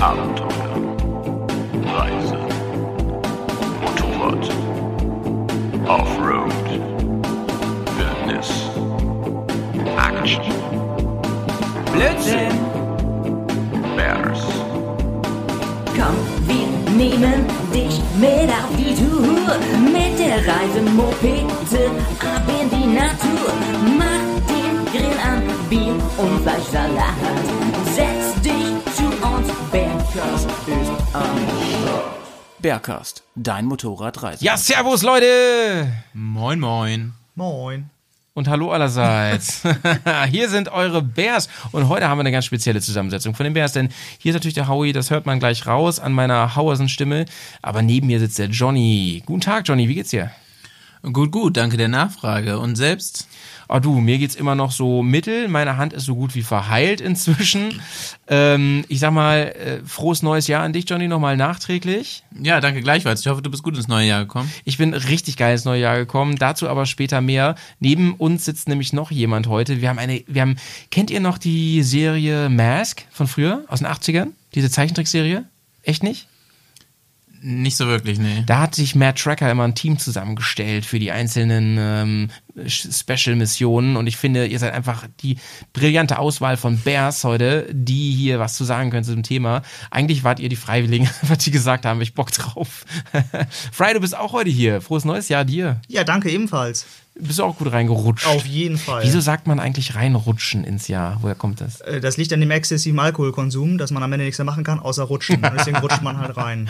Abenteuer, Reise, Motorrad, Offroad, Wildnis, Action, Blödsinn! Bears, Komm, wir nehmen dich mit auf die Tour. Mit der Reisemopete ab in die Natur. Mach den Grill an, Bier und Fleischsalat. Bergkast ist am Start. Bergcast, dein Motorradreise. Ja, servus Leute! Moin, moin. Moin. Und hallo allerseits. hier sind eure Bears und heute haben wir eine ganz spezielle Zusammensetzung von den Bears, denn hier ist natürlich der Howie, das hört man gleich raus an meiner Hauersen-Stimme, aber neben mir sitzt der Johnny. Guten Tag, Johnny, wie geht's dir? Gut, gut, danke der Nachfrage. Und selbst? Ah du, mir geht's immer noch so mittel. Meine Hand ist so gut wie verheilt inzwischen. Ähm, ich sag mal, äh, frohes neues Jahr an dich, Johnny, nochmal nachträglich. Ja, danke gleichfalls. Ich hoffe, du bist gut ins neue Jahr gekommen. Ich bin richtig geil ins neue Jahr gekommen, dazu aber später mehr. Neben uns sitzt nämlich noch jemand heute. Wir haben eine, wir haben, kennt ihr noch die Serie Mask von früher, aus den 80ern? Diese Zeichentrickserie? Echt nicht? Nicht so wirklich, nee. Da hat sich Matt Tracker immer ein Team zusammengestellt für die einzelnen ähm, Special-Missionen und ich finde, ihr seid einfach die brillante Auswahl von Bears heute, die hier was zu sagen können zu dem Thema. Eigentlich wart ihr die Freiwilligen, was die gesagt haben, ich Bock drauf. Fry, du bist auch heute hier. Frohes neues Jahr dir. Ja, danke ebenfalls. Bist du auch gut reingerutscht? Auf jeden Fall. Wieso sagt man eigentlich reinrutschen ins Jahr? Woher kommt das? Äh, Das liegt an dem exzessiven Alkoholkonsum, dass man am Ende nichts mehr machen kann, außer rutschen. Und deswegen rutscht man halt rein.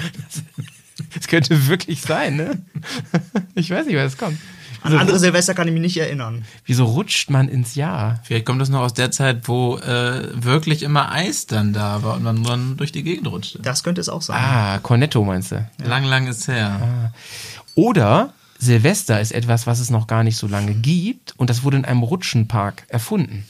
Das könnte wirklich sein, ne? Ich weiß nicht, woher das kommt. An andere Silvester kann ich mich nicht erinnern. Wieso rutscht man ins Jahr? Vielleicht kommt das noch aus der Zeit, wo äh, wirklich immer Eis dann da war und man dann durch die Gegend rutschte. Das könnte es auch sein. Ah, Cornetto meinst du? Lang, lang ist her. Oder Silvester ist etwas, was es noch gar nicht so lange gibt und das wurde in einem Rutschenpark erfunden.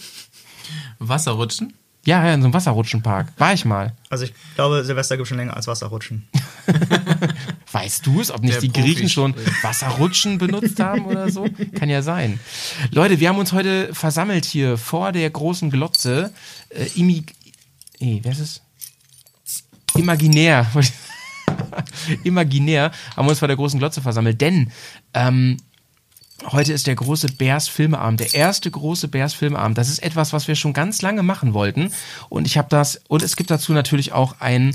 Wasserrutschen? Ja, ja, in so einem Wasserrutschenpark. War ich mal. Also ich glaube, Silvester gibt schon länger als Wasserrutschen. Weißt du es, ob nicht Der die Profi Griechen schon. Wasserrutschen benutzt haben oder so? Kann ja sein. Leute, wir haben uns heute versammelt hier vor der großen Glotze. Äh, imi nee, wer ist es? Imaginär. Imaginär haben wir uns vor der großen Glotze versammelt, denn ähm, Heute ist der große Bears Filmeabend, der erste große Bears Filmeabend. Das ist etwas, was wir schon ganz lange machen wollten. Und ich habe das, und es gibt dazu natürlich auch ein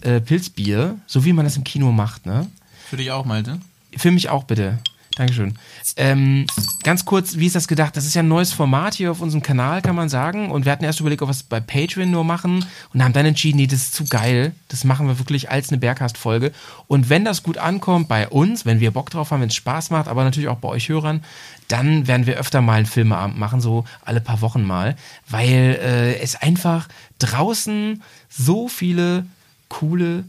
äh, Pilzbier, so wie man das im Kino macht, ne? Für dich auch, Malte? Für mich auch bitte. Dankeschön. Ähm, ganz kurz, wie ist das gedacht? Das ist ja ein neues Format hier auf unserem Kanal, kann man sagen. Und wir hatten erst überlegt, ob wir es bei Patreon nur machen und haben dann entschieden, nee, das ist zu geil. Das machen wir wirklich als eine Bergcast-Folge. Und wenn das gut ankommt bei uns, wenn wir Bock drauf haben, wenn es Spaß macht, aber natürlich auch bei euch Hörern, dann werden wir öfter mal einen Filmeabend machen, so alle paar Wochen mal, weil äh, es einfach draußen so viele coole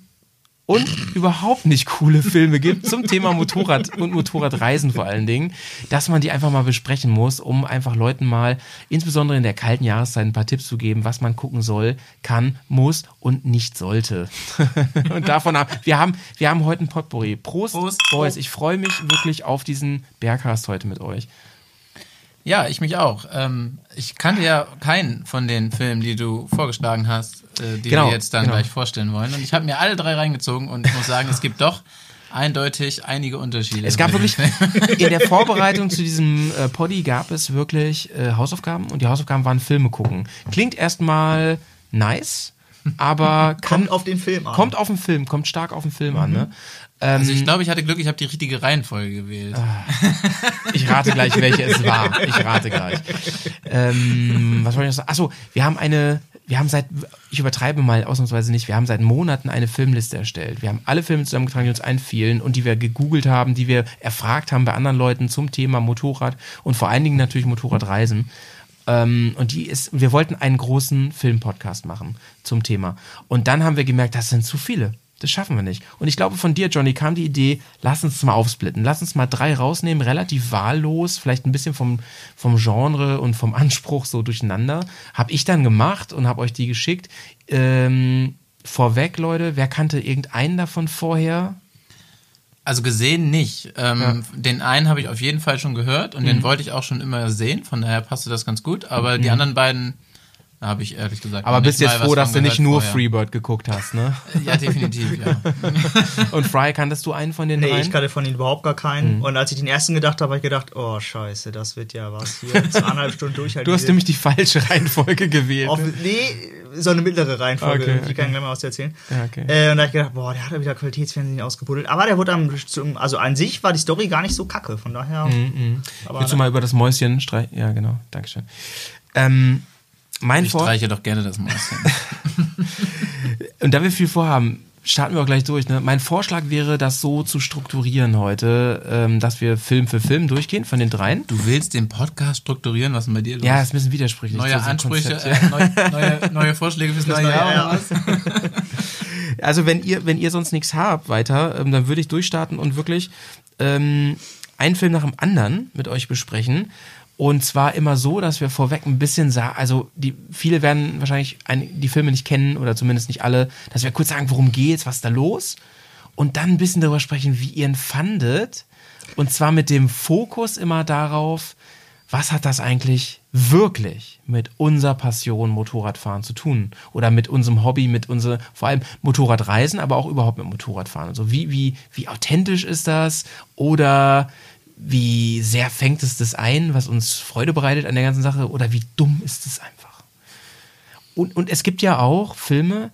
und überhaupt nicht coole Filme gibt zum Thema Motorrad und Motorradreisen vor allen Dingen, dass man die einfach mal besprechen muss, um einfach Leuten mal, insbesondere in der kalten Jahreszeit, ein paar Tipps zu geben, was man gucken soll, kann, muss und nicht sollte. und davon haben wir haben wir haben heute ein Potpourri. Prost, Prost. Boys, ich freue mich wirklich auf diesen Berghast heute mit euch. Ja, ich mich auch. Ähm, ich kannte ja keinen von den Filmen, die du vorgeschlagen hast, äh, die Genau, wir jetzt dann genau. gleich vorstellen wollen. Und ich habe mir alle drei reingezogen und ich muss sagen, es gibt doch eindeutig einige Unterschiede. Es gab wirklich, in der Vorbereitung zu diesem äh, Poddy gab es wirklich äh, Hausaufgaben und die Hausaufgaben waren Filme gucken. Klingt erstmal nice, aber kann, Kommt auf den Film an. kommt auf den Film, kommt stark auf den Film an. Ne? Ähm, Also ich glaube, ich hatte Glück, ich habe die richtige Reihenfolge gewählt. ich rate gleich, welche es war. Ich rate gleich. Ähm, was wollte ich noch sagen? Achso, wir haben eine, wir haben seit, ich übertreibe mal ausnahmsweise nicht, wir haben seit Monaten eine Filmliste erstellt. Wir haben alle Filme zusammengetragen, die uns einfielen und die wir gegoogelt haben, die wir erfragt haben bei anderen Leuten zum Thema Motorrad und vor allen Dingen natürlich Motorradreisen. Ähm, und die ist, wir wollten einen großen Filmpodcast machen zum Thema. Und dann haben wir gemerkt, das sind zu viele. Das schaffen wir nicht. Und ich glaube, von dir, Johnny, kam die Idee, lass uns mal aufsplitten. Lass uns mal drei rausnehmen, relativ wahllos, vielleicht ein bisschen vom, vom Genre und vom Anspruch so durcheinander. Hab ich dann gemacht und hab euch die geschickt. Ähm, vorweg, Leute, wer kannte irgendeinen davon vorher? Also gesehen nicht. Ähm, Den einen habe ich auf jeden Fall schon gehört und Mhm. den wollte ich auch schon immer sehen, von daher passte das ganz gut. Aber die anderen beiden Habe ich ehrlich gesagt. Aber bist jetzt froh, dass du nicht nur vorher. Freebird geguckt hast, ne? Ja, definitiv, ja. Und Fry, kanntest du einen von den Nee, dreien? ich kannte von ihnen überhaupt gar Mhm. keinen. Und als ich den ersten gedacht habe, habe ich gedacht, oh scheiße, das wird ja was hier. Zweieinhalb Stunden durchhalten. du hast nämlich die falsche Reihenfolge gewählt. Auf, ne? nee, so eine mittlere Reihenfolge. Okay, ich kann gleich mal was erzählen. Ja, okay. Äh, und da habe ich gedacht, boah, der hat ja wieder Qualitätsfernsehen ausgebuddelt. Aber der wurde am, also an sich war die Story gar nicht so kacke. Von daher. Mhm, Aber Willst du mal über das Mäuschen streichen? Ja, genau. Dankeschön. Ähm, mein Ich Vor streiche doch gerne das Mäuschen. Und da wir viel vorhaben, starten wir auch gleich durch. Ne? Mein Vorschlag wäre, das so zu strukturieren heute, ähm, dass wir Film für Film durchgehen von den dreien. Du willst den Podcast strukturieren? Was ist denn bei dir los? Ja, ist ein bisschen widersprüchlich. Neue Ansprüche, Konzept, äh, neue, neue, neue Vorschläge fürs neue neue Jahr? Also wenn ihr, wenn ihr sonst nichts habt weiter, ähm, dann würde ich durchstarten und wirklich ähm, einen Film nach dem anderen mit euch besprechen. Und zwar immer so, dass wir vorweg ein bisschen sagen, also die, viele werden wahrscheinlich ein, die Filme nicht kennen oder zumindest nicht alle, dass wir kurz sagen, worum geht's, was ist da los? Und dann ein bisschen darüber sprechen, wie ihr ihn fandet. Und zwar mit dem Fokus immer darauf, was hat das eigentlich wirklich mit unserer Passion Motorradfahren zu tun? Oder mit unserem Hobby, mit unser, vor allem Motorradreisen, aber auch überhaupt mit Motorradfahren. Also wie, wie, wie authentisch ist das? Oder wie sehr fängt es das ein, was uns Freude bereitet an der ganzen Sache? Oder wie dumm ist es einfach? Und, und es gibt ja auch Filme,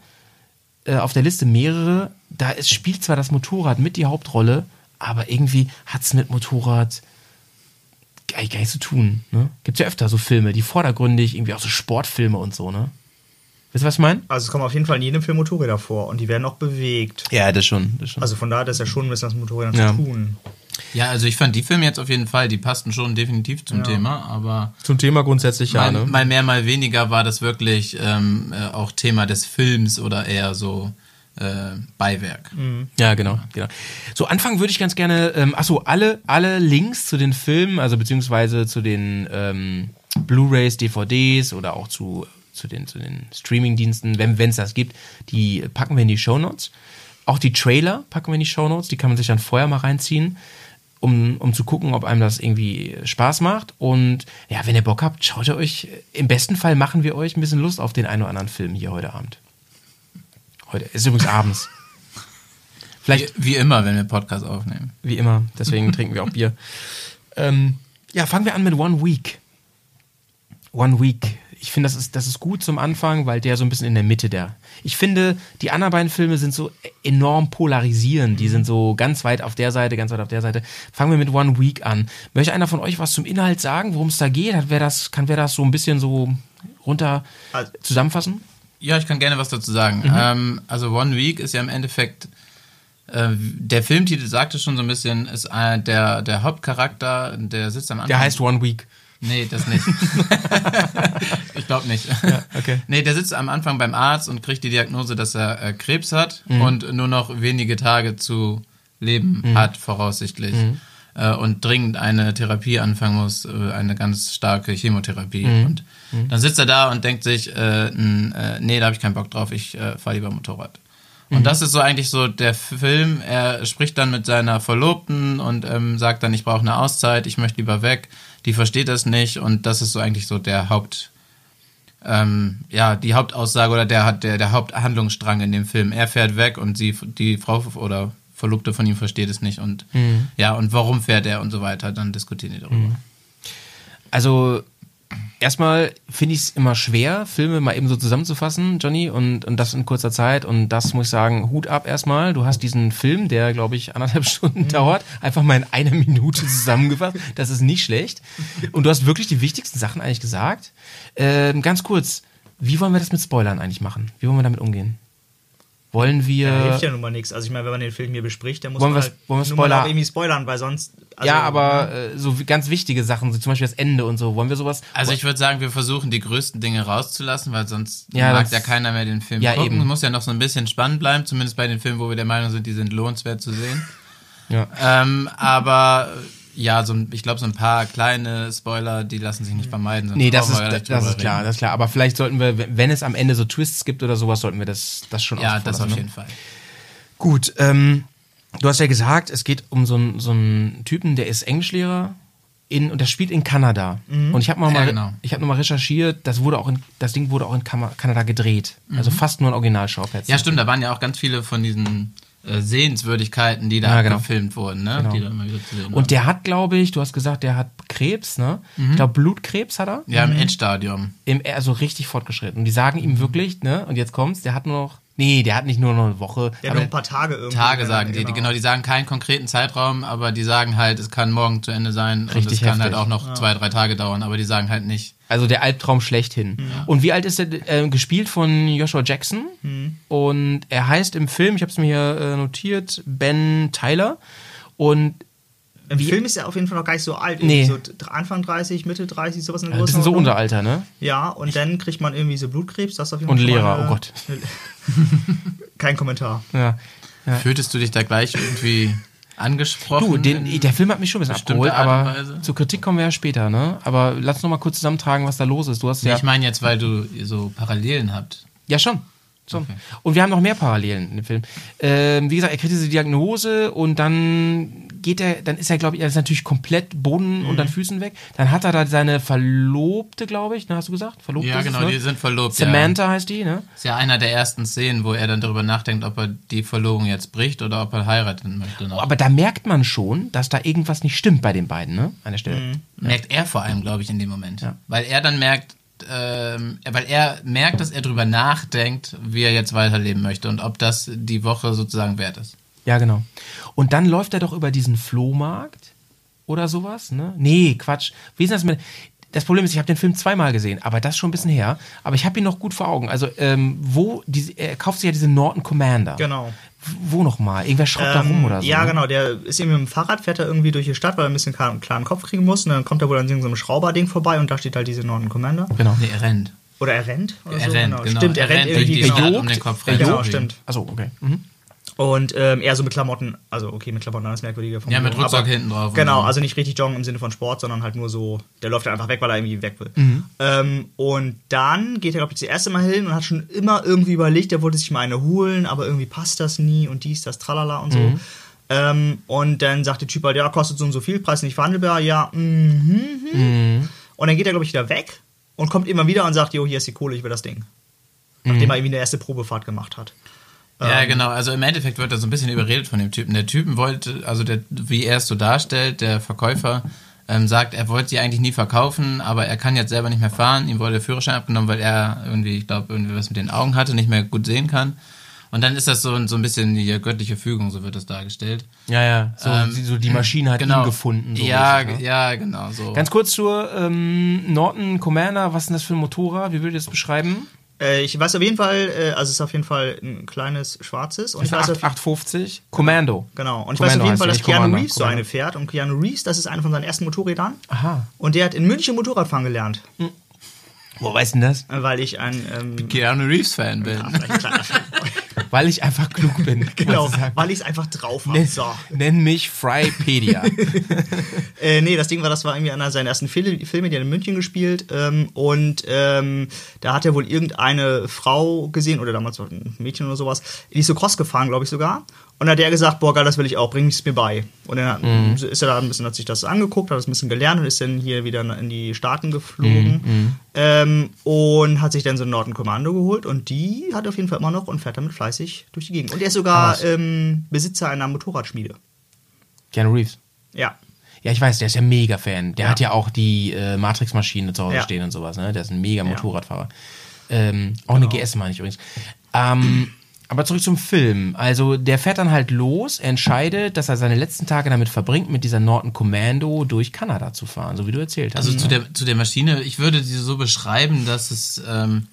äh, auf der Liste mehrere, da ist, spielt zwar das Motorrad mit die Hauptrolle, aber irgendwie hat es mit Motorrad gar, gar nichts zu tun. Ne? Gibt ja öfter so Filme, die vordergründig, irgendwie auch so Sportfilme und so, ne? Wisst ihr, was ich meine? Also es kommen auf jeden Fall in jedem Film Motorräder vor und die werden auch bewegt. Ja, das schon. Das schon. Also von daher hat das ja schon ein bisschen was mit Motorrädern Ja. zu tun. Ja, also ich fand die Filme jetzt auf jeden Fall, die passten schon definitiv zum Ja. Thema, aber Zum Thema grundsätzlich mal, mal mehr, mal weniger war das wirklich ähm, äh, auch Thema des Films oder eher so äh, Beiwerk. Ja, genau, genau. So, anfangen würde ich ganz gerne, ähm, achso, alle, alle Links zu den Filmen, also beziehungsweise zu den ähm, Blu-Rays, DVDs oder auch zu, zu den, zu den Streaming-Diensten, wenn es das gibt, die packen wir in die Shownotes. Auch die Trailer packen wir in die Shownotes, die kann man sich dann vorher mal reinziehen, um, um zu gucken, ob einem das irgendwie Spaß macht. Und ja, wenn ihr Bock habt, schaut ihr euch, im besten Fall machen wir euch ein bisschen Lust auf den einen oder anderen Film hier heute Abend. Heute, ist übrigens abends. Vielleicht Wie, wie immer, wenn wir Podcast aufnehmen. wie immer, deswegen trinken wir auch Bier. Ähm, ja, fangen wir an mit One Week. One Week. Ich finde, das ist, das ist gut zum Anfang, weil der so ein bisschen in der Mitte der. Ich finde, die anderen beiden Filme sind so enorm polarisierend. Die sind so ganz weit auf der Seite, ganz weit auf der Seite. Fangen wir mit One Week an. Möchte einer von euch was zum Inhalt sagen, worum es da geht? Hat wer das, kann wer das so ein bisschen so runter Also- zusammenfassen? Ja, ich kann gerne was dazu sagen. Ähm, also One Week ist ja im Endeffekt, äh, der Filmtitel sagte schon so ein bisschen, ist äh, der, der Hauptcharakter, der sitzt am Anfang. Der heißt One Week. Nee, das nicht. ich glaube nicht. okay. Nee, der sitzt am Anfang beim Arzt und kriegt die Diagnose, dass er äh, Krebs hat Mhm. und nur noch wenige Tage zu leben hat, voraussichtlich. Mhm. Äh, und dringend eine Therapie anfangen muss, äh, eine ganz starke Chemotherapie. Mhm. Und dann sitzt er da und denkt sich, äh, äh, nee, da habe ich keinen Bock drauf, ich äh, fahre lieber Motorrad. Mhm. Und das ist so eigentlich so der Film. Er spricht dann mit seiner Verlobten und ähm, sagt dann, ich brauche eine Auszeit, ich möchte lieber weg. Die versteht das nicht und das ist so eigentlich so der Haupt, ähm, ja, die Hauptaussage oder der der, der Haupthandlungsstrang in dem Film. Er fährt weg und sie, die Frau oder Verlobte von ihm versteht es nicht und ja, und warum fährt er und so weiter, dann diskutieren die darüber. Also erstmal finde ich es immer schwer, Filme mal eben so zusammenzufassen, Johnny, und, und das in kurzer Zeit. Und das muss ich sagen, Hut ab erstmal. Du hast diesen Film, der, glaube ich, anderthalb Stunden dauert, einfach mal in einer Minute zusammengefasst. Das ist nicht schlecht. Und du hast wirklich die wichtigsten Sachen eigentlich gesagt. Ähm, ganz kurz, wie wollen wir das mit Spoilern eigentlich machen? Wie wollen wir damit umgehen? Wollen wir. Da hilft ja nun mal nichts. Also ich meine, wenn man den Film hier bespricht, dann muss Wollen man halt wollen wir Spoiler- auch irgendwie spoilern, weil sonst... also, ja, aber äh, so ganz wichtige Sachen, so zum Beispiel das Ende und so. Wollen wir sowas? Also ich würde sagen, wir versuchen die größten Dinge rauszulassen, weil sonst Ja, mag das- ja keiner mehr den Film Ja, gucken. eben. Muss ja noch so ein bisschen spannend bleiben, zumindest bei den Filmen, wo wir der Meinung sind, die sind lohnenswert zu sehen. Ja. Ähm, aber ja, so ein, ich glaube, so ein paar kleine Spoiler, die lassen sich nicht vermeiden. sonst Nee, das ist, das, nicht das drüber ist klar, reden. das ist klar. Aber vielleicht sollten wir, wenn es am Ende so Twists gibt oder sowas, sollten wir das, das schon Ja, das auf lassen, jeden ne? Fall. Gut, ähm, du hast ja gesagt, es geht um so einen, so einen Typen, der ist Englischlehrer in, und das spielt in Kanada. Und ich habe mal, Ja, genau. ich habe noch mal recherchiert, das wurde auch in, das Ding wurde auch in Kanada gedreht. Also fast nur ein Originalschauplatz. Ja, stimmt, da waren ja auch ganz viele von diesen Sehenswürdigkeiten, die da Ja, genau. gefilmt wurden, ne? Genau. Die da immer wieder zu sehen waren. Und der hat, glaube ich, du hast gesagt, der hat Krebs, ne? Ich glaube, Blutkrebs hat er. ja, im Endstadium. Im, also richtig fortgeschritten. Und die sagen ihm wirklich, ne? Und jetzt kommt's, der hat nur noch, nee, der hat nicht nur noch eine Woche. Der hat noch ein paar Tage irgendwie. Tage Ja, sagen die, die, genau, die sagen keinen konkreten Zeitraum, aber die sagen halt, es kann morgen zu Ende sein und Richtig es kann heftig. halt auch noch zwei, drei Tage dauern, aber die sagen halt nicht. Also der Albtraum schlechthin. Und wie alt ist er? Äh, gespielt von Joshua Jackson. Und er heißt im Film, ich habe es mir hier äh, notiert, Ben Tyler. Und Im Wie- Film ist er auf jeden Fall noch gar nicht so alt. Nee. So Anfang 30, Mitte 30, sowas in der ein bisschen so Größenordnung. unser Alter, ne? Ja, und dann kriegt man irgendwie so Blutkrebs. Das ist auf jeden Und Fall Lehrer, mal eine- oh Gott. Kein Kommentar. Ja. Fühltest du dich da gleich irgendwie angesprochen? Du, den, der Film hat mich schon ein bisschen abgeholt, aber zur Kritik kommen wir ja später, ne? Aber lass noch mal kurz zusammentragen, was da los ist. Du hast ja. Ich meine jetzt, weil du so Parallelen habt. Ja, schon. Schon. Und wir haben noch mehr Parallelen in dem Film. Ähm, wie gesagt, er kriegt diese Diagnose und dann geht er, dann ist er, glaube ich, er ist natürlich komplett Boden und Mhm. dann Füßen weg. Dann hat er da seine Verlobte, glaube ich, ne, hast du gesagt? Verlobte Ja, ist es, genau, ne? die sind verlobt. Ja. Samantha heißt die, ne? Ist ja einer der ersten Szenen, wo er dann darüber nachdenkt, ob er die Verlobung jetzt bricht oder ob er heiraten möchte. Noch. Aber da merkt man schon, dass da irgendwas nicht stimmt bei den beiden, ne? An der Stelle. Mhm. Merkt er vor allem, glaube ich, in dem Moment. Ja. Weil er dann merkt, ähm, weil er merkt, dass er darüber nachdenkt, wie er jetzt weiterleben möchte und ob das die Woche sozusagen wert ist. Ja, genau. Und dann läuft er doch über diesen Flohmarkt oder sowas, ne? Nee, Quatsch. Wie ist das mit. Das Problem ist, ich habe den Film zweimal gesehen, aber das ist schon ein bisschen her. Aber ich habe ihn noch gut vor Augen. Also, ähm, wo, diese, er kauft sich ja diese Norton Commander. Genau. Wo nochmal? Irgendwer schraubt da rum Ähm, oder so. Ja, ne? genau. Der ist irgendwie mit dem Fahrrad, fährt er irgendwie durch die Stadt, weil er ein bisschen klar- einen klaren Kopf kriegen muss. Und dann kommt er wohl an so einem Schrauberding vorbei und da steht halt diese Norton Commander. Genau. Nee, er rennt. Oder er rennt. Oder Er so. rennt, genau. Stimmt, er, rennt, durch irgendwie. die genau. Um den Kopf Ja, rein. genau, stimmt. Achso, okay. Mhm. Und ähm, eher so mit Klamotten, also okay, mit Klamotten alles merkwürdige Ja, mit Rucksack hinten drauf. Genau, so. also nicht richtig joggen im Sinne von Sport, sondern halt nur so, der läuft einfach weg, weil er irgendwie weg will. Mhm. Ähm, und dann geht er, glaube ich, das erste Mal hin und hat schon immer irgendwie überlegt, er wollte sich mal eine holen, aber irgendwie passt das nie und dies, das, tralala und so. Mhm. Ähm, und dann sagt der Typ halt, ja, kostet so und so viel, Preis nicht verhandelbar, ja, mhm. mhm. Und dann geht er, glaube ich, wieder weg und kommt immer wieder und sagt, jo, hier ist die Kohle, ich will das Ding. Nachdem er irgendwie eine erste Probefahrt gemacht hat. Ja, Ähm, genau. Also im Endeffekt wird er so ein bisschen überredet von dem Typen. Der Typen wollte, also der, wie er es so darstellt, der Verkäufer ähm, sagt, er wollte sie eigentlich nie verkaufen, aber er kann jetzt selber nicht mehr fahren. Ihm wurde der Führerschein abgenommen, weil er irgendwie, ich glaube, irgendwie was mit den Augen hatte, nicht mehr gut sehen kann. Und dann ist das so, so ein bisschen die göttliche Fügung, so wird das dargestellt. Ja, ja. So, Ähm, die- so die Maschine hat ihn gefunden. So ja, mäßig, ne? ja, genau so. Ganz kurz zur ähm, Norton Commander. Was ist denn das für ein Motorrad? Wie würdet ihr das beschreiben? Äh, ich weiß auf jeden Fall, äh, also es ist auf jeden Fall ein kleines schwarzes. Und ich weiß ist auf, 850. Commando. Genau, und ich Commando weiß auf jeden Fall, dass Keanu Commander. Reeves so eine fährt. Und Keanu Reeves, das ist einer von seinen ersten Motorrädern. Aha. Und der hat in München Motorradfahren gelernt. Wo weißt du denn das? Weil ich ein. Ähm, Keanu Reeves-Fan bin. ja, Weil ich einfach klug bin. genau, weil ich es einfach drauf habe. Nenn, So. nenn mich Frypedia. Äh, nee, das Ding war, das war irgendwie einer seiner ersten Fil Filme, die hat in München gespielt. Ähm, und ähm, da hat er wohl irgendeine Frau gesehen, oder damals war ein Mädchen oder sowas, die ist so Cross gefahren, glaube ich sogar. Und dann hat der gesagt, boah, geil, das will ich auch, bring es mir bei. Und dann hat, Mhm. ist er da ein bisschen, hat sich das angeguckt, hat das ein bisschen gelernt und ist dann hier wieder in die Staaten geflogen. Mhm, Ähm, und hat sich dann so einen Norton Kommando geholt und die hat er auf jeden Fall immer noch und fährt damit fleißig durch die Gegend. Und er ist sogar ähm, Besitzer einer Motorradschmiede. Keanu Reeves. Ja. Ja, ich weiß, der ist ja mega Fan. Der Ja. hat ja auch die äh, Matrix-Maschine zu Hause Ja. stehen und sowas. Ne? Der ist ein mega Motorradfahrer. Ähm, auch eine Genau. GS meine ich übrigens. Ähm, aber zurück zum Film. Also der fährt dann halt los, entscheidet, dass er seine letzten Tage damit verbringt, mit dieser Norton Commando durch Kanada zu fahren, so wie du erzählt hast. Also zu der, zu der Maschine, ich würde sie so beschreiben, dass es ähm,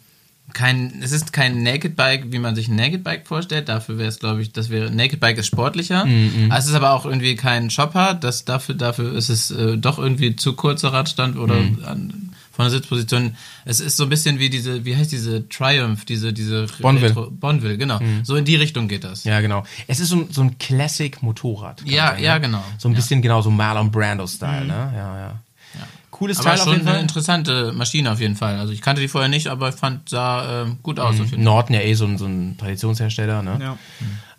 kein, es ist kein Naked Bike, wie man sich ein Naked Bike vorstellt. Dafür wäre es, glaube ich, das wäre, Naked Bike ist sportlicher. Mhm, Es ist aber auch irgendwie kein Chopper. Das, dafür, dafür ist es äh, doch irgendwie zu kurzer Radstand oder Mhm. an, von der Sitzposition. Es ist so ein bisschen wie diese, wie heißt diese Triumph, diese, diese Bonneville. Retro- Bonneville, genau. So in die Richtung geht das. ja, genau. Es ist so, ein- so ein Classic-Motorrad. Ja, sagen, ja, ne? genau. So ein Ja. bisschen genau so Marlon Brando-Style, ne? Ja, ja. Cooles Aber Teil auf schon jeden eine Fall. interessante Maschine auf jeden Fall. Also ich kannte die vorher nicht, aber ich fand, sah äh, gut aus auf jeden Fall. Norton ja eh so ein, so ein Traditionshersteller, ne?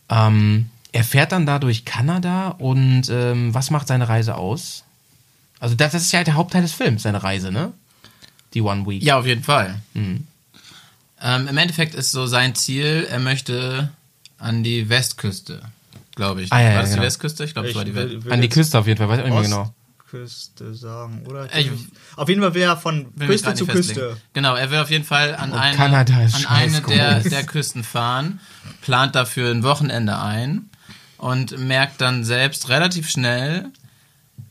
Ja. Ähm, er fährt dann da durch Kanada und ähm, was macht seine Reise aus? Also das, das ist ja halt der Hauptteil des Films, seine Reise, ne? Die One Week. Ja, auf jeden Fall. Mhm. Ähm, Im Endeffekt ist so sein Ziel, er möchte an die Westküste, glaube ich. Ah, ja, War ja, das genau. die Westküste? Ich glaube, es war die Westküste. An die Küste auf jeden Fall, weiß ich auch nicht mehr genau. Ostküste sagen, oder? Ich- auf jeden Fall wäre er von Küste zu. Küste. Genau, er will auf jeden Fall an eine, Kanada ist an eine der, der Küsten fahren, plant dafür ein Wochenende ein und merkt dann selbst relativ schnell,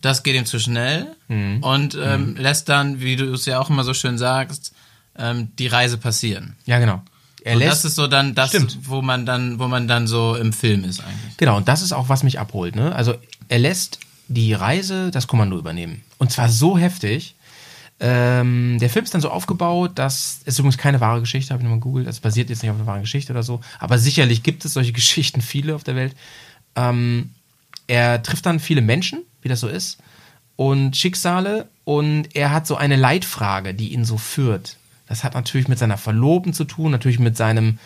das geht ihm zu schnell Mhm. und ähm, lässt dann, wie du es ja auch immer so schön sagst, ähm, die Reise passieren. Ja, genau. Er Und lässt, das ist so dann das, Stimmt. wo man dann, wo man dann so im Film ist eigentlich. Genau, und das ist auch, was mich abholt. Ne? Also er lässt die Reise das Kommando übernehmen. Und zwar so heftig. Ähm, der Film ist dann so aufgebaut, dass es übrigens keine wahre Geschichte, habe ich nochmal gegoogelt, das basiert jetzt nicht auf einer wahren Geschichte oder so, aber sicherlich gibt es solche Geschichten viele auf der Welt. Ähm, er trifft dann viele Menschen, wie das so ist, und Schicksale und er hat so eine Leitfrage, die ihn so führt. Das hat natürlich mit seiner Verlobten zu tun, natürlich mit seinem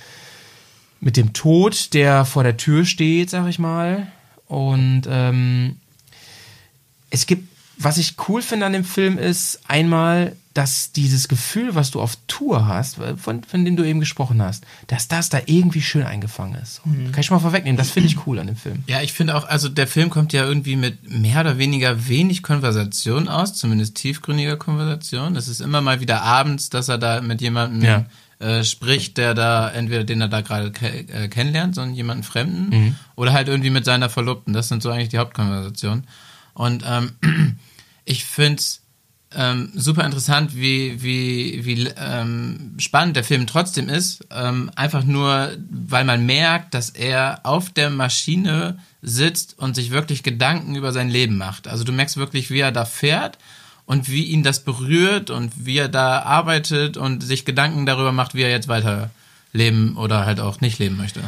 mit dem Tod, der vor der Tür steht, sag ich mal. Und ähm, es gibt, was ich cool finde an dem Film ist, einmal, dass dieses Gefühl, was du auf Tour hast, von, von dem du eben gesprochen hast, dass das da irgendwie schön eingefangen ist. Kann ich schon mal vorwegnehmen, das finde ich cool an dem Film. Ja, ich finde auch, also der Film kommt ja irgendwie mit mehr oder weniger wenig Konversation aus, zumindest tiefgründiger Konversation. Es ist immer mal wieder abends, dass er da mit jemandem Ja. äh, spricht, der da, entweder den er da gerade ke äh, kennenlernt, sondern jemanden Fremden, Mhm. oder halt irgendwie mit seiner Verlobten. Das sind so eigentlich die Hauptkonversationen. Und ähm, ich finde es ähm, super interessant, wie, wie, wie ähm, spannend der Film trotzdem ist. Ähm, einfach nur, weil man merkt, dass er auf der Maschine sitzt und sich wirklich Gedanken über sein Leben macht. Also du merkst wirklich, wie er da fährt und wie ihn das berührt und wie er da arbeitet und sich Gedanken darüber macht, wie er jetzt weiter leben oder halt auch nicht leben möchte.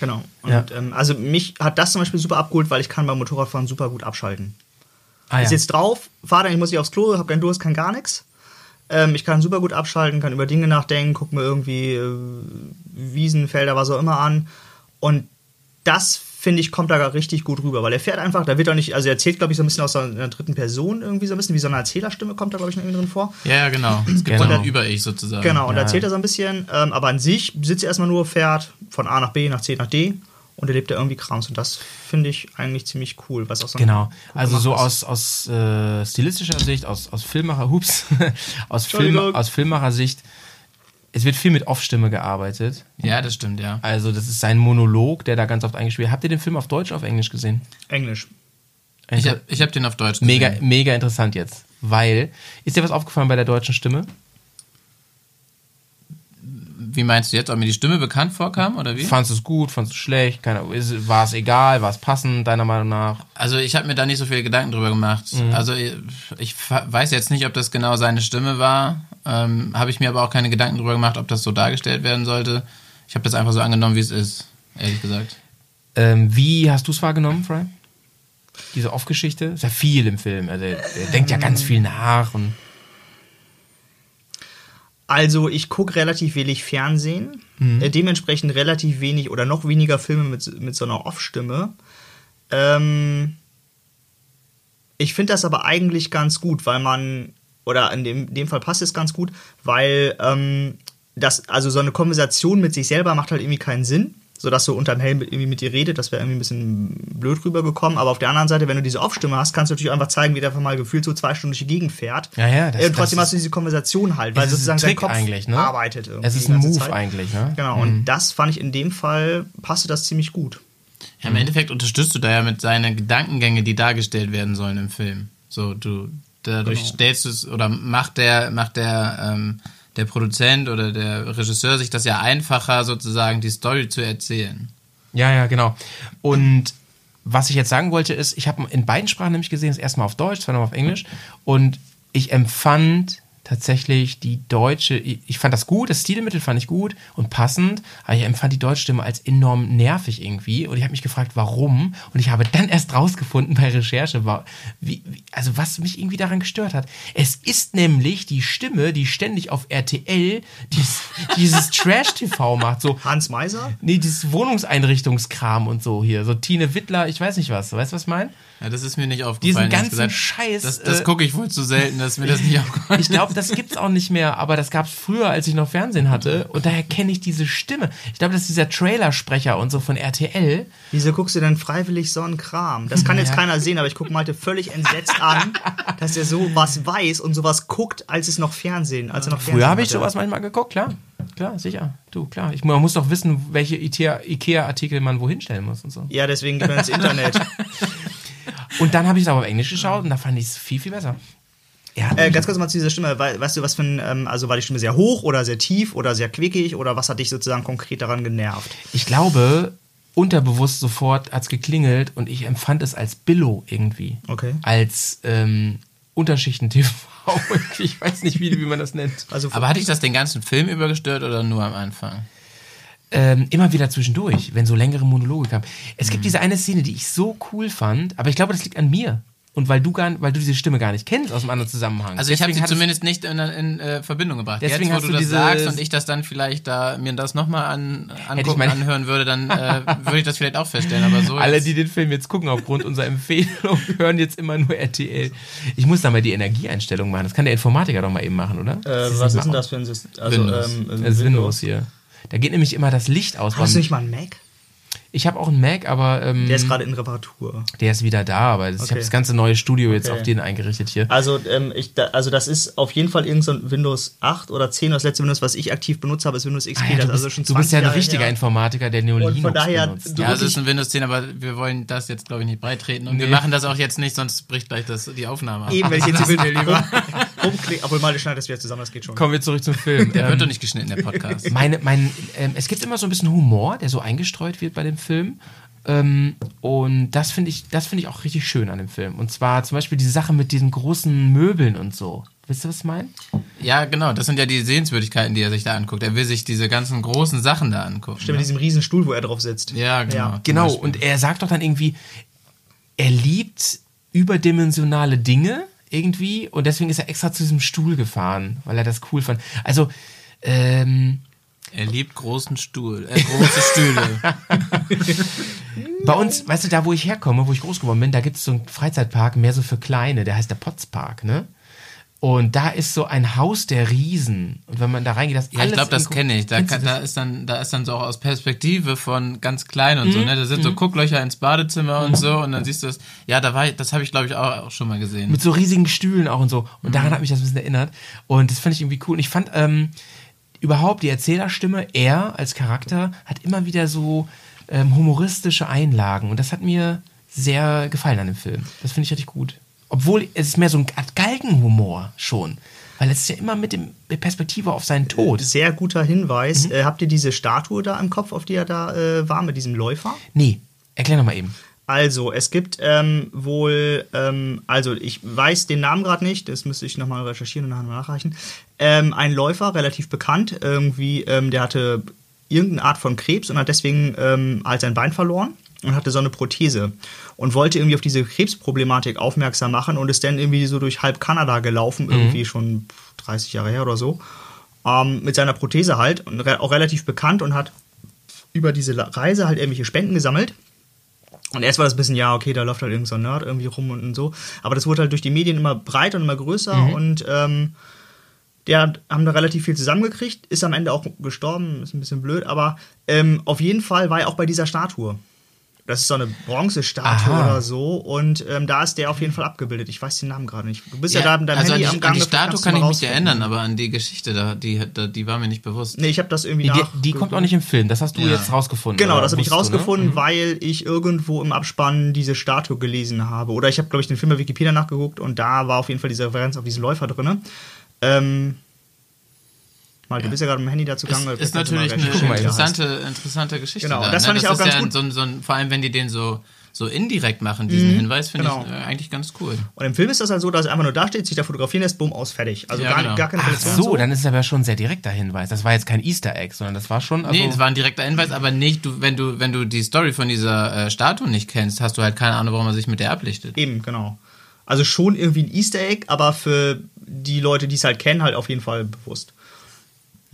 Genau. Und Ja. ähm, also mich hat das zum Beispiel super abgeholt, weil ich kann beim Motorradfahren super gut abschalten. Ah, Ich sitze drauf, fahre dann, ich muss nicht aufs Klo, habe keinen Durst, kann gar nichts. Ähm, ich kann super gut abschalten, kann über Dinge nachdenken, guck mir irgendwie äh, Wiesen, Felder, was auch immer an. Und das, finde ich, kommt da richtig gut rüber, weil er fährt einfach, da wird auch nicht, also er erzählt, glaube ich, so ein bisschen aus einer dritten Person irgendwie so ein bisschen, wie so eine Erzählerstimme kommt da, glaube ich, noch irgendwie drin vor. Ja, ja, genau. Es gibt Genau. so ein Über-Ich sozusagen. Genau, und Ja. erzählt er so ein bisschen, ähm, aber an sich sitzt er erstmal nur, fährt von A nach B, nach C nach D und erlebt er irgendwie Krams. Und das finde ich eigentlich ziemlich cool, was auch so Genau. Also so aus, aus äh, stilistischer Sicht, aus, aus Filmmacher, hups, aus, Film, aus Filmmacher-Sicht, es wird viel mit Off-Stimme gearbeitet. Ja, das stimmt, ja. Also das ist sein Monolog, der da ganz oft eingespielt wird. Habt ihr den Film auf Deutsch oder auf Englisch gesehen? Englisch. Ich habe ich hab den auf Deutsch gesehen. mega, mega interessant jetzt. Weil, ist dir was aufgefallen bei der deutschen Stimme? Wie meinst du jetzt, ob mir die Stimme bekannt vorkam oder wie? Fandest du es gut, fandest du es schlecht? Keine, war es egal, war es passend, deiner Meinung nach? Also ich habe mir da nicht so viele Gedanken drüber gemacht. Mhm. Also ich, ich weiß jetzt nicht, ob das genau seine Stimme war. Ähm, habe ich mir aber auch keine Gedanken drüber gemacht, ob das so dargestellt werden sollte. Ich habe das einfach so angenommen, wie es ist, ehrlich gesagt. Ähm, wie hast du es wahrgenommen, Fry? Diese Off-Geschichte? Ist ja viel im Film. Also, er, er denkt ja ganz viel nach und. Also ich gucke relativ wenig Fernsehen, äh, dementsprechend relativ wenig oder noch weniger Filme mit, mit so einer Off-Stimme. Ähm, ich finde das aber eigentlich ganz gut, weil man, oder in dem, dem Fall passt es ganz gut, weil ähm, das, also so eine Konversation mit sich selber macht halt irgendwie keinen Sinn. Sodass so unterm Helm mit- irgendwie mit dir redet, das wäre irgendwie ein bisschen blöd rübergekommen. Aber auf der anderen Seite, wenn du diese Off-Stimme hast, kannst du natürlich einfach zeigen, wie der einfach mal gefühlt so zwei Stunden durch die Gegend fährt. Ja, ja, das- Äh, und trotzdem das hast du diese Konversation halt, weil sozusagen ein dein Kopf eigentlich, ne? arbeitet irgendwie. Es ist ein Move Zeit. eigentlich, ne? Genau, und das fand ich in dem Fall, passte das ziemlich gut. Ja, im Endeffekt unterstützt du da ja mit seinen Gedankengänge, die dargestellt werden sollen im Film. So, du, dadurch Genau. stellst du es, oder macht der, macht der, ähm, der Produzent oder der Regisseur sich das ja einfacher, sozusagen die Story zu erzählen. Ja, ja, genau. Und was ich jetzt sagen wollte, ist, ich habe in beiden Sprachen nämlich gesehen, das erste Mal auf Deutsch, zweimal auf Englisch. Und ich empfand tatsächlich die deutsche, ich fand das gut, das Stilmittel fand ich gut und passend, aber ich empfand die deutsche Stimme als enorm nervig irgendwie und ich habe mich gefragt, warum und ich habe dann erst rausgefunden bei Recherche, war, wie, wie, also was mich irgendwie daran gestört hat. Es ist nämlich die Stimme, die ständig auf RTL dieses, dieses Trash-TV macht, so Hans Meiser? Nee, dieses Wohnungseinrichtungskram und so hier. So Tine Wittler, ich weiß nicht was. Weißt du, was ich meine? Ja, das ist mir nicht Diesen aufgefallen. ehrlich ganzen Scheiß. Das, das äh, gucke ich wohl zu selten, dass mir das nicht aufgefallen ich glaube, das gibt's auch nicht mehr, aber das gab's früher, als ich noch Fernsehen hatte. Und daher kenne ich diese Stimme. Ich glaube, das ist dieser Trailersprecher und so von RTL. Wieso guckst du denn freiwillig so einen Kram? Das kann jetzt Ja. keiner sehen, aber ich gucke Malte völlig entsetzt an, dass er sowas weiß und sowas guckt, als es noch Fernsehen, als er noch Fernsehen Früher habe ich sowas manchmal geguckt, klar. Klar, sicher. Du, klar. Ich, man muss doch wissen, welche Ikea- Ikea-Artikel man wohin stellen muss und so. Ja, deswegen gehen wir ins Internet. Und dann habe ich es aber auf Englisch geschaut und da fand ich es viel, viel besser. Ja, Äh, ganz kurz mal zu dieser Stimme. Wei- Weißt du, was für ein, ähm, also war die Stimme sehr hoch oder sehr tief oder sehr quickig oder was hat dich sozusagen konkret daran genervt? Ich glaube, unterbewusst sofort hat es geklingelt und ich empfand es als Billo irgendwie. Okay. Als ähm, Unterschichten-TV. ich weiß nicht, wie, wie man das nennt. Also Aber hatte ich das den ganzen Film über gestört oder nur am Anfang? Ähm, immer wieder zwischendurch, wenn so längere Monologe kamen. Es gibt diese eine Szene, die ich so cool fand, aber ich glaube, das liegt an mir. Und weil du, gar, weil du diese Stimme gar nicht kennst aus einem anderen Zusammenhang. Also ich habe sie zumindest nicht in, in äh, Verbindung gebracht. Deswegen Jetzt, wo hast du du das sagst und ich das dann vielleicht da mir das nochmal an, angucken, anhören würde, dann äh, würde ich das vielleicht auch feststellen. Aber so Alle, die den Film jetzt gucken, aufgrund unserer Empfehlung, hören jetzt immer nur RTL. Ich muss da mal die Energieeinstellung machen. Das kann der Informatiker doch mal eben machen, oder? äh, Das was ist denn das für ein System? Also, Windows. ähm, ist Windows hier. Da geht nämlich immer das Licht aus. Hast du nicht mal einen Mac? Ich habe auch einen Mac, aber ähm, Der ist gerade in Reparatur. der ist wieder da. Aber das, ich Okay. habe das ganze neue Studio jetzt Okay. auf den eingerichtet hier. Also, ähm, ich, da, also das ist auf jeden Fall irgend so ein Windows 8 oder 10. Das letzte Windows, was ich aktiv benutzt habe, ist Windows XP. Ah, ja, das du, ist also bist, schon du bist 20 ja ein Jahre richtiger her. Informatiker, der nur Und von Linux daher, benutzt. ja, es wirklich- ist ein Windows 10, aber wir wollen das jetzt, glaube ich, nicht breitreten. Und wir Nee. machen das auch jetzt nicht, sonst bricht gleich das, die Aufnahme ab. Eben, wenn ich jetzt wir lieber. rumklicke, obwohl mal schneidet das wieder zusammen, das geht schon. Kommen wir zurück zum Film. Der Ähm, wird doch nicht geschnitten, der Podcast. meine, mein, ähm, es gibt immer so ein bisschen Humor, der so eingestreut wird bei dem Film. Ähm, und das finde ich, das finde ich auch richtig schön an dem Film. Und zwar zum Beispiel diese Sache mit diesen großen Möbeln und so. Wisst ihr, was ich meine? Ja, genau, das sind ja die Sehenswürdigkeiten, die er sich da anguckt. Er will sich diese ganzen großen Sachen da angucken. Stimmt, mit diesem riesen Stuhl, wo er drauf sitzt. Ja, genau. Ja. Genau. Beispiel. Und er sagt doch dann irgendwie, er liebt überdimensionale Dinge irgendwie und deswegen ist er extra zu diesem Stuhl gefahren, weil er das cool fand. Also, ähm, Er liebt großen Stuhl, äh, große Stühle. Bei uns, weißt du, da wo ich herkomme, wo ich groß geworden bin, da gibt es so einen Freizeitpark, mehr so für Kleine, der heißt der Potzpark, ne? Und da ist so ein Haus der Riesen. Und wenn man da reingeht, das Ja, alles ich glaube, das kenne ich. Da, kann, da, ist dann, da ist dann so auch aus Perspektive von ganz klein und so, Mhm. ne? Da sind so Gucklöcher ins Badezimmer und so und dann siehst du das. Ja, da war ich, das habe ich, glaube ich, auch, auch schon mal gesehen. Mit so riesigen Stühlen auch und so. Und Mhm. daran hat mich das ein bisschen erinnert. Und das fand ich irgendwie cool. Und ich fand ähm, überhaupt die Erzählerstimme, er als Charakter, hat immer wieder so ähm, humoristische Einlagen. Und das hat mir sehr gefallen an dem Film. Das finde ich richtig gut. Obwohl es ist mehr so eine Art Galgenhumor schon. Weil es ist ja immer mit dem mit Perspektive auf seinen Tod. Sehr guter Hinweis. Äh, habt ihr diese Statue da im Kopf, auf die er da äh, war, mit diesem Läufer? Nee, erklär noch mal eben. Also, es gibt ähm, wohl, ähm, also ich weiß den Namen gerade nicht, das müsste ich nochmal recherchieren und nachher nachreichen. Ähm, ein Läufer, relativ bekannt, irgendwie, ähm, der hatte irgendeine Art von Krebs und hat deswegen ähm, halt sein Bein verloren und hatte so eine Prothese und wollte irgendwie auf diese Krebsproblematik aufmerksam machen und ist dann irgendwie so durch halb Kanada gelaufen, irgendwie schon 30 Jahre her oder so, ähm, mit seiner Prothese halt und re auch relativ bekannt und hat über diese Reise halt irgendwelche Spenden gesammelt. Und erst war das ein bisschen, ja, okay, da läuft halt irgend so ein Nerd irgendwie rum und, und so. Aber das wurde halt durch die Medien immer breiter und immer größer und ähm, der hat- haben da relativ viel zusammengekriegt, ist am Ende auch gestorben, ist ein bisschen blöd, aber ähm, auf jeden Fall war er auch bei dieser Statue. Das ist so eine Bronzestatue Aha. oder so und ähm, da ist der auf jeden Fall abgebildet. Ich weiß den Namen gerade nicht. Du bist ja, da mit deinem also Handy an am die, an die Gang. Statue kann ich mich erinnern, aber an die Geschichte, da, die, da, die war mir nicht bewusst. Nee, ich habe das irgendwie Die, nach. die kommt auch nicht im Film, das hast du Ja. jetzt rausgefunden. Genau, das habe ich wusstest du, ne? rausgefunden, weil ich irgendwo im Abspann diese Statue gelesen habe. Oder ich habe, glaube ich, den Film bei Wikipedia nachgeguckt und da war auf jeden Fall diese Referenz auf diesen Läufer drin. Ähm, mal, du bist ja gerade mit dem Handy dazu Ist, gegangen. ist natürlich eine interessante, interessante Geschichte. Genau, da, das ne? fand ich auch ist ganz ja gut. So, so vor allem, wenn die den so, so indirekt machen, diesen Hinweis, finde genau. ich äh, eigentlich ganz cool. Und im Film ist das halt so, dass er einfach nur da steht, sich da fotografieren lässt, bumm, aus, fertig. Also Ja, gar, genau. gar keine Ach Relation. so, dann ist es aber schon ein sehr direkter Hinweis. Das war jetzt kein Easter Egg, sondern das war schon. Also, Nee, es war ein direkter Hinweis, aber nicht, du, wenn du, wenn du die Story von dieser äh, Statue nicht kennst, hast du halt keine Ahnung, warum er sich mit der ablichtet. Eben, genau. Also schon irgendwie ein Easter Egg, aber für die Leute, die es halt kennen, halt auf jeden Fall bewusst.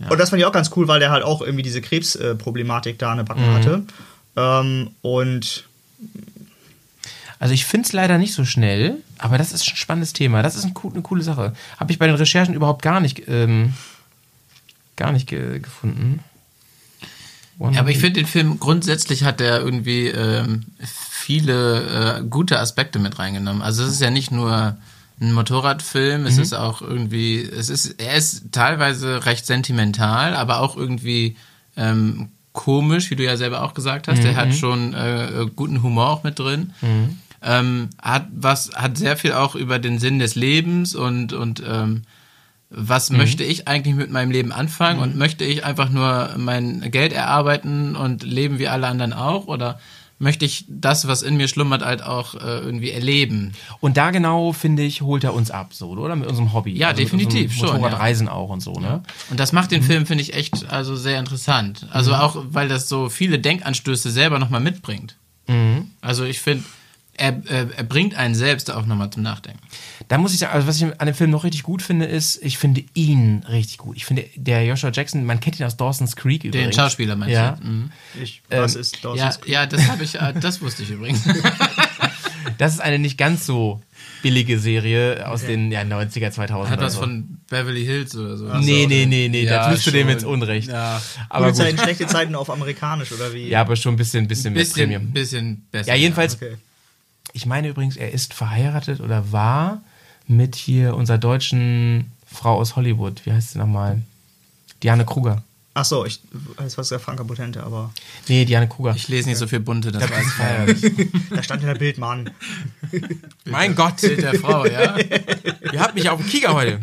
Und das fand ich auch ganz cool, weil der halt auch irgendwie diese Krebsproblematik da an der Backen hatte. Ähm, und Also ich finde es leider nicht so schnell, aber das ist ein spannendes Thema. Das ist ein, cool- eine coole Sache. Habe ich bei den Recherchen überhaupt gar nicht, ähm, gar nicht ge gefunden. One Ja, aber ich finde den Film grundsätzlich hat er irgendwie ähm, viele äh, gute Aspekte mit reingenommen. Also es ist ja nicht nur ein Motorradfilm, es ist auch irgendwie, es ist, er ist teilweise recht sentimental, aber auch irgendwie ähm, komisch, wie du ja selber auch gesagt hast. Er hat schon äh, guten Humor auch mit drin. Ähm, hat was, hat sehr viel auch über den Sinn des Lebens und und ähm, was möchte ich eigentlich mit meinem Leben anfangen? Und möchte ich einfach nur mein Geld erarbeiten und leben wie alle anderen auch? Oder möchte ich das, was in mir schlummert, halt auch äh, irgendwie erleben? Und da genau, finde ich, holt er uns ab, so, oder? Mit unserem Hobby. Ja, also definitiv, schon, Motorradreisen auch und so, ne? Und das macht den Film, finde ich, echt also sehr interessant. Also auch, weil das so viele Denkanstöße selber nochmal mitbringt. Also ich finde, er, er, er bringt einen selbst auch nochmal zum Nachdenken. Da muss ich sagen, also was ich an dem Film noch richtig gut finde, ist, ich finde ihn richtig gut. Ich finde, der Joshua Jackson, man kennt ihn aus Dawson's Creek Den übrigens. Schauspieler meinst Ja. du? Mhm. ich, was ist Dawson's Ja, Creek? ja, das habe ich, äh, das wusste ich übrigens. Das ist eine nicht ganz so billige Serie aus den ja, 90er, 2000er. Hat was so. von Beverly Hills oder so. Nee, nee, nee, nee, Ja, da tust du dem jetzt Unrecht. Ja. Aber Gute Zeiten, gut. schlechte Zeiten auf amerikanisch, oder wie? Ja, aber schon ein bisschen, bisschen mehr Bisschen, Premium. bisschen besser. Ja, jedenfalls, Okay. Ich meine übrigens, er ist verheiratet oder war mit hier unserer deutschen Frau aus Hollywood. Wie heißt sie nochmal? Diane Kruger. Ach so, ich weiß was der Franka Potente, aber Nee, Diane Kruger. Ich lese nicht so viel bunte, das weiß ich. verheiratet. da stand in der Bild, Mann. mein Gott, Bild der Frau, ja? ihr habt mich auf dem Kieger heute.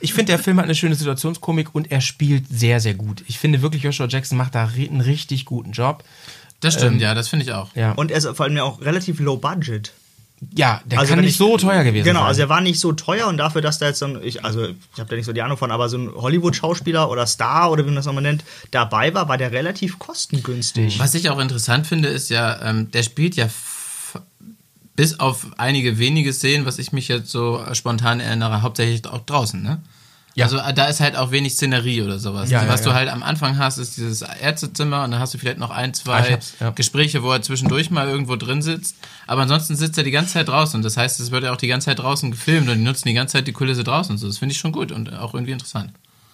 Ich finde, der Film hat eine schöne Situationskomik und er spielt sehr, sehr gut. Ich finde wirklich, Joshua Jackson macht da einen richtig guten Job. Das stimmt, ja, das finde ich auch. Ja, Und er ist vor allem ja auch relativ low budget. ja der Also kann nicht ich- so teuer gewesen Genau, sein. also er war nicht so teuer und dafür, dass da jetzt so ein, ich, also ich habe da nicht so die Ahnung von, aber so ein Hollywood-Schauspieler oder Star oder wie man das nochmal nennt, dabei war, war der relativ kostengünstig. Was ich auch interessant finde, ist ja, ähm, der spielt ja bis auf einige wenige Szenen, was ich mich jetzt so spontan erinnere, hauptsächlich auch draußen, ne? Ja. Also äh, da ist halt auch wenig Szenerie oder sowas. Ja, Also, ja, was ja. du halt am Anfang hast, ist dieses Ärztezimmer und dann hast du vielleicht noch ein, Ah, zwei ja. Gespräche, wo er zwischendurch mal irgendwo drin sitzt. Aber ansonsten sitzt er die ganze Zeit draußen. Und das heißt, es wird ja auch die ganze Zeit draußen gefilmt und die nutzen die ganze Zeit die Kulisse draußen und so. Das finde ich schon gut und auch irgendwie interessant.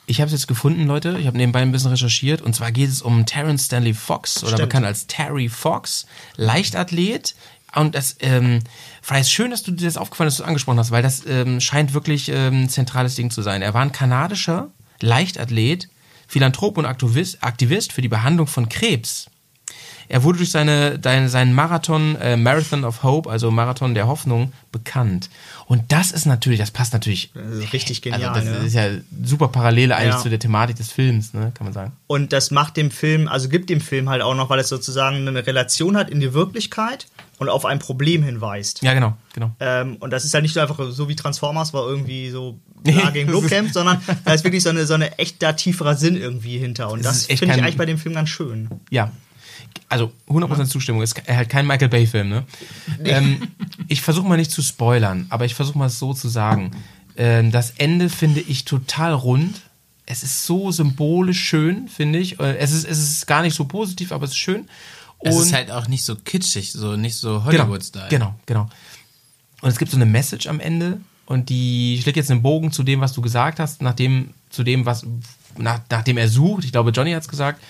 Ich habe es jetzt gefunden, Leute. Ich habe nebenbei ein bisschen recherchiert. Und zwar geht es um Terence Stanley Fox oder Stimmt. bekannt als Terry Fox, Leichtathlet. Und das, ähm, Fry, ist schön, dass du dir das aufgefallen ist, dass du angesprochen hast, weil das ähm, scheint wirklich ähm, ein zentrales Ding zu sein. Er war ein kanadischer Leichtathlet, Philanthrop und Aktivist für die Behandlung von Krebs. Er wurde durch seine, seinen Marathon, äh, Marathon of Hope, also Marathon der Hoffnung, bekannt. Und das ist natürlich, das passt natürlich. Das ist richtig genial. Also das ne? ist ja super Parallele eigentlich Ja. zu der Thematik des Films, ne, kann man sagen. Und das macht dem Film, also gibt dem Film halt auch noch, weil es sozusagen eine Relation hat in die Wirklichkeit und auf ein Problem hinweist. Ja, genau, genau. Ähm, und das ist halt nicht so einfach so wie Transformers, war irgendwie so bla gegen kämpft, sondern da ist wirklich so eine, so eine echter tieferer Sinn irgendwie hinter. Und Das das echt finde ich eigentlich bei dem Film ganz schön. Ja. Also 100% Zustimmung. Ist halt kein Michael Bay-Film, ne? Ähm, ich versuche mal nicht zu spoilern, aber ich versuche mal es so zu sagen. Ähm, das Ende finde ich total rund. Es ist so symbolisch schön, finde ich. Äh, Es ist, es ist gar nicht so positiv, aber es ist schön. Und Es ist halt auch nicht so kitschig, so nicht so genau, Hollywood-Style. genau, genau. Und es gibt so eine Message am Ende und die schlägt jetzt einen Bogen zu dem, was du gesagt hast, nachdem, zu dem, was, nach, nachdem er sucht. Ich glaube, Johnny hat es gesagt.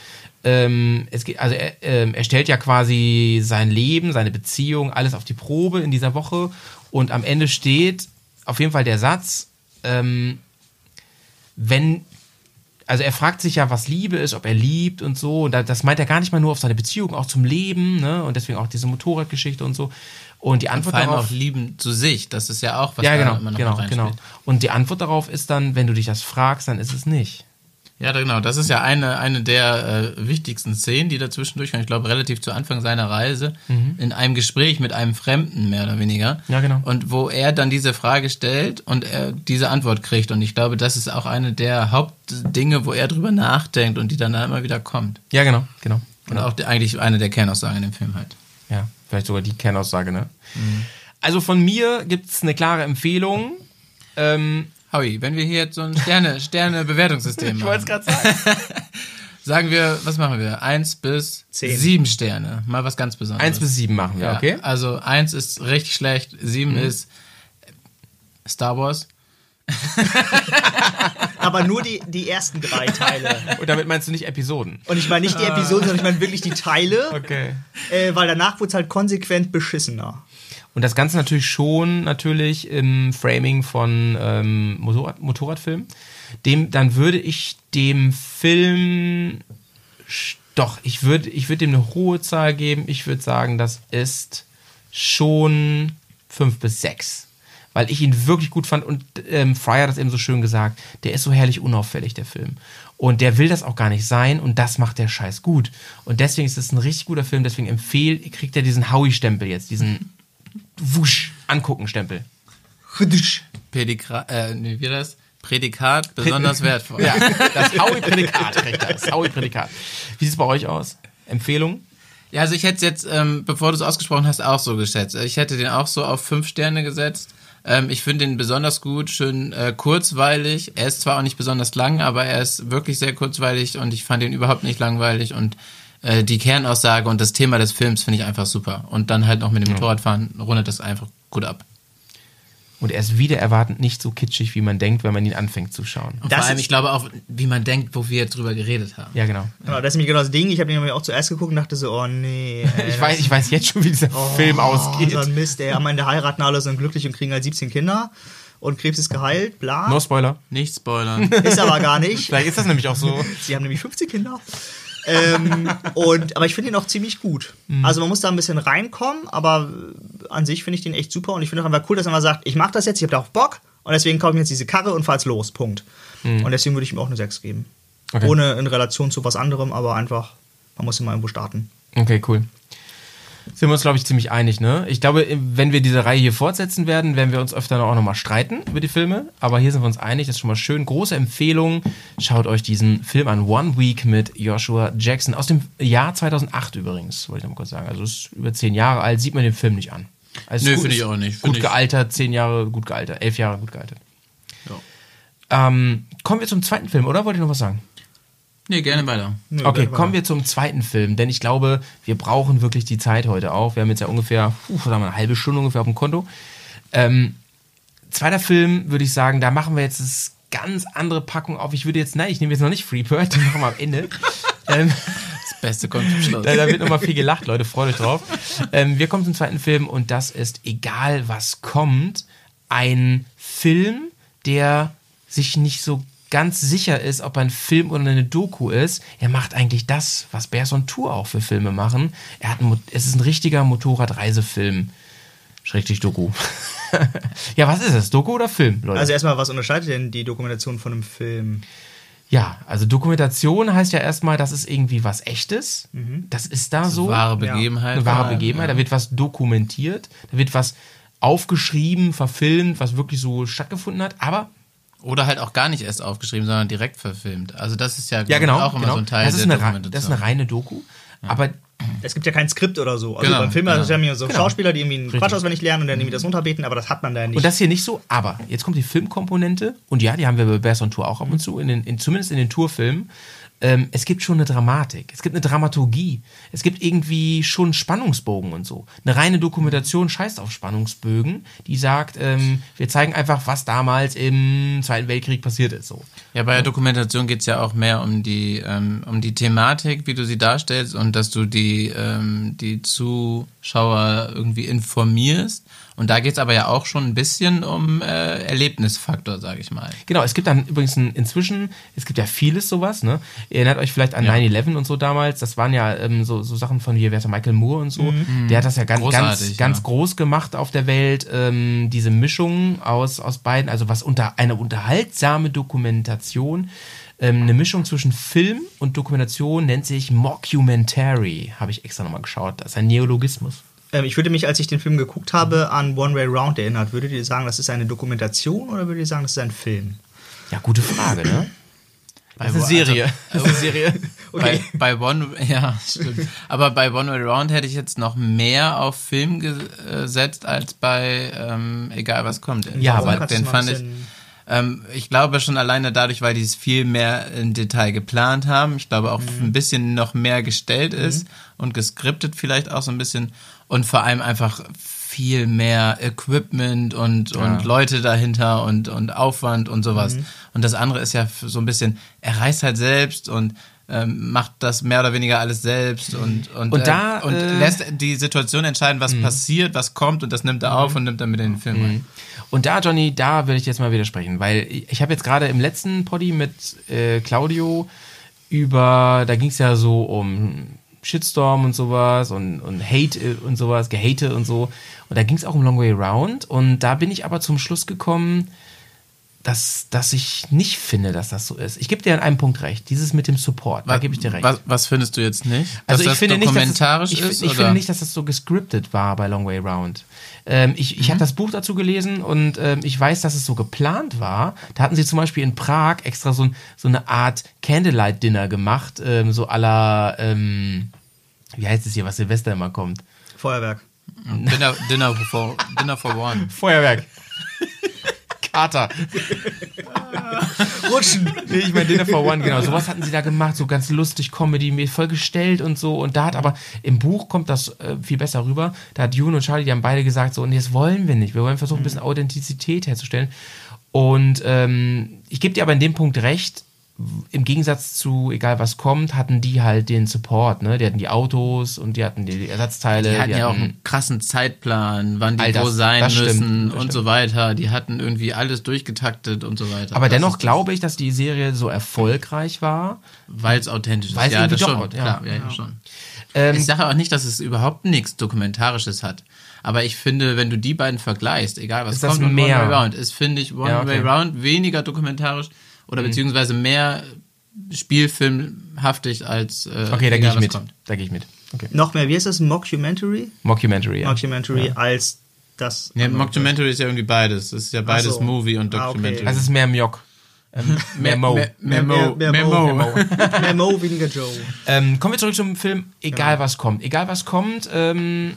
Ähm, es geht, also er, ähm, er stellt ja quasi sein Leben, seine Beziehung, alles auf die Probe in dieser Woche und am Ende steht auf jeden Fall der Satz, ähm, wenn also er fragt sich ja, was Liebe ist, ob er liebt und so. Und da- das meint er gar nicht mal nur auf seine Beziehung, auch zum Leben, ne? Und deswegen auch diese Motorradgeschichte und so. Und die Antwort Vor allem darauf. auch lieben zu sich. Das ist ja auch was ja, da genau, immer noch genau, genau. Und die Antwort darauf ist dann, wenn du dich das fragst, dann ist es nicht. Ja, genau. Das ist ja eine, eine der äh, wichtigsten Szenen, die dazwischen durchkommen. Ich glaube, relativ zu Anfang seiner Reise. In einem Gespräch mit einem Fremden, mehr oder weniger. Ja, genau. Und wo er dann diese Frage stellt und er diese Antwort kriegt. Und ich glaube, das ist auch eine der Hauptdinge, wo er drüber nachdenkt und die dann da immer wieder kommt. Ja, genau, genau. Und auch die, eigentlich eine der Kernaussagen in dem Film halt. Ja, vielleicht sogar die Kernaussage, ne? Also von mir gibt's eine klare Empfehlung. Ähm, Howie, wenn wir hier jetzt so ein Sterne, Sterne-Bewertungssystem machen, gerade sagen. sagen wir, was machen wir? Eins bis Zehn. sieben Sterne. Mal was ganz Besonderes. Eins bis sieben machen wir, Ja, okay? Also eins ist richtig schlecht, sieben ist Star Wars. Aber nur die, die ersten drei Teile. Und damit meinst du nicht Episoden. Und ich meine nicht die Episoden, sondern ich meine wirklich die Teile, Okay. äh, weil danach wurde es halt konsequent beschissener. Und das Ganze natürlich schon natürlich im Framing von ähm, Motorrad, Motorradfilm. Dem, dann würde ich dem Film doch, ich würde ich würd dem eine hohe Zahl geben. Ich würde sagen, das ist schon fünf bis sechs. Weil ich ihn wirklich gut fand und ähm, Fry hat das eben so schön gesagt, der ist so herrlich unauffällig, der Film. Und der will das auch gar nicht sein und das macht der Scheiß gut. Und deswegen ist es ein richtig guter Film, deswegen empfehle, kriegt er diesen Howie-Stempel jetzt, diesen Wusch, angucken Stempel. Pedikra äh, nee, wie das? Prädikat besonders wertvoll. Ja, das Howie-Prädikat kriegt er, das Howie-Prädikat. Wie sieht es bei euch aus? Empfehlung? Ja, also ich hätte es jetzt, ähm, bevor du es ausgesprochen hast, auch so geschätzt. Ich hätte den auch so auf fünf Sterne gesetzt. Ähm, ich finde den besonders gut, schön äh, kurzweilig. Er ist zwar auch nicht besonders lang, aber er ist wirklich sehr kurzweilig und ich fand ihn überhaupt nicht langweilig und äh, die Kernaussage und das Thema des Films finde ich einfach super. Und dann halt noch mit dem Motorradfahren rundet das einfach gut ab. Und er ist wieder erwartend nicht so kitschig, wie man denkt, wenn man ihn anfängt zu schauen. Und Das vor allem, ist- ich glaube auch, wie man denkt, wo wir jetzt drüber geredet haben. Ja, genau. Genau, das ist nämlich genau das Ding. Ich habe den nämlich auch zuerst geguckt und dachte so, oh nee. Ey, Ich weiß, ich weiß jetzt schon, wie dieser Film oh, ausgeht. so ein Mist, ey. Am Ende heiraten alle sind glücklich und kriegen halt 17 Kinder. Und Krebs ist geheilt, bla. No Spoiler. Nicht spoilern. Ist aber gar nicht. Vielleicht ist das nämlich auch so. Sie haben nämlich 15 Kinder. Ähm, und, aber ich finde ihn auch ziemlich gut. Mhm. Also man muss da ein bisschen reinkommen, aber an sich finde ich den echt super und ich finde auch einfach cool, dass er mal sagt, ich mache das jetzt, ich habe da auch Bock und deswegen kaufe ich mir jetzt diese Karre und fahr's los. Punkt. Und deswegen würde ich ihm auch eine 6 geben. Mhm. Okay. Ohne in Relation zu was anderem, aber einfach, man muss immer irgendwo starten. Okay, cool. Sind wir uns, glaube ich, ziemlich einig, ne? Ich glaube, wenn wir diese Reihe hier fortsetzen werden, werden wir uns öfter auch nochmal streiten über die Filme. Aber hier sind wir uns einig, das ist schon mal schön. Große Empfehlung. Schaut euch diesen Film an. One Week mit Joshua Jackson. Aus dem Jahr 2008 übrigens, wollte ich noch mal kurz sagen. Also ist über zehn Jahre alt, sieht man den Film nicht an. Also gut- finde ich auch nicht. Gut ich- gealtert, zehn Jahre gut gealtert, elf Jahre gut gealtert. Ähm, kommen wir zum zweiten Film, oder? Wollt ihr noch was sagen? Nee, gerne weiter. Nö, Okay, dann kommen wir zum zweiten Film, denn ich glaube, wir brauchen wirklich die Zeit heute auch. Wir haben jetzt ja ungefähr, puh, sagen wir, eine halbe Stunde ungefähr auf dem Konto. Ähm, zweiter Film, würde ich sagen, da machen wir jetzt das ganz andere Packung auf. Ich würde jetzt, nein, ich nehme jetzt noch nicht Freebird, den machen wir am Ende. ähm, Das Beste kommt zum Schluss. da, da wird nochmal viel gelacht, Leute, freut euch drauf. Ähm, wir kommen zum zweiten Film und das ist Egal was kommt, ein Film, der sich nicht so ganz sicher ist, ob ein Film oder eine Doku ist. Er macht eigentlich das, was Bears on Tour auch für Filme machen. Er hat ein, es ist ein richtiger Motorradreisefilm. Schrägstrich Doku. ja, was ist es? Doku oder Film, Leute? Also erstmal, was unterscheidet denn die Dokumentation von einem Film? ja, also Dokumentation heißt ja erstmal, das ist irgendwie was Echtes. Das ist da so. Wahre Begebenheit. eine wahre Begebenheit, ja. da wird was dokumentiert, da wird was aufgeschrieben, verfilmt, was wirklich so stattgefunden hat, aber Oder halt auch gar nicht erst aufgeschrieben, sondern direkt verfilmt. Also das ist ja, ja genau, auch immer genau. so ein Teil das, ist der eine, das ist eine reine Doku, aber Es gibt ja kein Skript oder so. Also Genau, beim Film genau. also, haben ja so Genau. Schauspieler, die irgendwie einen Richtig. Quatsch auswendig lernen und dann irgendwie das runterbeten, aber das hat man da ja nicht. und das hier nicht so, aber jetzt kommt die Filmkomponente und ja, die haben wir bei Bears on Tour auch ab und zu, in den, in, zumindest in den Tourfilmen. Ähm, es gibt schon eine Dramatik, es gibt eine Dramaturgie, es gibt irgendwie schon Spannungsbogen und so. Eine reine Dokumentation scheißt auf Spannungsbögen, die sagt, ähm, wir zeigen einfach, was damals im Zweiten Weltkrieg passiert ist. So. Ja, bei der Dokumentation geht's ja auch mehr um die, ähm, um die Thematik, wie du sie darstellst und dass du die, ähm, die Zuschauer irgendwie informierst. Und da geht's aber ja auch schon ein bisschen um äh, Erlebnisfaktor, sage ich mal. Genau, es gibt dann übrigens ein, inzwischen, es gibt ja vieles sowas, ne? Ihr erinnert euch vielleicht an 9-11 und so damals, das waren ja ähm, so, so Sachen von hier, wer Michael Moore und so, der hat das ja ganz, ganz, Großartig, ganz ja. groß gemacht auf der Welt, ähm, diese Mischung aus, aus beiden, also was unter eine unterhaltsame Dokumentation, Ähm, eine Mischung zwischen Film und Dokumentation nennt sich Mockumentary. Habe ich extra nochmal geschaut. Das ist ein Neologismus. Ähm, ich würde mich, als ich den Film geguckt habe, an One Way Round erinnert. Würdet ihr sagen, das ist eine Dokumentation oder würdet ihr sagen, das ist ein Film? Ja, gute Frage, ne? Bei Das ist eine Serie. Das ist eine Serie. Okay. Bei, bei One, ja, stimmt. Aber bei One Way Round hätte ich jetzt noch mehr auf Film gesetzt als bei ähm, egal was kommt. Ja, Warum? weil den fand ich. bisschen- Ähm, ich glaube schon alleine dadurch, weil die es viel mehr im Detail geplant haben. Ich glaube auch Mhm. ein bisschen noch mehr gestellt ist und geskriptet vielleicht auch so ein bisschen und vor allem einfach viel mehr Equipment und, und Leute dahinter und, und Aufwand und sowas. Mhm. Und das andere ist ja so ein bisschen, er reist halt selbst und ähm, macht das mehr oder weniger alles selbst und, und, Und da, äh, und äh, lässt die Situation entscheiden, was passiert, was kommt und das nimmt er auf und nimmt dann mit in den Film rein. Und da, Johnny, da würde ich jetzt mal widersprechen, weil ich habe jetzt gerade im letzten Poddy mit äh, Claudio über, da ging es ja so um Shitstorm und sowas und, und Hate äh, und sowas, Gehate und so. Und da ging es auch um Long Way Round. Und da bin ich aber zum Schluss gekommen, dass, dass ich nicht finde, dass das so ist. Ich gebe dir an einem Punkt recht. Dieses mit dem Support, da gebe ich dir recht. Was, was findest du jetzt nicht? Also Dass ich das finde nicht, dass es, ich, ist? ich finde nicht, dass das so gescriptet war bei Long Way Round. Ähm, ich ich habe das Buch dazu gelesen und ähm, ich weiß, dass es so geplant war. Da hatten sie zum Beispiel in Prag extra so, ein, so eine Art Candlelight-Dinner gemacht, ähm, so aller, ähm, wie heißt es hier, was Silvester immer kommt? Feuerwerk. Dinner, Dinner, for, Dinner for One. Feuerwerk. Kater. Rutschen. Nee, ich meine Dinner for One, genau. Sowas hatten sie da gemacht, so ganz lustig, Comedy, mir voll gestellt und so. Und da hat aber im Buch kommt das äh, viel besser rüber. Da hat June und Charlie, die haben beide gesagt, so, nee, das wollen wir nicht. Wir wollen versuchen, ein bisschen Authentizität herzustellen. Und ähm, ich gebe dir aber in dem Punkt recht, im Gegensatz zu egal was kommt, hatten die halt den Support, ne? Die hatten die Autos und die hatten die Ersatzteile. Die hatten ja auch hatten- einen krassen Zeitplan, wann die das- wo sein das stimmt, müssen das und stimmt. so weiter. Die hatten irgendwie alles durchgetaktet und so weiter. aber Das dennoch glaube ich, dass die Serie so erfolgreich war. Weil es authentisch ist. Ja, das schon. ja. Klar, ja, ja, schon. Ähm, Ich sage auch nicht, dass es überhaupt nichts Dokumentarisches hat. Aber ich finde, wenn du die beiden vergleichst, egal was Ist das kommt, und mehr? One Way Round, ist, finde ich, One Ja, okay. Way Round weniger dokumentarisch oder beziehungsweise mehr spielfilmhaftig als äh, okay, da gehe ich mit. kommt. Da gehe ich mit. Okay. Noch mehr, wie heißt das? Mockumentary? Mockumentary, ja. Mockumentary als das. Ja, andere. Mockumentary ist ja irgendwie beides. Es ist ja beides so. Movie und Ah, okay. Documentary. Also es ist mehr Mjock. Ähm, mehr Mo. Mehr, mehr, Mehr- Mo. mehr Mehr Mo. Mo. Mehr Mo, weniger Joe. Ähm, kommen wir zurück zum Film, egal was kommt. Egal was kommt, ähm,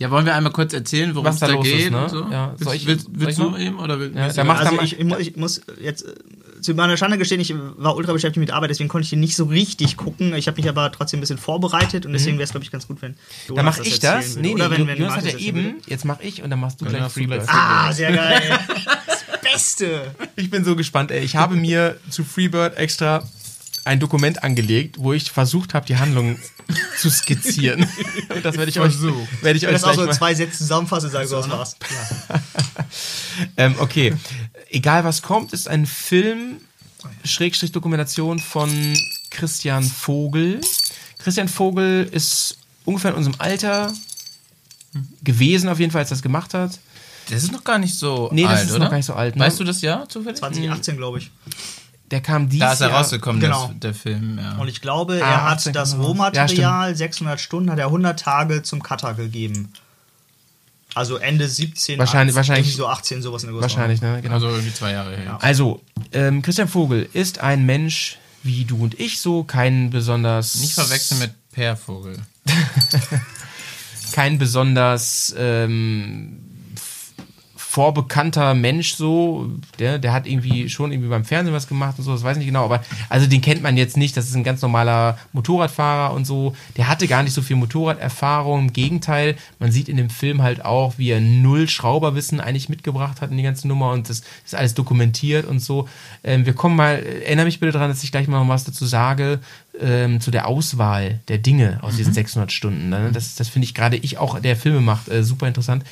Ja, wollen wir einmal kurz erzählen, worum es da da los ist, geht ne? so? Ja, soll ich- willst soll willst ich du eben oder will, Ja, willst dann du- mach Also mal- ich, ich, mu- ich muss jetzt äh, zu meiner Schande gestehen, ich war ultra beschäftigt mit Arbeit, deswegen konnte ich den nicht so richtig gucken. Ich habe mich aber trotzdem ein bisschen vorvorbereitet und deswegen wäre es, glaube ich, ganz gut, wenn du Mhm. dann mache ich das. erzählen Nee, nee, Oder wenn, wenn Jonas hat ja eben, jetzt mache ich und dann machst du Dann gleich Freebird. Ah, sehr geil. Das Beste. Ich bin so gespannt, ey. Ich habe mir zu Freebird extra ein Dokument angelegt, wo ich versucht habe, die Handlung zu skizzieren. Und das werde ich euch, werde ich euch das auch so in zwei Sätzen zusammenfasse, sage so, das war's. Ähm, okay. Egal was kommt, ist ein Film, Schrägstrich Dokumentation von Christian Vogel. Christian Vogel ist ungefähr in unserem Alter gewesen, auf jeden Fall, als er das gemacht hat. Das ist noch gar nicht so Nee, das alt, ist oder? noch gar nicht so alt, ne? Weißt du das Jahr zufällig? 2018, glaube ich. Der kam dieses Da ist er Jahr. rausgekommen, Genau. das, der Film. Ja. Und ich glaube, Ah, er hat 18, das. Rohmaterial, 600 Stunden, hat er 100 Tage zum Cutter gegeben. Also Ende 17, Wahrscheinlich- 18, wahrscheinlich- so 18, sowas in der Größenordnung. Wahrscheinlich, ne? Genau. Also irgendwie zwei Jahre her. Also, ähm, Christian Vogel ist ein Mensch wie du und ich so, kein besonders. Nicht verwechseln mit Per Vogel. kein besonders ähm, vorbekannter Mensch so, der, der hat irgendwie schon irgendwie beim Fernsehen was gemacht und so, das weiß ich nicht genau, aber also den kennt man jetzt nicht, das ist ein ganz normaler Motorradfahrer und so, der hatte gar nicht so viel Motorraderfahrung, im Gegenteil, man sieht in dem Film halt auch, wie er null Schrauberwissen eigentlich mitgebracht hat in die ganze Nummer und das ist alles dokumentiert und so. Ähm, wir kommen mal, erinnere mich bitte daran, dass ich gleich mal noch was dazu sage, ähm, zu der Auswahl der Dinge aus diesen 600 Stunden. Ne? Das, das finde ich gerade ich auch, der Filme macht, äh, super interessant,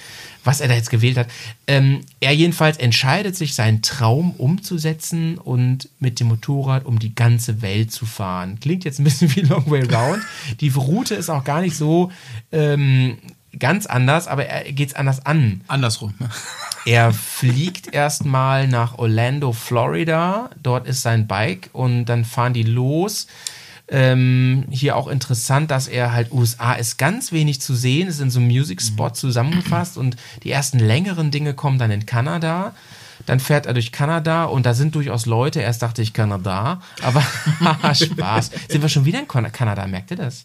was er da jetzt gewählt hat. Ähm, er jedenfalls entscheidet sich, seinen Traum umzusetzen und mit dem Motorrad um die ganze Welt zu fahren. Klingt jetzt ein bisschen wie Long Way Round. Die Route ist auch gar nicht so ähm, ganz anders, aber er geht es anders an. Andersrum. Er fliegt erstmal nach Orlando, Florida. Dort ist sein Bike und dann fahren die los. Ähm, hier auch interessant, dass er halt USA ist ganz wenig zu sehen, ist in so einem Music Spot zusammengefasst und die ersten längeren Dinge kommen dann in Kanada. Dann fährt er durch Kanada und da sind durchaus Leute. Erst dachte ich Kanada, aber Spaß. Sind wir schon wieder in Kanada? Merkt ihr das?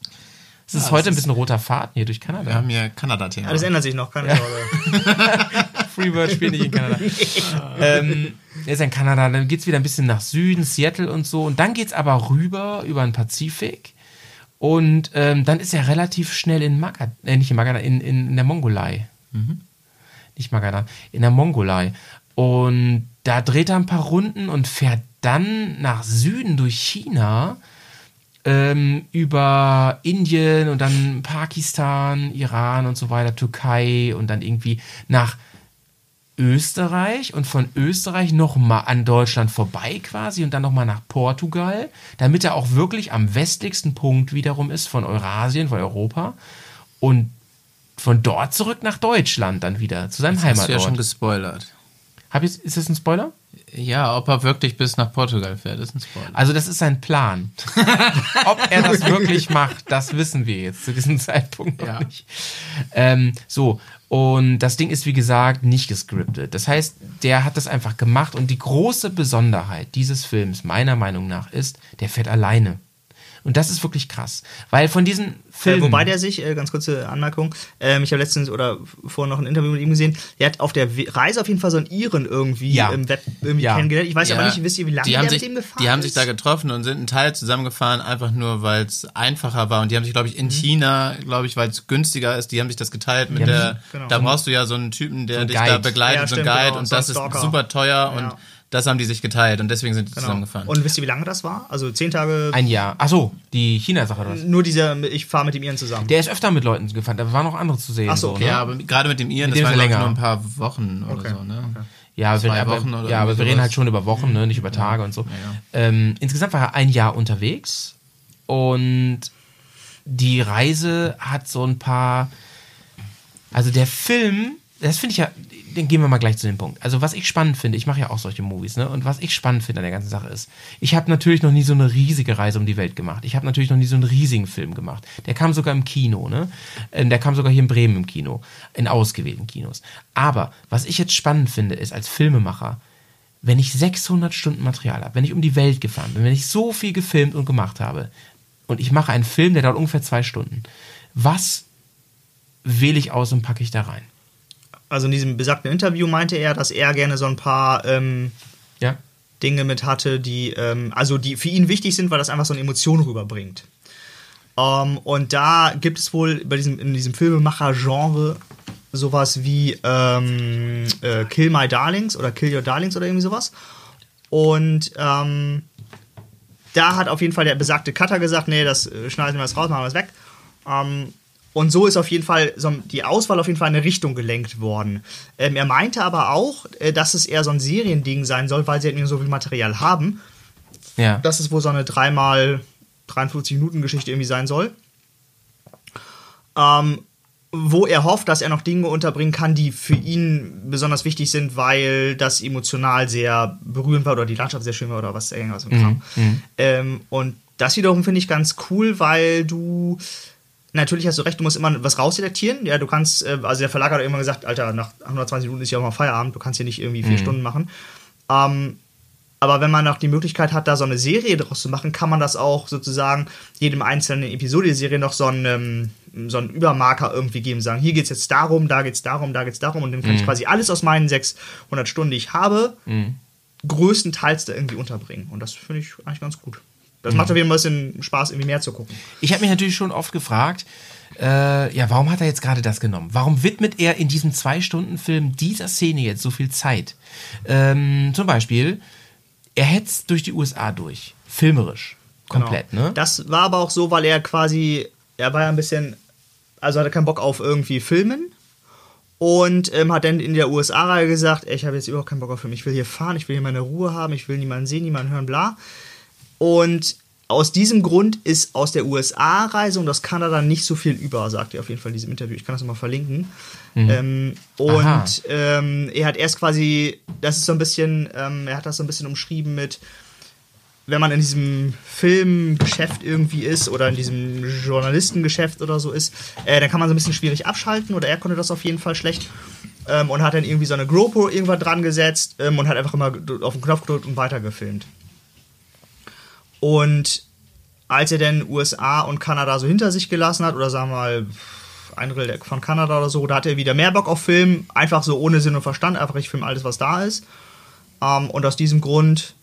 Es ist Ja, heute ein bisschen roter Faden hier durch Kanada. Wir haben hier Kanada-Thema. Alles ändert sich noch, keine Sorge. Freebird spielt nicht in Kanada. ähm, er ist in Kanada, dann geht's wieder ein bisschen nach Süden, Seattle und so. Und dann geht's aber rüber über den Pazifik. Und ähm, dann ist er relativ schnell in Magadan, äh, nicht in Magadan, in, in, in der Mongolei. Nicht Magadan, in der Mongolei. Und da dreht er ein paar Runden und fährt dann nach Süden durch China ähm, über Indien und dann Pakistan, Iran und so weiter, Türkei und dann irgendwie nach Österreich und von Österreich nochmal an Deutschland vorbei quasi und dann nochmal nach Portugal, damit er auch wirklich am westlichsten Punkt wiederum ist von Eurasien, von Europa und von dort zurück nach Deutschland dann wieder zu seinem Das hast du ja schon Heimatort. gespoilert. Hab ich, ist das ein Spoiler? Ja, ob er wirklich bis nach Portugal fährt, ist ein Spoiler. Also das ist sein Plan. Ob er das wirklich macht, das wissen wir jetzt zu diesem Zeitpunkt noch Ja. nicht. Ähm, so, und das Ding ist, wie gesagt, nicht gescriptet. Das heißt, der hat das einfach gemacht und die große Besonderheit dieses Films, meiner Meinung nach, ist, der fährt alleine. Und das ist wirklich krass. Weil von diesen Äh, Filmen... wobei der sich, äh, ganz kurze Anmerkung, ähm, ich habe letztens oder vorher noch ein Interview mit ihm gesehen, der hat auf der Reise auf jeden Fall so einen Iren irgendwie Ja. im Web irgendwie Ja. kennengelernt. Ich weiß aber Ja, nicht, wisst ihr, wie lange die der haben mit sich, dem gefahren Die haben ist? sich da getroffen und sind einen Teil zusammengefahren, einfach nur, weil es einfacher war. Und die haben sich, glaube ich, in China, glaube ich, weil es günstiger ist, die haben sich das geteilt mit Mhm. Der. genau. Da brauchst du ja so einen Typen, der So ein dich da Guide. begleitet, Ja, so ein Guide. genau, und so das ist super teuer und das haben die sich geteilt und deswegen sind die Genau. zusammengefahren. Und wisst ihr, wie lange das war? Also zehn Tage. ein Jahr. Ach so, die China-Sache. oder was? Nur dieser, ich fahre mit dem Iren zusammen. Der ist öfter mit Leuten gefahren, da waren noch andere zu sehen. Ach so, okay. ne? ja, aber gerade mit dem Iren, Mit das waren ich, länger. nur ein paar Wochen oder Okay. so. Ne? Ja, Zwei wir, aber, Wochen oder ja, aber wir reden halt schon über Wochen, ne? nicht über Tage und so. Ähm, insgesamt war er ein Jahr unterwegs und die Reise hat so ein paar. Also der Film, das finde ich ja, dann gehen wir mal gleich zu dem Punkt. Also was ich spannend finde, ich mache ja auch solche Movies, ne? Und was ich spannend finde an der ganzen Sache ist, ich habe natürlich noch nie so eine riesige Reise um die Welt gemacht. Ich habe natürlich noch nie so einen riesigen Film gemacht. Der kam sogar im Kino, ne? Ähm, Der kam sogar hier in Bremen im Kino, in ausgewählten Kinos. Aber was ich jetzt spannend finde, ist als Filmemacher, wenn ich 600 Stunden Material habe, wenn ich um die Welt gefahren bin, wenn ich so viel gefilmt und gemacht habe und ich mache einen Film, der dauert ungefähr zwei Stunden, was wähle ich aus und packe ich da rein? Also in diesem besagten Interview meinte er, dass er gerne so ein paar ähm, Ja? Dinge mit hatte, die, ähm, also die für ihn wichtig sind, weil das einfach so eine Emotion rüberbringt. Ähm, und da gibt es wohl bei diesem, in diesem Filmemacher-Genre sowas wie ähm, äh, Kill My Darlings oder Kill Your Darlings oder irgendwie sowas. Und ähm, da hat auf jeden Fall der besagte Cutter gesagt, nee, das äh, schneiden wir jetzt raus, machen wir es weg. Ähm, und so ist auf jeden Fall so die Auswahl auf jeden Fall in eine Richtung gelenkt worden. Ähm, er meinte aber auch, äh, dass es eher so ein Seriending sein soll, weil sie halt nicht so viel Material haben. Ja. Dass es wohl so eine dreimal 53 Minuten Geschichte irgendwie sein soll. Ähm, wo er hofft, dass er noch Dinge unterbringen kann, die für ihn besonders wichtig sind, weil das emotional sehr berührend war oder die Landschaft sehr schön war oder was irgendwas im Kram. Ähm, und das wiederum finde ich ganz cool, weil du natürlich hast du recht, du musst immer was rausselektieren. Ja, du kannst, äh, also der Verlag hat irgendwann gesagt, Alter, nach 120 Minuten ist ja auch mal Feierabend, du kannst hier nicht irgendwie vier Stunden machen. Ähm, aber wenn man noch die Möglichkeit hat, da so eine Serie draus zu machen, kann man das auch sozusagen jedem einzelnen Episode der Serie noch so einen, ähm, so einen Übermarker irgendwie geben. Sagen, hier geht es jetzt darum, da geht es darum, da geht es darum. Und dann kann ich quasi alles aus meinen 600 Stunden, die ich habe, größtenteils da irgendwie unterbringen. Und das finde ich eigentlich ganz gut. Das macht auf jeden Fall ein bisschen Spaß, irgendwie mehr zu gucken. Ich habe mich natürlich schon oft gefragt, äh, ja, warum hat er jetzt gerade das genommen? Warum widmet er in diesem Zwei-Stunden-Film dieser Szene jetzt so viel Zeit? Ähm, zum Beispiel, er hetzt durch die USA durch, filmerisch, komplett, Genau. ne? Das war aber auch so, weil er quasi, er war ja ein bisschen, also hatte keinen Bock auf irgendwie Filmen und ähm, hat dann in der USA-Reihe gesagt, ey, ich habe jetzt überhaupt keinen Bock auf Film, ich will hier fahren, ich will hier meine Ruhe haben, ich will niemanden sehen, niemanden hören, bla. Und aus diesem Grund ist aus der USA-Reise und aus Kanada nicht so viel über, sagt er auf jeden Fall in diesem Interview. Ich kann das mal verlinken. Ähm, und ähm, er hat erst quasi, das ist so ein bisschen, ähm, er hat das so ein bisschen umschrieben mit, wenn man in diesem Filmgeschäft irgendwie ist oder in diesem Journalistengeschäft oder so ist, äh, dann kann man so ein bisschen schwierig abschalten oder er konnte das auf jeden Fall schlecht. Ähm, und hat dann irgendwie so eine GoPro irgendwann dran gesetzt ähm, und hat einfach immer auf den Knopf gedrückt und weitergefilmt. Und als er dann USA und Kanada so hinter sich gelassen hat, oder sagen wir mal ein Drittel von Kanada oder so, da hat er wieder mehr Bock auf Film, einfach so ohne Sinn und Verstand, einfach ich filme alles, was da ist. Ähm, und aus diesem Grund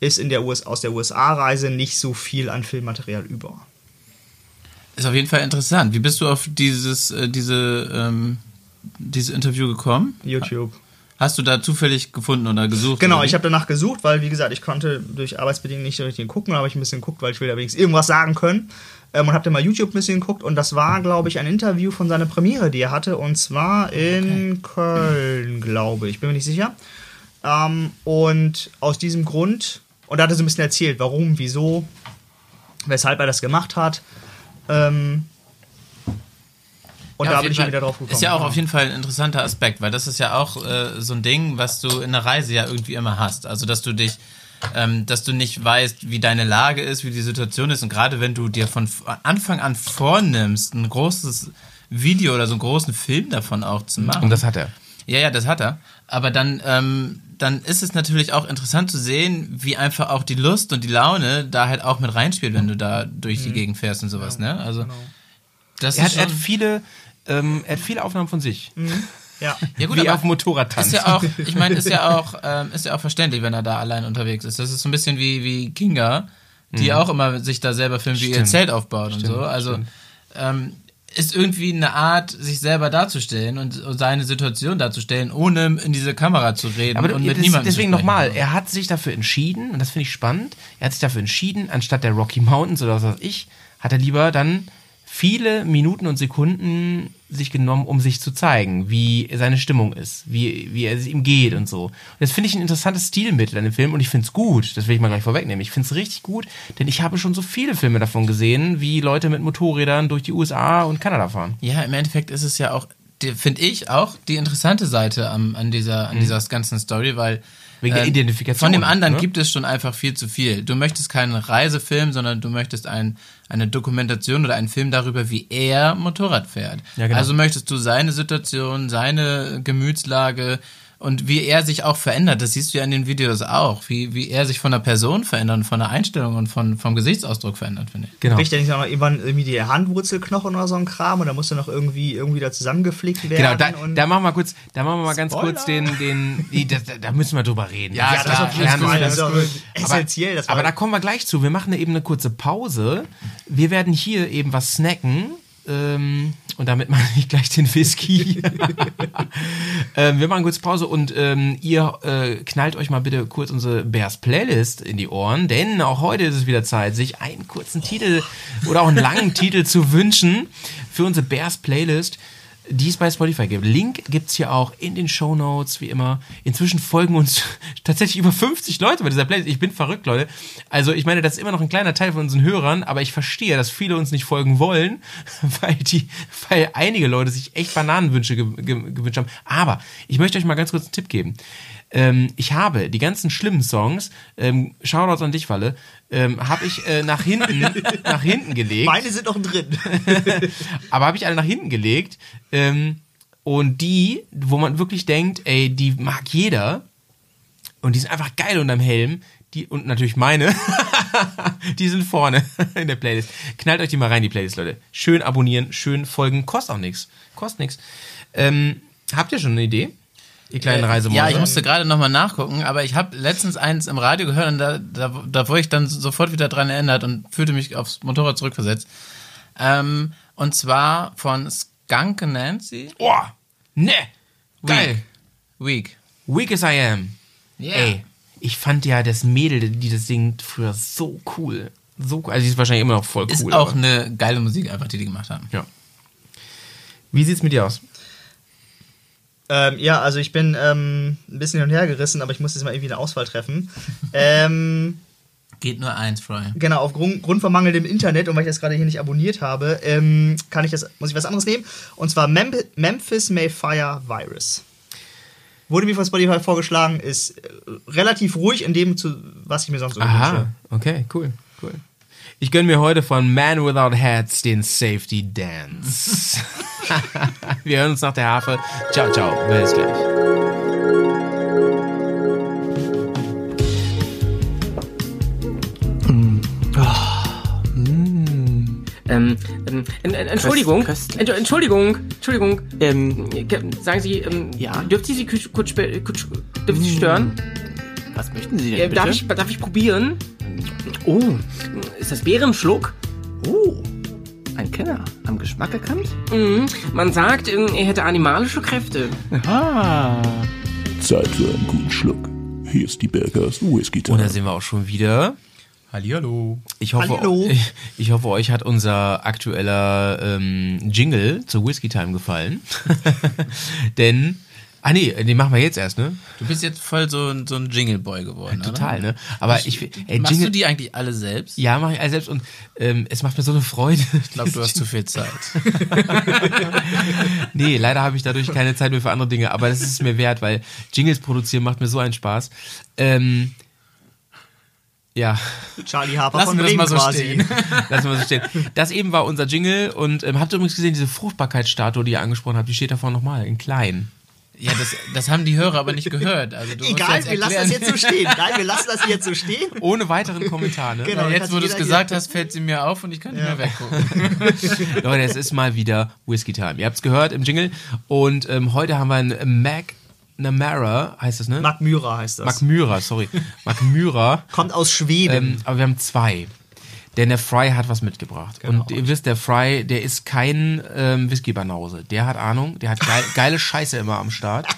ist in der US aus der USA-Reise nicht so viel an Filmmaterial über. Ist auf jeden Fall interessant. Wie bist du auf dieses, äh, diese, ähm, dieses Interview gekommen? YouTube. Hast du da zufällig gefunden oder gesucht? Genau, oder ich habe danach gesucht, weil, wie gesagt, ich konnte durch Arbeitsbedingungen nicht richtig gucken, aber ich ein bisschen geguckt, weil ich will da wenigstens irgendwas sagen können. Ähm, und habe dann mal YouTube ein bisschen geguckt und das war, glaube ich, ein Interview von seiner Premiere, die er hatte, und zwar in Köln, glaube ich, bin mir nicht sicher. Ähm, und aus diesem Grund, und da hat er so ein bisschen erzählt, warum, wieso, weshalb er das gemacht hat. Ähm, und Ja, da bin ich Fall. wieder drauf gekommen. Ist ja auch auf jeden Fall ein interessanter Aspekt, weil das ist ja auch äh, so ein Ding, was du in der Reise ja irgendwie immer hast. Also, dass du dich, ähm, dass du nicht weißt, wie deine Lage ist, wie die Situation ist. Und gerade wenn du dir von Anfang an vornimmst, ein großes Video oder so einen großen Film davon auch zu machen. Und das hat er. Ja, ja, das hat er. Aber dann, ähm, dann ist es natürlich auch interessant zu sehen, wie einfach auch die Lust und die Laune da halt auch mit reinspielt, wenn du da durch die Gegend fährst und sowas, ne? Also, das Er hat, ist er hat viele, ähm, er hat viele Aufnahmen von sich. ja. ja gut, wie er aber auf Motorrad tanzt. ist ja auch, ich meine, ist ja auch, ähm, ist ja auch verständlich, wenn er da allein unterwegs ist. Das ist so ein bisschen wie, wie Kinga, die auch immer sich da selber filmt, wie ihr Mhm. Stimmt. Zelt aufbaut und Stimmt, so. Also, stimmt. ähm, ist irgendwie eine Art, sich selber darzustellen und und seine Situation darzustellen, ohne in diese Kamera zu reden Aber und mit das- niemandem deswegen zu sprechen. nochmal, er hat sich dafür entschieden, und das finde ich spannend, er hat sich dafür entschieden, anstatt der Rocky Mountains oder was weiß ich, hat er lieber dann viele Minuten und Sekunden sich genommen, um sich zu zeigen, wie seine Stimmung ist, wie, wie es ihm geht und so. Und das finde ich ein interessantes Stilmittel an dem Film und ich finde es gut, das will ich mal gleich vorwegnehmen. Ich finde es richtig gut, denn ich habe schon so viele Filme davon gesehen, wie Leute mit Motorrädern durch die USA und Kanada fahren. Ja, im Endeffekt ist es ja auch, finde ich, auch die interessante Seite am, an, dieser, an dieser ganzen Story, weil Mhm. Wegen der äh, Identifikation, Von dem anderen ne? gibt es schon einfach viel zu viel. Du möchtest keinen Reisefilm, sondern du möchtest ein, eine Dokumentation oder einen Film darüber, wie er Motorrad fährt. Ja, genau. Also möchtest du seine Situation, seine Gemütslage und wie er sich auch verändert. Das siehst du ja in den Videos auch, wie, wie er sich von der Person verändert, und von der Einstellung und von, vom Gesichtsausdruck verändert, finde ich. Genau. Bricht ja nicht noch irgendwann irgendwie die Handwurzelknochen oder so ein Kram und da muss er noch irgendwie, irgendwie da zusammengeflickt werden. Genau, da, und da machen wir kurz, da machen wir mal ganz Spoiler. kurz den, den, die, da, da- müssen wir drüber reden. Ja, ja, das klar, lernen Fall. wir Das ist doch essentiell. Das war Aber da kommen wir gleich zu. Wir machen eben eine kurze Pause. Wir werden hier eben was snacken. Ähm, und damit meine ich gleich den Whisky. ähm, wir machen kurz Pause und ähm, ihr äh, knallt euch mal bitte kurz unsere Bears Playlist in die Ohren, denn auch heute ist es wieder Zeit, sich einen kurzen Titel oder auch einen langen Titel zu wünschen für unsere Bears Playlist die es bei Spotify gibt. Link gibt's hier auch in den Show Notes, wie immer. Inzwischen folgen uns tatsächlich über 50 Leute bei dieser Playlist. Ich bin verrückt, Leute. Also ich meine, das ist immer noch ein kleiner Teil von unseren Hörern, aber ich verstehe, dass viele uns nicht folgen wollen, weil die, weil einige Leute sich echt Bananenwünsche ge ge gewünscht haben. Aber ich möchte euch mal ganz kurz einen Tipp geben. Ähm, ich habe die ganzen schlimmen Songs, ähm, Shoutouts an dich, Walle, ähm, habe ich äh, nach hinten, nach hinten gelegt. Meine sind noch drin. Aber habe ich alle nach hinten gelegt. Ähm, und die, wo man wirklich denkt, ey, die mag jeder. Und die sind einfach geil unterm Helm. Die, und natürlich meine, die sind vorne in der Playlist. Knallt euch die mal rein, die Playlist, Leute. Schön abonnieren, schön folgen, kostet auch nichts. Kostet nichts. Ähm, habt ihr schon eine Idee? Ihr kleinen Reisemäuse? Ja, ich musste gerade nochmal nachgucken, aber ich habe letztens eins im Radio gehört und da, da, da wurde ich dann sofort wieder dran erinnert und fühlte mich aufs Motorrad zurückversetzt. Ähm, und zwar von Skunk Nancy. Oh, ne, geil. Weak. Weak as I am. Yeah. Ey, ich fand ja das Mädel, die das singt, früher so cool. So cool. Also, sie ist wahrscheinlich immer noch voll cool. Ist auch eine geile Musik einfach, die die gemacht haben. Ja. Wie sieht's mit dir aus? Ähm, ja, also ich bin ähm, ein bisschen hin und her gerissen, aber ich muss jetzt mal irgendwie eine Auswahl treffen. ähm, Geht nur eins, Fry. Genau, auf Grund, von mangelndem Internet und weil ich das gerade hier nicht abonniert habe, ähm, kann ich das, muss ich was anderes nehmen. Und zwar Mem Memphis Mayfire Virus. Wurde mir von Spotify vorgeschlagen, ist äh, relativ ruhig in dem, zu, was ich mir sonst so wünsche. Aha, okay, cool, cool. Ich gönne mir heute von Man Without Hats den Safety Dance. Wir hören uns nach der Hafe. Ciao, ciao. Bis gleich. Ähm, ähm, en- en- Entschuldigung, Ent- Entschuldigung, Entschuldigung, ähm, ke- sagen Sie, ähm, Ja? dürfte ich Sie kurz, kurz, kurz Sie stören? Was möchten Sie denn Äh, bitte? darf, ich, darf ich probieren? Oh, Ist das Bärenschluck? oh. Ein Kenner. Am Geschmack erkannt? Mhm. Man sagt, ähm, er hätte animalische Kräfte. Ah. Zeit für einen guten Schluck. Hier ist die Bergers Whisky Und da Time. sind wir auch schon wieder. Hallihallo. Ich hoffe, Hallo. ich, ich hoffe, euch hat unser aktueller ähm, Jingle zur Whisky Time gefallen. Denn, ah nee, den machen wir jetzt erst, ne? Du bist jetzt voll so, ein- so ein Jingle-Boy geworden, Total, oder? ne? Aber ich, ey, Machst Jingle, du die eigentlich alle selbst? ja, mache ich alles selbst und ähm, es macht mir so eine Freude. Ich glaube, du hast zu viel Zeit. nee, leider habe ich dadurch keine Zeit mehr für andere Dinge, aber das ist es mir wert, weil Jingles produzieren macht mir so einen Spaß. Ähm, ja, Charlie Harper Lassen von wir das Bremen mal so quasi. stehen. lassen wir so stehen. Das eben war unser Jingle und ähm, habt ihr übrigens gesehen, diese Fruchtbarkeitsstatue, die ihr angesprochen habt, die steht da vorne nochmal in klein. Ja, das, das haben die Hörer aber nicht gehört. Also du musst Egal, jetzt wir lassen das erklären- jetzt so stehen. Nein, wir lassen das jetzt so stehen. Ohne weiteren Kommentar, ne? Genau. Ja, jetzt, wo du es gesagt hast, fällt sie mir auf und ich kann nicht mehr weggucken. Leute, es ist mal wieder Whiskey Time. Ihr habt es gehört im Jingle und ähm, heute haben wir einen Mac Namara, heißt das, ne? Mark Myra heißt das. Mac Myra, sorry. Mac Myra. Kommt aus Schweden. Ähm, aber wir haben zwei. Denn der Fry hat was mitgebracht. Genau. Und ihr wisst, der Fry, der ist kein ähm, Whisky-Banause. Der hat Ahnung, der hat geil, geile Scheiße immer am Start.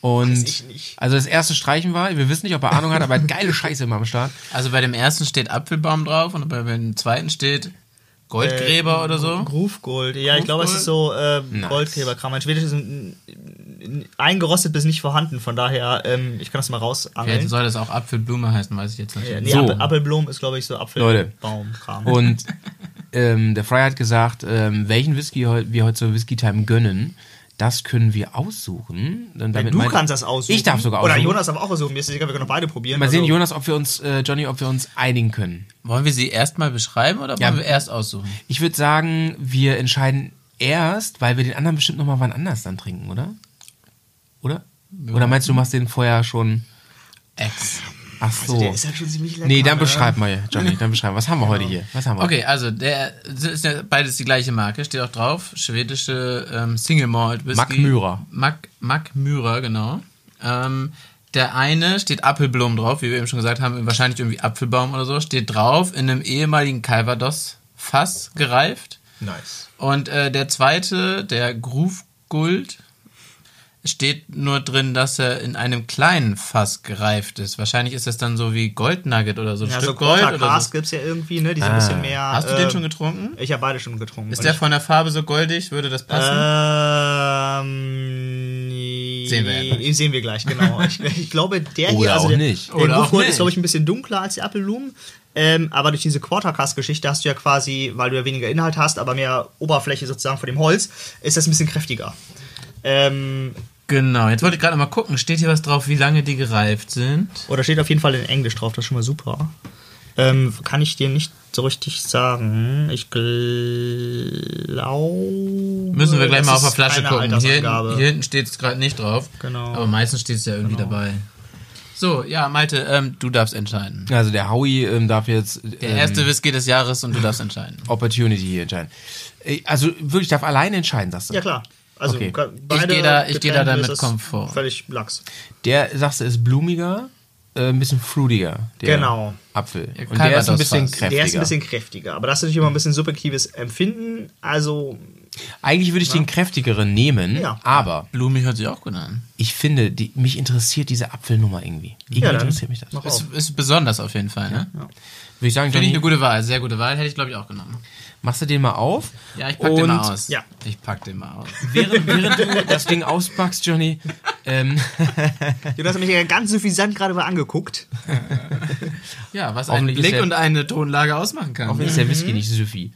Und ich nicht. also das erste Streichen war, wir wissen nicht, ob er Ahnung hat, aber er hat geile Scheiße immer am Start. Also bei dem ersten steht Apfelbaum drauf und bei dem zweiten steht Goldgräber oder so. Groove Gold. Ja, ich glaube, es ist so äh, Goldgräberkram. Mein Schwedisch ist ein- ein- eingerostet bis nicht vorhanden. Von daher, ähm, ich kann das mal Vielleicht rausangeln. soll das auch Apfelblume heißen, weiß ich jetzt nicht. Ja, nee, So. Apfel, Apfelblom ist, glaube ich, so. Apfelbaumkram. Und ähm, der Fry hat gesagt, ähm, welchen Whisky wir heute zur Whisky Time gönnen. Das können wir aussuchen. Dann damit du meint- kannst das aussuchen. Ich darf sogar aussuchen. Oder Jonas darf auch aussuchen. Mir ist egal, wir können beide probieren. Mal sehen, Also, Jonas, ob wir uns, äh, Johnny, ob wir uns einigen können. Wollen wir sie erst mal beschreiben oder wollen Ja. wir erst aussuchen? Ich würde sagen, wir entscheiden erst, weil wir den anderen bestimmt noch mal wann anders dann trinken, oder? Oder? Oder meinst du, du machst den vorher schon? Ex. Ach so. Also Der ist ja schon ziemlich lecker. nee, dann ne? beschreib mal, Johnny, dann beschreib. Was haben wir heute hier? Was haben wir? Okay, also der das ist ja beides die gleiche Marke, steht auch drauf. Schwedische ähm, Single Malt Whisky. Mack Myra. Mack, Mack Myra, genau. Ähm, der eine steht Apfelblom drauf, wie wir eben schon gesagt haben, wahrscheinlich irgendwie Apfelbaum oder so, steht drauf in einem ehemaligen Calvados-Fass gereift. Nice. Und äh, der zweite, der Groove Gold, steht nur drin, dass er in einem kleinen Fass gereift ist. Wahrscheinlich ist das dann so wie Goldnugget oder so ein Ja, so Stück Gold Quarter oder so. gibt's ja irgendwie, ne? Die sind ein bisschen mehr. Hast du äh, den schon getrunken? Ich habe beide schon getrunken. Ist der von der Farbe so goldig? Würde das passen? Ähm, nee. Sehen wir ja gleich. Sehen wir gleich, genau. Ich, ich glaube, der hier, Oder also auch der, nicht. der Oder Groove auch Gold nicht. ist, glaube ich, ein bisschen dunkler als die Apfelblumen. Ähm, aber durch diese Quartercast-Geschichte hast du ja quasi, weil du ja weniger Inhalt hast, aber mehr Oberfläche sozusagen von dem Holz, ist das ein bisschen kräftiger. Ähm, Genau, jetzt wollte ich gerade mal gucken, steht hier was drauf, wie lange die gereift sind? oder steht auf jeden Fall in Englisch drauf, das ist schon mal super. Ähm, kann ich dir nicht so richtig sagen. Ich glaube. Müssen wir gleich mal auf der Flasche gucken. Hier, hier hinten steht es gerade nicht drauf. Genau. Aber meistens steht es ja irgendwie dabei. So, ja, Malte, ähm, du darfst entscheiden. Also der Howie ähm, darf jetzt Der ähm, erste Whisky des Jahres und du darfst entscheiden. Opportunity hier entscheiden. Äh, Also wirklich darf alleine entscheiden, sagst du. Ja, klar. Also Okay. ka- beide geh da- ich geh da getrennt dann ist mit es Komfort. Völlig Lachs. Der, sagst du, ist blumiger, äh, ein bisschen fruitiger. Der Genau. Apfel. Ja, Und der ist ein bisschen fast. kräftiger. Der ist ein bisschen kräftiger, aber das ist natürlich immer ein bisschen subjektives Empfinden. Also, Eigentlich würde ich den kräftigeren nehmen, Ja. aber Blumig hört sich auch gut an. ich finde, die, mich interessiert diese Apfelnummer irgendwie. Irgendwie Ja, interessiert mich das. Ist, ist besonders auf jeden Fall, ne? Würde ich sagen, Finde ich eine gute Wahl, sehr gute Wahl, hätte ich glaube ich auch genommen. Machst du den mal auf? Ja, ich pack den Und mal aus. Ja. Ich pack den mal aus. Während, während du das Ding auspackst, Johnny, Ähm, Jonas hat mich ja ganz suffisant gerade mal angeguckt. Ja, was ein ist Blick der- und eine Tonlage ausmachen kann. auch wenn es der Whisky nicht so viel.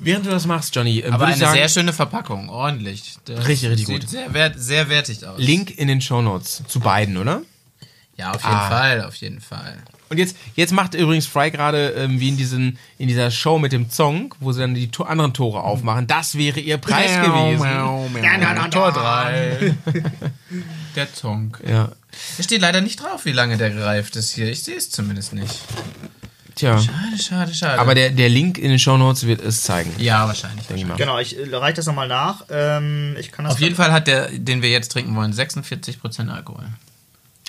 Während du das machst, Johnny, ähm, Aber würde eine ich sagen, sehr schöne Verpackung, ordentlich. Das Richtig, richtig sieht gut. Sehr, wert, sehr wertig aus. Link in den Shownotes zu beiden, oder? Ja, auf jeden Ah. Fall, auf jeden Fall. Und jetzt, jetzt macht übrigens Fry gerade ähm, wie in, diesen, in dieser Show mit dem Zong, wo sie dann die to anderen Tore aufmachen. Das wäre ihr Preis gewesen. Tor 3. der Zonk. Ja. Da steht leider nicht drauf, wie lange der gereift ist hier. Ich sehe es zumindest nicht. Tja. Schade, schade, schade. Aber der, der Link in den Shownotes wird es zeigen. ja, wahrscheinlich. Denke ich mal. Genau, ich äh, reiche das nochmal nach. Ähm, ich kann das Auf jeden Fall hat der, den wir jetzt trinken wollen, 46% Alkohol.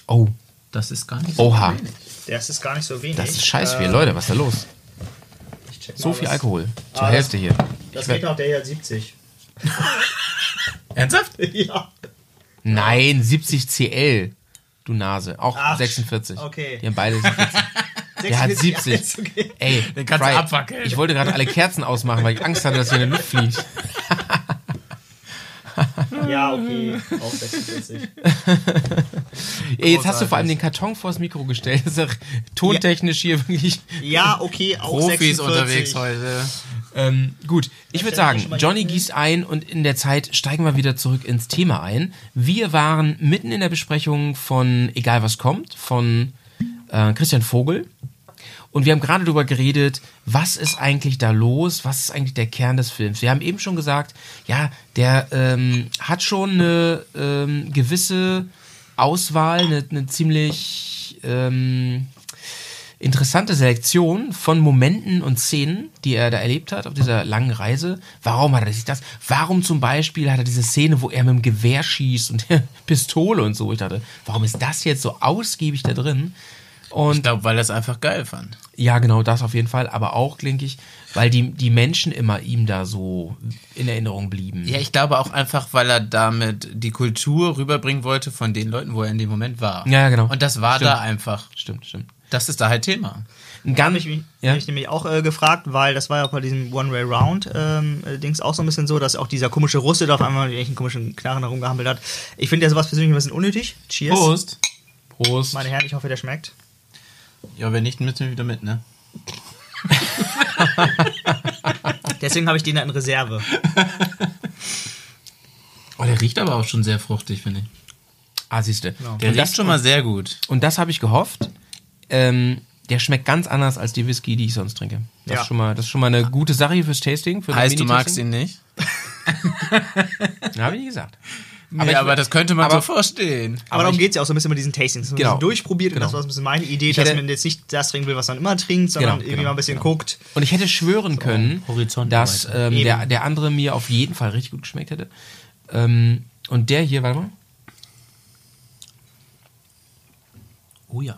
Oh, Das ist gar nicht so oha. wenig. Das ist gar nicht so wenig. Das ist scheiß viel. Ähm, Leute, was ist da los? ich check So viel was- Alkohol. Zur Ah, Hälfte hier. Das geht noch, der hier hat 70. Ernsthaft? ja. Nein, 70 CL. Du Nase. Auch Ach, 46. okay. Die haben beide 46. Der hat 70. Ja, ist okay. Ey, Den kannst du Fry, abwackeln. Ich wollte gerade alle Kerzen ausmachen, weil ich Angst hatte, dass hier in der Luft fliegt. Ja, okay. Auch 46. Jetzt hast du vor allem den Karton vors Mikro gestellt. Das ist doch tontechnisch hier wirklich. Ja, okay, auch Profis 46. unterwegs heute. Ähm, gut, ich würde sagen, Johnny gießt ein und in der Zeit steigen wir wieder zurück ins Thema ein. Wir waren mitten in der Besprechung von Egal was kommt, von äh, Christian Vogel. Und wir haben gerade darüber geredet, was ist eigentlich da los? Was ist eigentlich der Kern des Films? Wir haben eben schon gesagt, ja, der ähm, hat schon eine ähm, gewisse Auswahl, eine, eine ziemlich ähm, interessante Selektion von Momenten und Szenen, die er da erlebt hat auf dieser langen Reise. Warum hat er sich das? Warum zum Beispiel hat er diese Szene, wo er mit dem Gewehr schießt und der Pistole und so? Ich dachte, warum ist das jetzt so ausgiebig da drin? Und Ich glaube, weil er es einfach geil fand. ja, genau, das auf jeden Fall, aber auch, denke ich, weil die, die Menschen immer ihm da so in Erinnerung blieben. Ja, ich glaube auch einfach, weil er damit die Kultur rüberbringen wollte von den Leuten, wo er in dem Moment war. Ja, ja, genau. Und das war Stimmt. da einfach. Stimmt, stimmt. Das ist da halt Thema. Ganz, ich mich, ja? hab ich nämlich auch äh, gefragt, weil das war ja auch bei diesem One-Way-Round-Dings auch so ein bisschen so, dass auch dieser komische Russe da auf einmal einen komischen Knarren herumgehampelt hat. Ich finde ja sowas persönlich ein bisschen unnötig. Cheers. Prost. Prost. Meine Herren, ich hoffe, der schmeckt. Ja, wenn nicht, müssen wir wieder mit, ne? Deswegen habe ich den da in Reserve. Oh, der riecht aber auch schon sehr fruchtig, finde ich. ah, siehste. Der Und das- riecht schon mal sehr gut. Und das habe ich gehofft. Ähm, der schmeckt ganz anders als die Whisky, die ich sonst trinke. Das, Ja. ist, schon mal, das ist schon mal eine gute Sache fürs Tasting. Für Heißt, du magst ihn nicht? Habe ich nicht gesagt. Aber, ich- aber das könnte man aber- so vorstehen. Aber, darum ich- geht es ja auch so ein bisschen mit diesen Tastings. dass Genau. ein bisschen durchprobiert Genau. und das war so ein bisschen meine Idee, Ich dass hätte- man jetzt nicht das trinken will, was man immer trinkt, sondern Genau, irgendwie genau, mal ein bisschen genau. guckt. Und ich hätte schwören können, Horizont dass ähm, der, der andere mir auf jeden Fall richtig gut geschmeckt hätte. Ähm, und der hier, warte mal. Oh ja.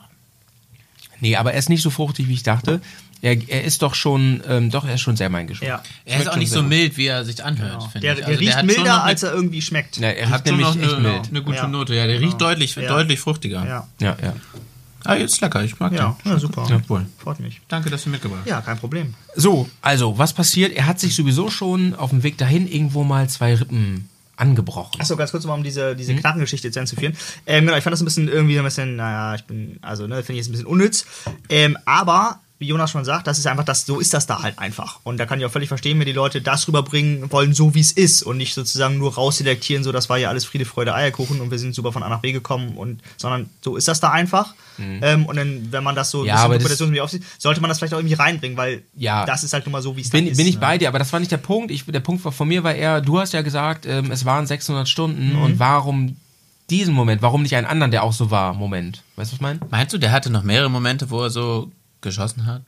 Nee, aber er ist nicht so fruchtig, wie ich dachte. Er, er ist doch schon, ähm, doch, er ist schon sehr mein Geschmack. Ja. Er ist auch nicht so gut. mild, wie er sich anhört, finde Der, ich. der Also riecht hat schon milder, eine- als er irgendwie schmeckt. Ja, er hat riecht nämlich noch echt eine, mild. eine gute Ja. Note. Ja, der riecht deutlich, Ja. deutlich fruchtiger. Ja, Ja, ja. Ah, jetzt lecker. Ich mag ja, den. ja super. Ja, wohl. Freut mich. Danke, dass du mitgebracht hast. Ja, kein Problem. So, also, was passiert? Er hat sich sowieso schon auf dem Weg dahin irgendwo mal zwei Rippen angebrochen. Achso, ganz kurz mal, um diese, diese Mhm. Knarrengeschichte zu führen. Ähm, genau, ich fand das ein bisschen irgendwie ein bisschen, naja, ich bin, also, ne, finde ich jetzt ein bisschen unnütz. Ähm, aber, wie Jonas schon sagt, das ist einfach das, so ist das da halt einfach. Und da kann ich auch völlig verstehen, wenn die Leute das rüberbringen wollen, so wie es ist und nicht sozusagen nur rausselektieren, so das war ja alles Friede, Freude, Eierkuchen und wir sind super von A nach B gekommen und, sondern so ist das da einfach. Ähm, und dann, wenn man das so Mhm. Ja, aber das- interpretationsmäßig aufsieht, sollte man das vielleicht auch irgendwie reinbringen, weil Ja. das ist halt nun mal so, wie es Bin, da ist. bin ich ne? bei dir, aber das war nicht der Punkt. Ich, der Punkt war von mir war eher, du hast ja gesagt, ähm, es waren 600 Stunden Mhm. und warum diesen Moment? Warum nicht einen anderen, der auch so war? Moment. Weißt du, was ich meine? Meinst du, der hatte noch mehrere Momente, wo er so geschossen hat?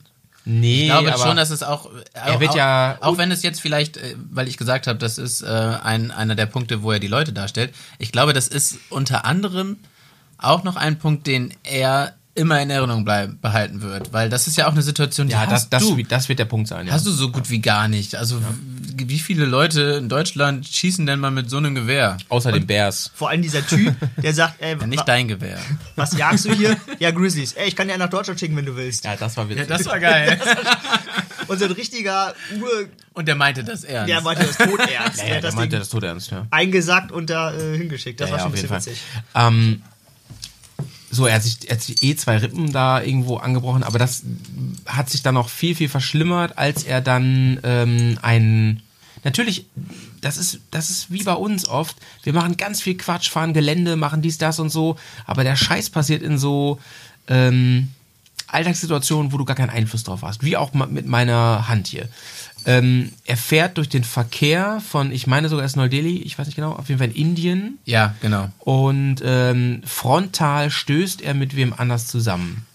Nee, Ich glaube aber schon, dass es auch. Er wird auch, ja- Auch wenn es jetzt vielleicht, äh, weil ich gesagt habe, das ist äh, ein, einer der Punkte, wo er die Leute darstellt. Ich glaube, das ist unter anderem auch noch ein Punkt, den er immer in Erinnerung bleiben, behalten wird, weil das ist ja auch eine Situation, die Ja, das, hast das, du. das wird der Punkt sein. Ja. Hast du so gut wie gar nicht. Also w- wie viele Leute in Deutschland schießen denn mal mit so einem Gewehr? Außer den Bears. Vor allem dieser Typ, der sagt, ey, Ja, nicht dein Gewehr. was jagst du hier? Ja, Grizzlies. Ey, ich kann dir nach Deutschland schicken, wenn du willst. Ja, das war witzig. war geil. Und so ein richtiger Ur... Und der meinte das ernst. Der meinte das tot ernst. ja, der ja, der das meinte Ding das tot ernst, ja. eingesackt und da äh, hingeschickt. Das ja, war ja, schon ein bisschen witzig. Ähm, so, er hat, sich, er hat sich eh zwei Rippen da irgendwo angebrochen, aber das hat sich dann noch viel, viel verschlimmert, als er dann ähm, ein. Natürlich, das ist, das ist wie bei uns oft. Wir machen ganz viel Quatsch, fahren Gelände, machen dies, das und so, aber der Scheiß passiert in so ähm, Alltagssituationen, wo du gar keinen Einfluss drauf hast. Wie auch mit meiner Hand hier. Ähm, er fährt durch den Verkehr von, ich meine sogar erst Neu-Delhi, ich weiß nicht genau, auf jeden Fall in Indien. Ja, genau. Und ähm, frontal stößt er mit wem anders zusammen.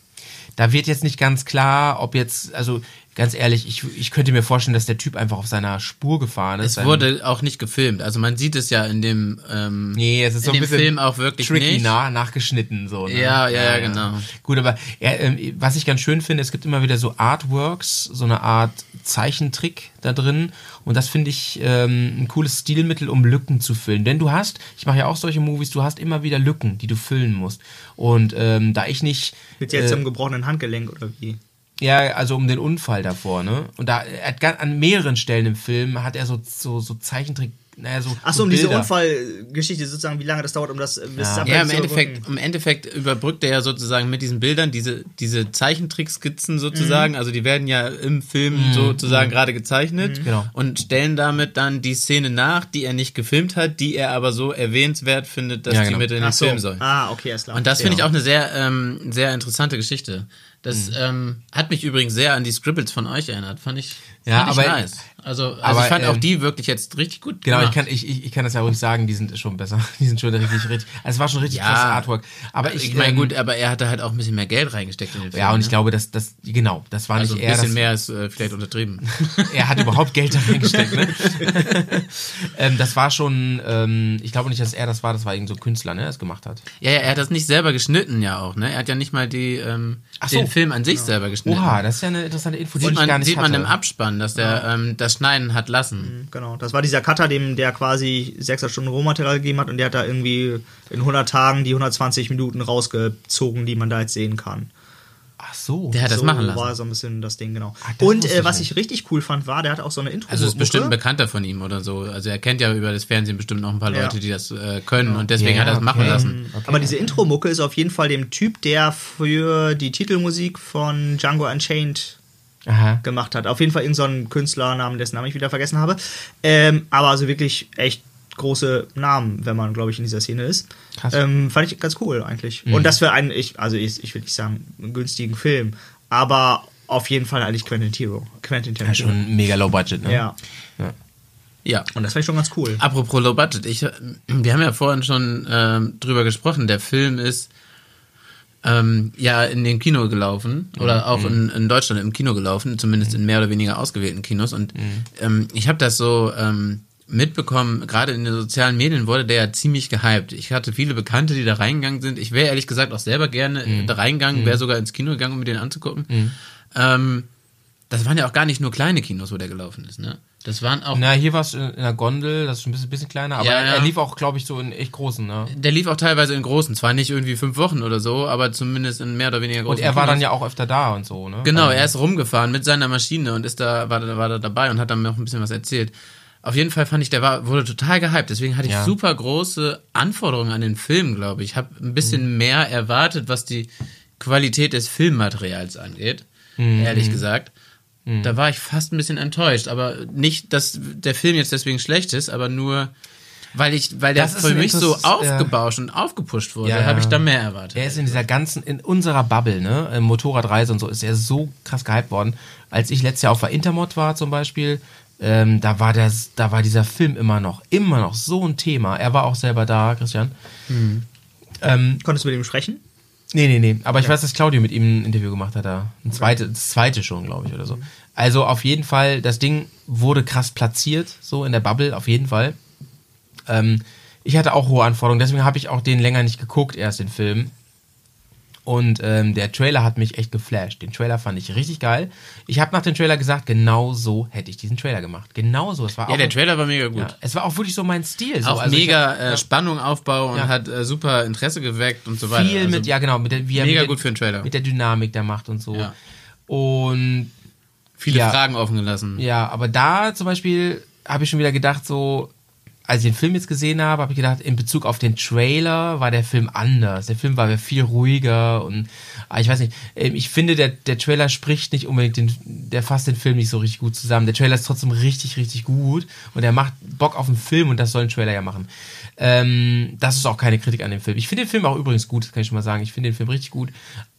Da wird jetzt nicht ganz klar, ob jetzt, also ganz ehrlich, ich, ich könnte mir vorstellen, dass der Typ einfach auf seiner Spur gefahren ist. Es wurde auch nicht gefilmt. Also man sieht es ja in dem, ähm, Nee, es ist in so ein dem bisschen Film auch wirklich tricky nicht. Nah, nachgeschnitten so. Ne? Ja, ja, ja, genau. Gut, aber er, ähm, was ich ganz schön finde, es gibt immer wieder so Artworks, so eine Art Zeichentrick da drin und das finde ich ähm, ein cooles Stilmittel, um Lücken zu füllen. Denn du hast, ich mache ja auch solche Movies, du hast immer wieder Lücken, die du füllen musst. Und ähm, da ich nicht Mit jetzt äh, am gebrochenen Handgelenk oder wie? Ja, also um den Unfall davor, ne? Und da er hat an mehreren Stellen im Film hat er so so, so Zeichentrick, naja so Achso, so um diese Bilder. Unfallgeschichte sozusagen, wie lange das dauert, um das bis Ja. Ja, im zu Endeffekt, im Endeffekt überbrückt er ja sozusagen mit diesen Bildern diese, diese Zeichentrickskizzen sozusagen. Also die werden ja im Film sozusagen gerade gezeichnet Genau. und stellen damit dann die Szene nach, die er nicht gefilmt hat, die er aber so erwähnenswert findet, dass Ja, die genau. mit in den Ach so. Film soll. Ah, okay, alles klar. Und das finde ich auch eine sehr, ähm, sehr interessante Geschichte. Das ähm, hat mich übrigens sehr an die Scribbles von euch erinnert. Fand ich, Ja, fand ich aber- nice. Also, also aber, ich fand auch ähm, die wirklich jetzt richtig gut Genau, ich kann, ich, ich, ich kann das ja ruhig sagen, die sind schon besser. Die sind schon richtig, richtig. Also es war schon richtig Ja. krasses Artwork. Aber ich, ich meine, ähm, gut, aber er hatte halt auch ein bisschen mehr Geld reingesteckt in den Film. Ja, und ich ne? glaube, dass das, genau, das war also nicht ein er. bisschen Das, mehr ist äh, vielleicht untertrieben. er hat überhaupt Geld da reingesteckt, ne? ähm, das war schon, ähm, ich glaube nicht, dass er das war, das war irgend so ein Künstler, ne, der das gemacht hat. ja, ja, er hat das nicht selber geschnitten ja auch, ne? Er hat ja nicht mal die, ähm, Ach so. den Film an sich selber geschnitten. Oha, das ist ja eine interessante Info, die Sieht ich gar man, nicht sieht man hatte. im Abspann, dass der ähm, das Schneiden hat lassen. Genau, das war dieser Cutter, dem der quasi 6 Stunden Rohmaterial gegeben hat und der hat da irgendwie in 100 Tagen die 120 Minuten rausgezogen, die man da jetzt sehen kann. Ach so. Der hat das so machen lassen. war so ein bisschen das Ding, genau. Ach, das und äh, was ich richtig cool fand, war, der hat auch so eine intro Also ist bestimmt ein Bekannter von ihm oder so. Also er kennt ja über das Fernsehen bestimmt noch ein paar Ja. Leute, die das äh, können und deswegen Ja, hat er das machen okay. lassen. Aber diese Intro-Mucke ist auf jeden Fall dem Typ, der für die Titelmusik von Django Unchained Aha. gemacht hat. Auf jeden Fall irgendein so Künstlernamen, dessen Namen ich wieder vergessen habe. Ähm, aber also wirklich echt große Namen, wenn man, glaube ich, in dieser Szene ist. Krass. Mhm. Ähm, fand ich ganz cool eigentlich. Und das für einen, ich, also ich, ich will nicht sagen, einen günstigen Film, aber auf jeden Fall eigentlich Quentin Tiro. Quentin Ja, Tarantino. schon mega low budget, ne? Ja. Ja. Und das fand ich schon ganz cool. Apropos Low Budget, ich, wir haben ja vorhin schon ähm, drüber gesprochen. Der Film ist ähm, ja in den Kino gelaufen oder auch in, in Deutschland im Kino gelaufen, zumindest in mehr oder weniger ausgewählten Kinos. Und ähm, ich habe das so ähm, mitbekommen, gerade in den sozialen Medien wurde der ja ziemlich gehypt. Ich hatte viele Bekannte, die da reingegangen sind. Ich wäre ehrlich gesagt auch selber gerne äh, da reingegangen, wäre sogar ins Kino gegangen, um mir den anzugucken. Ähm, das waren ja auch gar nicht nur kleine Kinos, wo der gelaufen ist, ne? Das waren auch Na, hier war es in, in der Gondel, das ist ein bisschen, bisschen kleiner, aber Ja, er, ja. er lief auch, glaube ich, so in echt großen, ne? Der lief auch teilweise in großen, zwar nicht irgendwie fünf Wochen oder so, aber zumindest in mehr oder weniger großen. Und er war Kinos. dann ja auch öfter da und so, ne? Genau, Also, er ist rumgefahren mit seiner Maschine und ist da, war, da- war da dabei und hat dann noch ein bisschen was erzählt. Auf jeden Fall fand ich, der war, wurde total gehypt. Deswegen hatte ich Ja. super große Anforderungen an den Film, glaube ich. Ich habe ein bisschen Mhm. mehr erwartet, was die Qualität des Filmmaterials angeht, Mhm. ehrlich gesagt. Da war ich fast ein bisschen enttäuscht, aber nicht, dass der Film jetzt deswegen schlecht ist, aber nur, weil ich, weil der Das ist für mich so Interess- ja. aufgebauscht und aufgepusht wurde, Ja, ja. habe ich da mehr erwartet. Er ist in dieser ganzen, in unserer Bubble, ne? Äh, Motorradreise und so, ist er so krass gehypt worden. Als ich letztes Jahr auf der Intermod war zum Beispiel, ähm, da war das, da war dieser Film immer noch, immer noch so ein Thema. Er war auch selber da, Christian. Ähm, Konntest du mit ihm sprechen? Nee, nee, nee. Aber ich weiß, dass Claudio mit ihm ein Interview gemacht hat da. Ein zweite, das zweite schon, glaube ich, oder so. Also auf jeden Fall, das Ding wurde krass platziert, so in der Bubble, auf jeden Fall. Ähm, ich hatte auch hohe Anforderungen, deswegen habe ich auch den länger nicht geguckt, erst den Film. Und ähm, der Trailer hat mich echt geflasht. Den Trailer fand ich richtig geil. Ich habe nach dem Trailer gesagt, genau so hätte ich diesen Trailer gemacht. Genau so. Es war Ja, auch der Trailer war mega gut. ja, es war auch wirklich so mein Stil. So. Auch Also mega hab- äh, Spannung, Aufbau und Ja. hat äh, super Interesse geweckt und so weiter. viel Also mit, ja genau, mit der, wie er mega mit gut für einen Trailer. Mit der Dynamik der macht und so. Ja. Und viele. Fragen offen gelassen. Ja, aber da zum Beispiel habe ich schon wieder gedacht, so, als ich den Film jetzt gesehen habe, habe ich gedacht, in Bezug auf den Trailer war der Film anders. Der Film war viel ruhiger und ah, ich weiß nicht, ähm, ich finde, der, der Trailer spricht nicht unbedingt den, der fasst den Film nicht so richtig gut zusammen. Der Trailer ist trotzdem richtig, richtig gut und er macht Bock auf den Film und das soll ein Trailer ja machen. Ähm, das ist auch keine Kritik an dem Film. Ich finde den Film auch übrigens gut, das kann ich schon mal sagen. Ich finde den Film richtig gut.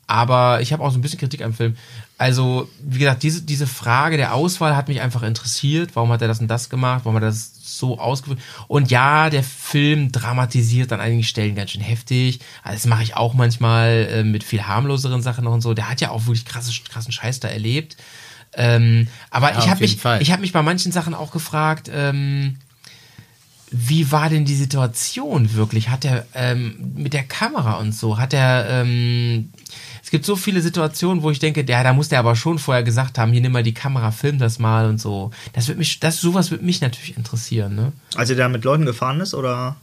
Aber ich habe auch so ein bisschen Kritik am Film. Also, wie gesagt, diese, diese Frage der Auswahl hat mich einfach interessiert. Warum hat er das und das gemacht? Warum hat er das so ausgeführt? Und ja, der Film dramatisiert an einigen Stellen ganz schön heftig. Also das mache ich auch manchmal äh, mit viel harmloseren Sachen noch und so. Der hat ja auch wirklich krasse, krassen Scheiß da erlebt. Ähm, aber Ja, ich habe mich, Fall. ich habe mich bei manchen Sachen auch gefragt, ähm, wie war denn die Situation wirklich? Hat er ähm, mit der Kamera und so, hat er, ähm, es gibt so viele Situationen, wo ich denke, ja, da muss der aber schon vorher gesagt haben, hier nimm mal die Kamera, film das mal und so. Das wird mich, das, sowas wird mich natürlich interessieren, ne? Als er da mit Leuten gefahren ist, oder?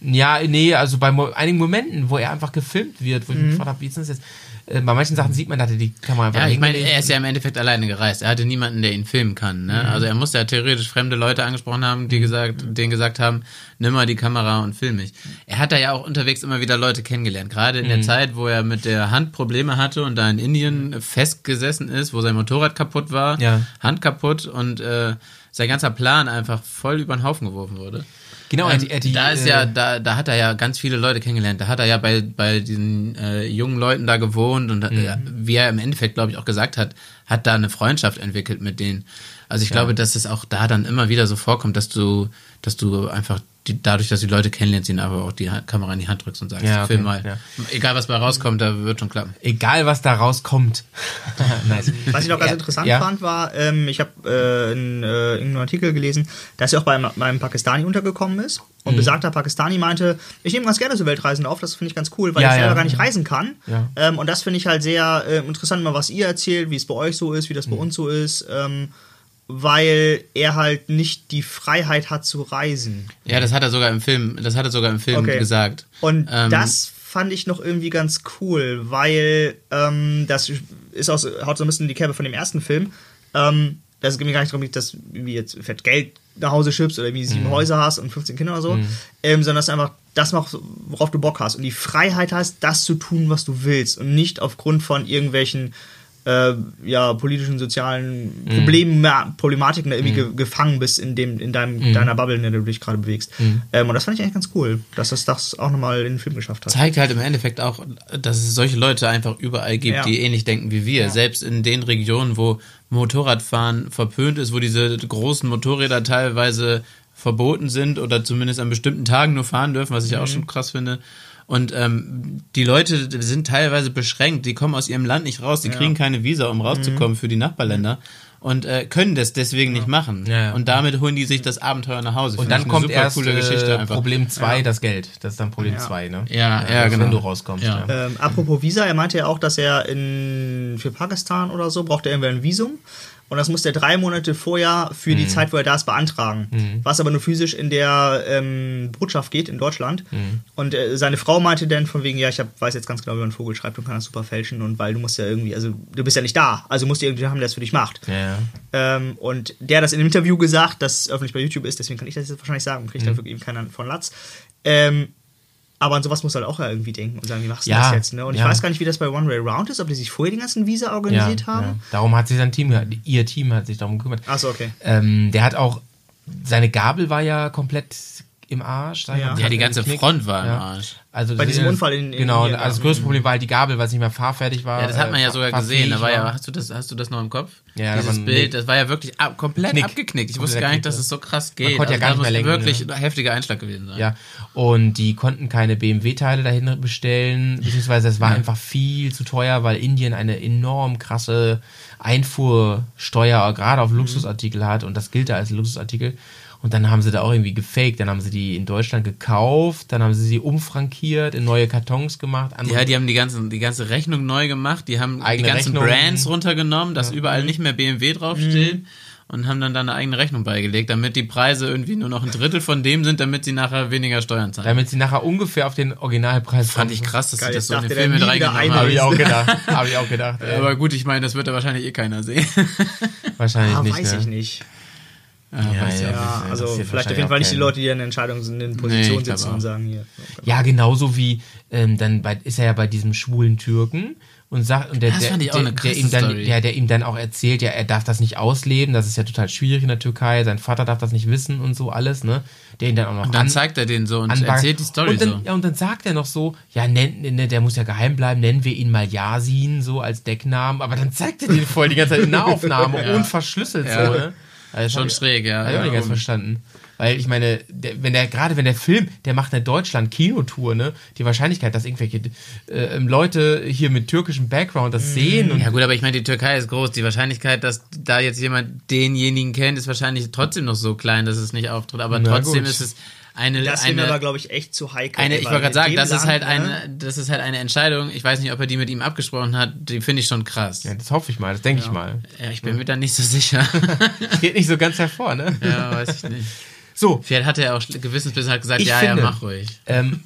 Ja, nee, also bei einigen Momenten, wo er einfach gefilmt wird, wo ich mich Mhm. gefragt habe, wie ist das jetzt? Äh, bei manchen Sachen sieht man, dass er die Kamera einfach Ja, ich meine, er ist ja im Endeffekt alleine gereist. Er hatte niemanden, der ihn filmen kann. Ne? Mhm. Also er musste ja theoretisch fremde Leute angesprochen haben, die gesagt, denen gesagt haben, nimm mal die Kamera und film mich. Er hat da ja auch unterwegs immer wieder Leute kennengelernt. Gerade in der Mhm. Zeit, wo er mit der Hand Probleme hatte und da in Indien festgesessen ist, wo sein Motorrad kaputt war, Ja. Hand kaputt und äh, sein ganzer Plan einfach voll über den Haufen geworfen wurde. Genau, Ähm, er hat die, da ist äh, ja, da, da hat er ja ganz viele Leute kennengelernt. Da hat er ja bei, bei diesen äh, jungen Leuten da gewohnt und Mhm. äh, wie er im Endeffekt, glaube ich, auch gesagt hat, hat da eine Freundschaft entwickelt mit denen. Also ich glaube, dass es auch da dann immer wieder so vorkommt, dass du, dass du einfach die, dadurch, dass du die Leute kennenlernst, ihnen aber auch die Ha- Kamera in die Hand drückst und sagst, Ja, okay, film mal. ja. Egal was bei rauskommt, da wird schon klappen. Egal, was da rauskommt. nice. Was ich noch ganz Ja, interessant ja. fand, war, ähm, ich habe äh, in äh, irgendeinem Artikel gelesen, dass er auch beim, beim Pakistani untergekommen ist. Und Mhm. besagter Pakistani meinte, ich nehme ganz gerne so Weltreisen auf, das finde ich ganz cool, weil Ja, ich selber ja. gar nicht reisen kann. Ja. Ähm, und das finde ich halt sehr äh, interessant, mal was ihr erzählt, wie es bei euch so ist, wie das Mhm. bei uns so ist. Ähm, weil er halt nicht die Freiheit hat zu reisen. Ja, das hat er sogar im Film, das hat er sogar im Film Okay. gesagt. Und Ähm, das fand ich noch irgendwie ganz cool, weil ähm, das ist auch, so- haut so ein bisschen in die Kerbe von dem ersten Film. Ähm, das geht mir gar nicht darum, dass wie jetzt fett Geld nach Hause schippst oder wie sieben Häuser hast und 15 Kinder oder so, ähm, sondern dass du einfach das machst, worauf du Bock hast und die Freiheit hast, das zu tun, was du willst und nicht aufgrund von irgendwelchen äh, ja, politischen, sozialen Problemen, Problematiken da irgendwie ge gefangen bist in dem, in deinem, deiner Bubble, in der du dich gerade bewegst. Ähm, und das fand ich eigentlich ganz cool, dass das das auch nochmal in den Film geschafft hat. zeigt halt im Endeffekt auch, dass es solche Leute einfach überall gibt, Ja. die ähnlich denken wie wir. Selbst in den Regionen, wo Motorradfahren verpönt ist, wo diese großen Motorräder teilweise verboten sind oder zumindest an bestimmten Tagen nur fahren dürfen, was ich Mhm. auch schon krass finde. Und ähm, die Leute sind teilweise beschränkt, die kommen aus ihrem Land nicht raus, die kriegen keine Visa, um rauszukommen für die Nachbarländer und äh, können das deswegen nicht machen. Ja, ja. Und damit holen die sich das Abenteuer nach Hause. Und Finde dann kommt super erst coole Geschichte äh. Problem 2, das Geld. Das ist dann Problem 2, ne? Ja, ja, genau. Wenn du rauskommst. Ja. Ja. Ähm, apropos Visa, er meinte ja auch, dass er in, für Pakistan oder so braucht er irgendwer ein Visum. Und das muss er drei Monate vorher für Mhm. die Zeit, wo er da ist, beantragen. Was aber nur physisch in der ähm, Botschaft geht in Deutschland. Mhm. Und äh, seine Frau meinte dann von wegen, ja, ich hab, weiß jetzt ganz genau, wie man Vogel schreibt und kann das super fälschen. Und weil du musst ja irgendwie, also du bist ja nicht da. Also musst du irgendwie haben, der das für dich macht. Ja. Ähm, und der hat das in einem Interview gesagt, das öffentlich bei YouTube ist, deswegen kann ich das jetzt wahrscheinlich sagen, kriegt Mhm. da wirklich eben keiner von Latz. Ähm, aber an sowas muss halt auch irgendwie denken und sagen, wie machst du Ja, das jetzt? Ne? Und ich ja. weiß gar nicht, wie das bei One Way Round ist, ob die sich vorher die ganzen Visa Ja, organisiert haben. ja. Darum hat sich sein Team, ihr Team hat sich darum gekümmert. Achso, okay. Ähm, der hat auch, seine Gabel war ja komplett im Arsch. ich Ja. Ja, die ganze. Front war im. Arsch. Also Bei diesem Unfall in- in Genau, Indien, also das ja. größte Problem war halt die Gabel, weil es nicht mehr fahrfertig war. Ja, das hat man äh, ja sogar fahrfähig gesehen. Da war ja, war. hast du das, hast du das noch im Kopf? Ja, da Dieses war ein- Bild, das war ja wirklich ab, komplett Knick. abgeknickt. Ich Kompletter wusste gar nicht, dass ja. es so krass geht. konnte ja gar da nicht mehr muss lenken, wirklich ne? ein heftiger Einschlag gewesen sein. Ja, und die konnten keine BMW-Teile dahin bestellen, beziehungsweise es war einfach viel zu teuer, weil Indien eine enorm krasse Einfuhrsteuer gerade auf Luxusartikel hat und das gilt da als Luxusartikel. Und dann haben sie da auch irgendwie gefaked, dann haben sie die in Deutschland gekauft, dann haben sie sie umfrankiert in neue Kartons gemacht. Ja, die haben die, ganzen, die ganze Rechnung neu gemacht, die haben Eigene die ganzen Rechnungen. Brands runtergenommen, dass überall nicht mehr BMW draufsteht und haben dann da eine eigene Rechnung beigelegt, damit die Preise irgendwie nur noch ein Drittel von dem sind, damit sie nachher weniger Steuern zahlen. damit sie nachher ungefähr auf den Originalpreis fand ich krass, dass sie das so in den Film mit reingenommen Habe ich haben. auch gedacht. Habe ich auch gedacht. Aber gut, ich meine, das wird ja wahrscheinlich eh keiner sehen. Wahrscheinlich Ah, nicht. weiß ne? ich nicht. Ja, weiß ja, Ja, das also vielleicht auf jeden Fall nicht die. Leute, die in entscheidenden Nee, Positionen ich glaub sitzen und sagen hier. Ja, genauso wie ähm, dann bei, ist er ja bei diesem schwulen Türken und sagt und der, der, der, der ihm dann der, der ihm dann auch erzählt, ja, er darf das nicht ausleben, das ist ja total schwierig in der Türkei, sein Vater darf das nicht wissen und so alles, ne? Der ihn dann auch noch Und dann an- zeigt er den so und anbaggert. erzählt die Story und dann, so. Ja, und dann sagt er noch so, ja, nenn, ne, der muss ja geheim bleiben, nennen wir ihn mal Yasin, so als Decknamen, aber dann zeigt er den voll die ganze Zeit in Nahaufnahme und verschlüsselt Ja. so, ne? Also, Schon ich- schräg, ja. Hab ich auch Ja, nicht ganz verstanden. Weil ich meine, der, wenn der, gerade wenn der Film, der macht eine Deutschland-Kinotour, ne, die Wahrscheinlichkeit, dass irgendwelche äh, Leute hier mit türkischem Background das sehen und Ja gut, aber ich meine, die Türkei ist groß. Die Wahrscheinlichkeit, dass da jetzt jemand denjenigen kennt, ist wahrscheinlich trotzdem noch so klein, dass es nicht auftritt. Aber Na trotzdem gut. ist es eine, Das eine, aber, glaube ich, echt zu heikel. eine, ich wollte gerade sagen, das ist Land, halt ne, eine, das ist halt eine Entscheidung. Ich weiß nicht, ob er die mit ihm abgesprochen hat. Die finde ich schon krass. ja, das hoffe ich mal, das denke ich mal. Ja, ich bin mir da nicht so sicher. Geht nicht so ganz hervor, ne? ja, weiß ich nicht. So, Vielleicht hat er auch gewissensbissen hat gesagt, Ich ja, finde- ja, mach ruhig. ähm,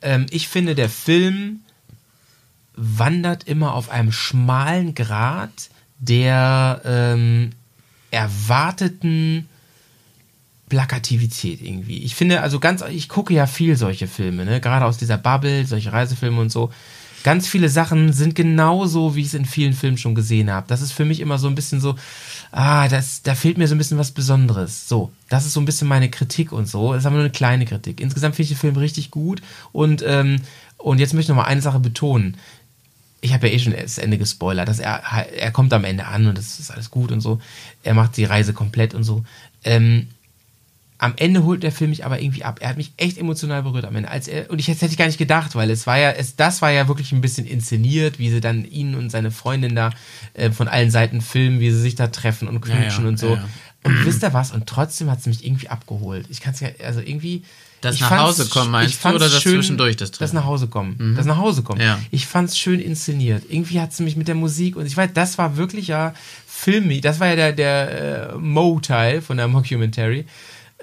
ähm, ich finde, der Film wandert immer auf einem schmalen Grat der ähm, erwarteten Plakativität irgendwie. Ich finde, also ganz, ich gucke ja viel solche Filme, ne? Gerade aus dieser Bubble, solche Reisefilme und so. Ganz viele Sachen sind genauso, wie ich es in vielen Filmen schon gesehen habe. Das ist für mich immer so ein bisschen so, ah, das, da fehlt mir so ein bisschen was Besonderes. So, das ist so ein bisschen meine Kritik und so. Das ist aber nur eine kleine Kritik. Insgesamt finde ich den Film richtig gut und, ähm, und jetzt möchte ich noch mal eine Sache betonen ich habe ja eh schon das Ende gespoilert, dass er, er kommt am Ende an und das ist alles gut und so. Er macht die Reise komplett und so. Ähm, am Ende holt der Film mich aber irgendwie ab. Er hat mich echt emotional berührt am Ende. Als er, und ich das hätte ich gar nicht gedacht, weil es war ja, es, das war ja wirklich ein bisschen inszeniert, wie sie dann ihn und seine Freundin da äh, von allen Seiten filmen, wie sie sich da treffen und Ja, knutschen ja, und so. ja, ja. Und wisst ihr was? Und trotzdem hat es mich irgendwie abgeholt. Ich kann es ja, also irgendwie. Das ich nach Hause kommen, meinst du, oder das zwischendurch, das Das Treffen? nach Hause kommen. Das nach Hause kommen. Ja. Ich fand's schön inszeniert. Irgendwie hat es mich mit der Musik und ich weiß, das war wirklich ja filmig. Das war ja der, der äh, Mo-Teil von der Mockumentary.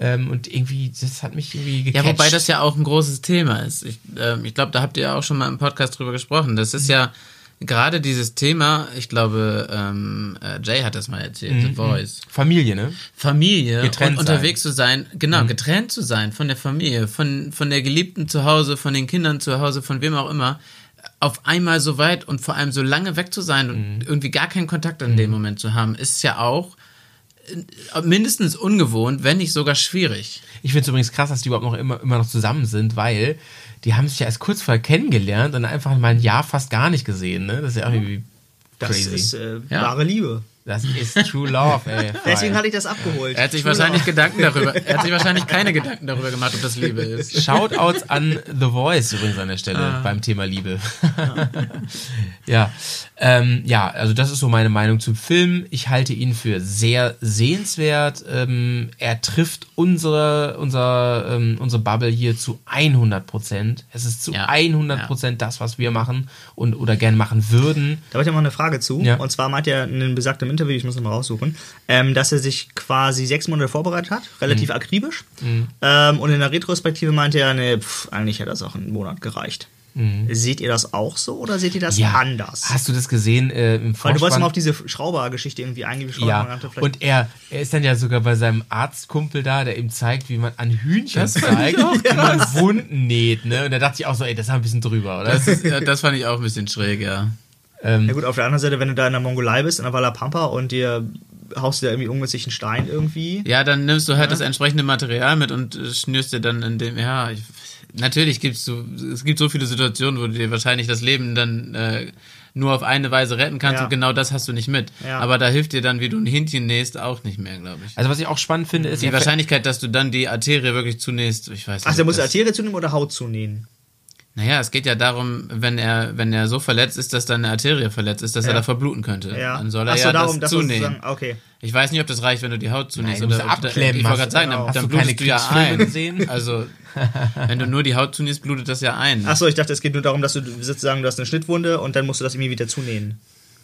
Ähm, und irgendwie, das hat mich irgendwie Ja, gecatcht. wobei das ja auch ein großes Thema ist. Ich, ähm, ich glaube, da habt ihr ja auch schon mal im Podcast drüber gesprochen. Das ist ja gerade dieses Thema, ich glaube, ähm, äh, Jay hat das mal erzählt, The Voice. Familie, ne? Familie Getrennt und unterwegs zu sein, genau, getrennt zu sein von der Familie, von, von der Geliebten zu Hause, von den Kindern zu Hause, von wem auch immer, auf einmal so weit und vor allem so lange weg zu sein und irgendwie gar keinen Kontakt in dem Moment zu haben, ist ja auch äh, mindestens ungewohnt, wenn nicht sogar schwierig. Ich finde es übrigens krass, dass die überhaupt noch immer, immer noch zusammen sind, weil die haben sich ja erst kurz vorher kennengelernt und einfach mal ein Jahr fast gar nicht gesehen, ne? Das ist ja auch irgendwie Das crazy. ist äh, Ja. wahre Liebe. Das ist True Love, ey. Deswegen hatte ich das abgeholt. Er hat sich Schwuler. wahrscheinlich Gedanken darüber, er hat sich wahrscheinlich keine Gedanken darüber gemacht, ob das Liebe ist. Shoutouts an The Voice übrigens an der Stelle Ah. beim Thema Liebe. ja. Ähm, ja, also das ist so meine Meinung zum Film. Ich halte ihn für sehr sehenswert. Ähm, er trifft unsere, unser, ähm, unsere Bubble hier zu 100 Prozent. Es ist zu Ja. 100 Prozent das, was wir machen und oder gern machen würden. Da habe ich ja mal eine Frage zu. Ja. Und zwar meint er in einem besagten Interview, ich muss noch mal raussuchen, ähm, dass er sich quasi sechs Monate vorbereitet hat, relativ Mhm. akribisch. Ähm, und in der Retrospektive meinte er, nee, pff, eigentlich hätte das auch einen Monat gereicht. Seht ihr das auch so oder seht ihr das Mhm. Ja. anders? Hast du das gesehen äh, im Weil Vorspann? du wolltest mal auf diese Schraubergeschichte irgendwie eingehen. Ja, und er, er ist dann ja sogar bei seinem Arztkumpel da, der ihm zeigt, wie man an Hühnchen zeigt, wie man Wunden näht, ne? Und da dachte ich auch so, ey, das ist ein bisschen drüber, oder? Das, ist, das fand ich auch ein bisschen schräg, ja. Ähm, ja gut, auf der anderen Seite, wenn du da in der Mongolei bist, in der Walla Pampa und dir haust du da irgendwie ungünstig einen Stein irgendwie. Ja, dann nimmst du halt das entsprechende Material mit und äh, schnürst dir dann in dem, ja, ich, natürlich gibt's so, es gibt so viele Situationen, wo du dir wahrscheinlich das Leben dann äh, nur auf eine Weise retten kannst Ja. und genau das hast du nicht mit. Ja. Aber da hilft dir dann, wie du ein Hähnchen nähst, auch nicht mehr, glaube ich. also was ich auch spannend finde, ist, Die Wahrscheinlichkeit, dass du dann die Arterie wirklich zunähst, ich weiß Ach, nicht. der muss Arterie zunehmen oder Haut zunehmen? Naja, es geht ja darum, wenn er, wenn er so verletzt ist, dass dann eine Arterie verletzt ist, dass er Ja. da verbluten könnte. Ja. Dann soll er so, ja darum, das dass er zunehmen. sozusagen- okay. Ich weiß nicht, ob das reicht, wenn du die Haut zunimmst. Nein, oder abklemmen. Ich wollte gerade sagen, genau. dann, dann blutest du ja ein. Also, wenn du nur die Haut zunimmst, blutet das ja ein. Achso, ich dachte, es geht nur darum, dass du sozusagen, du hast eine Schnittwunde und dann musst du das irgendwie wieder zunähen.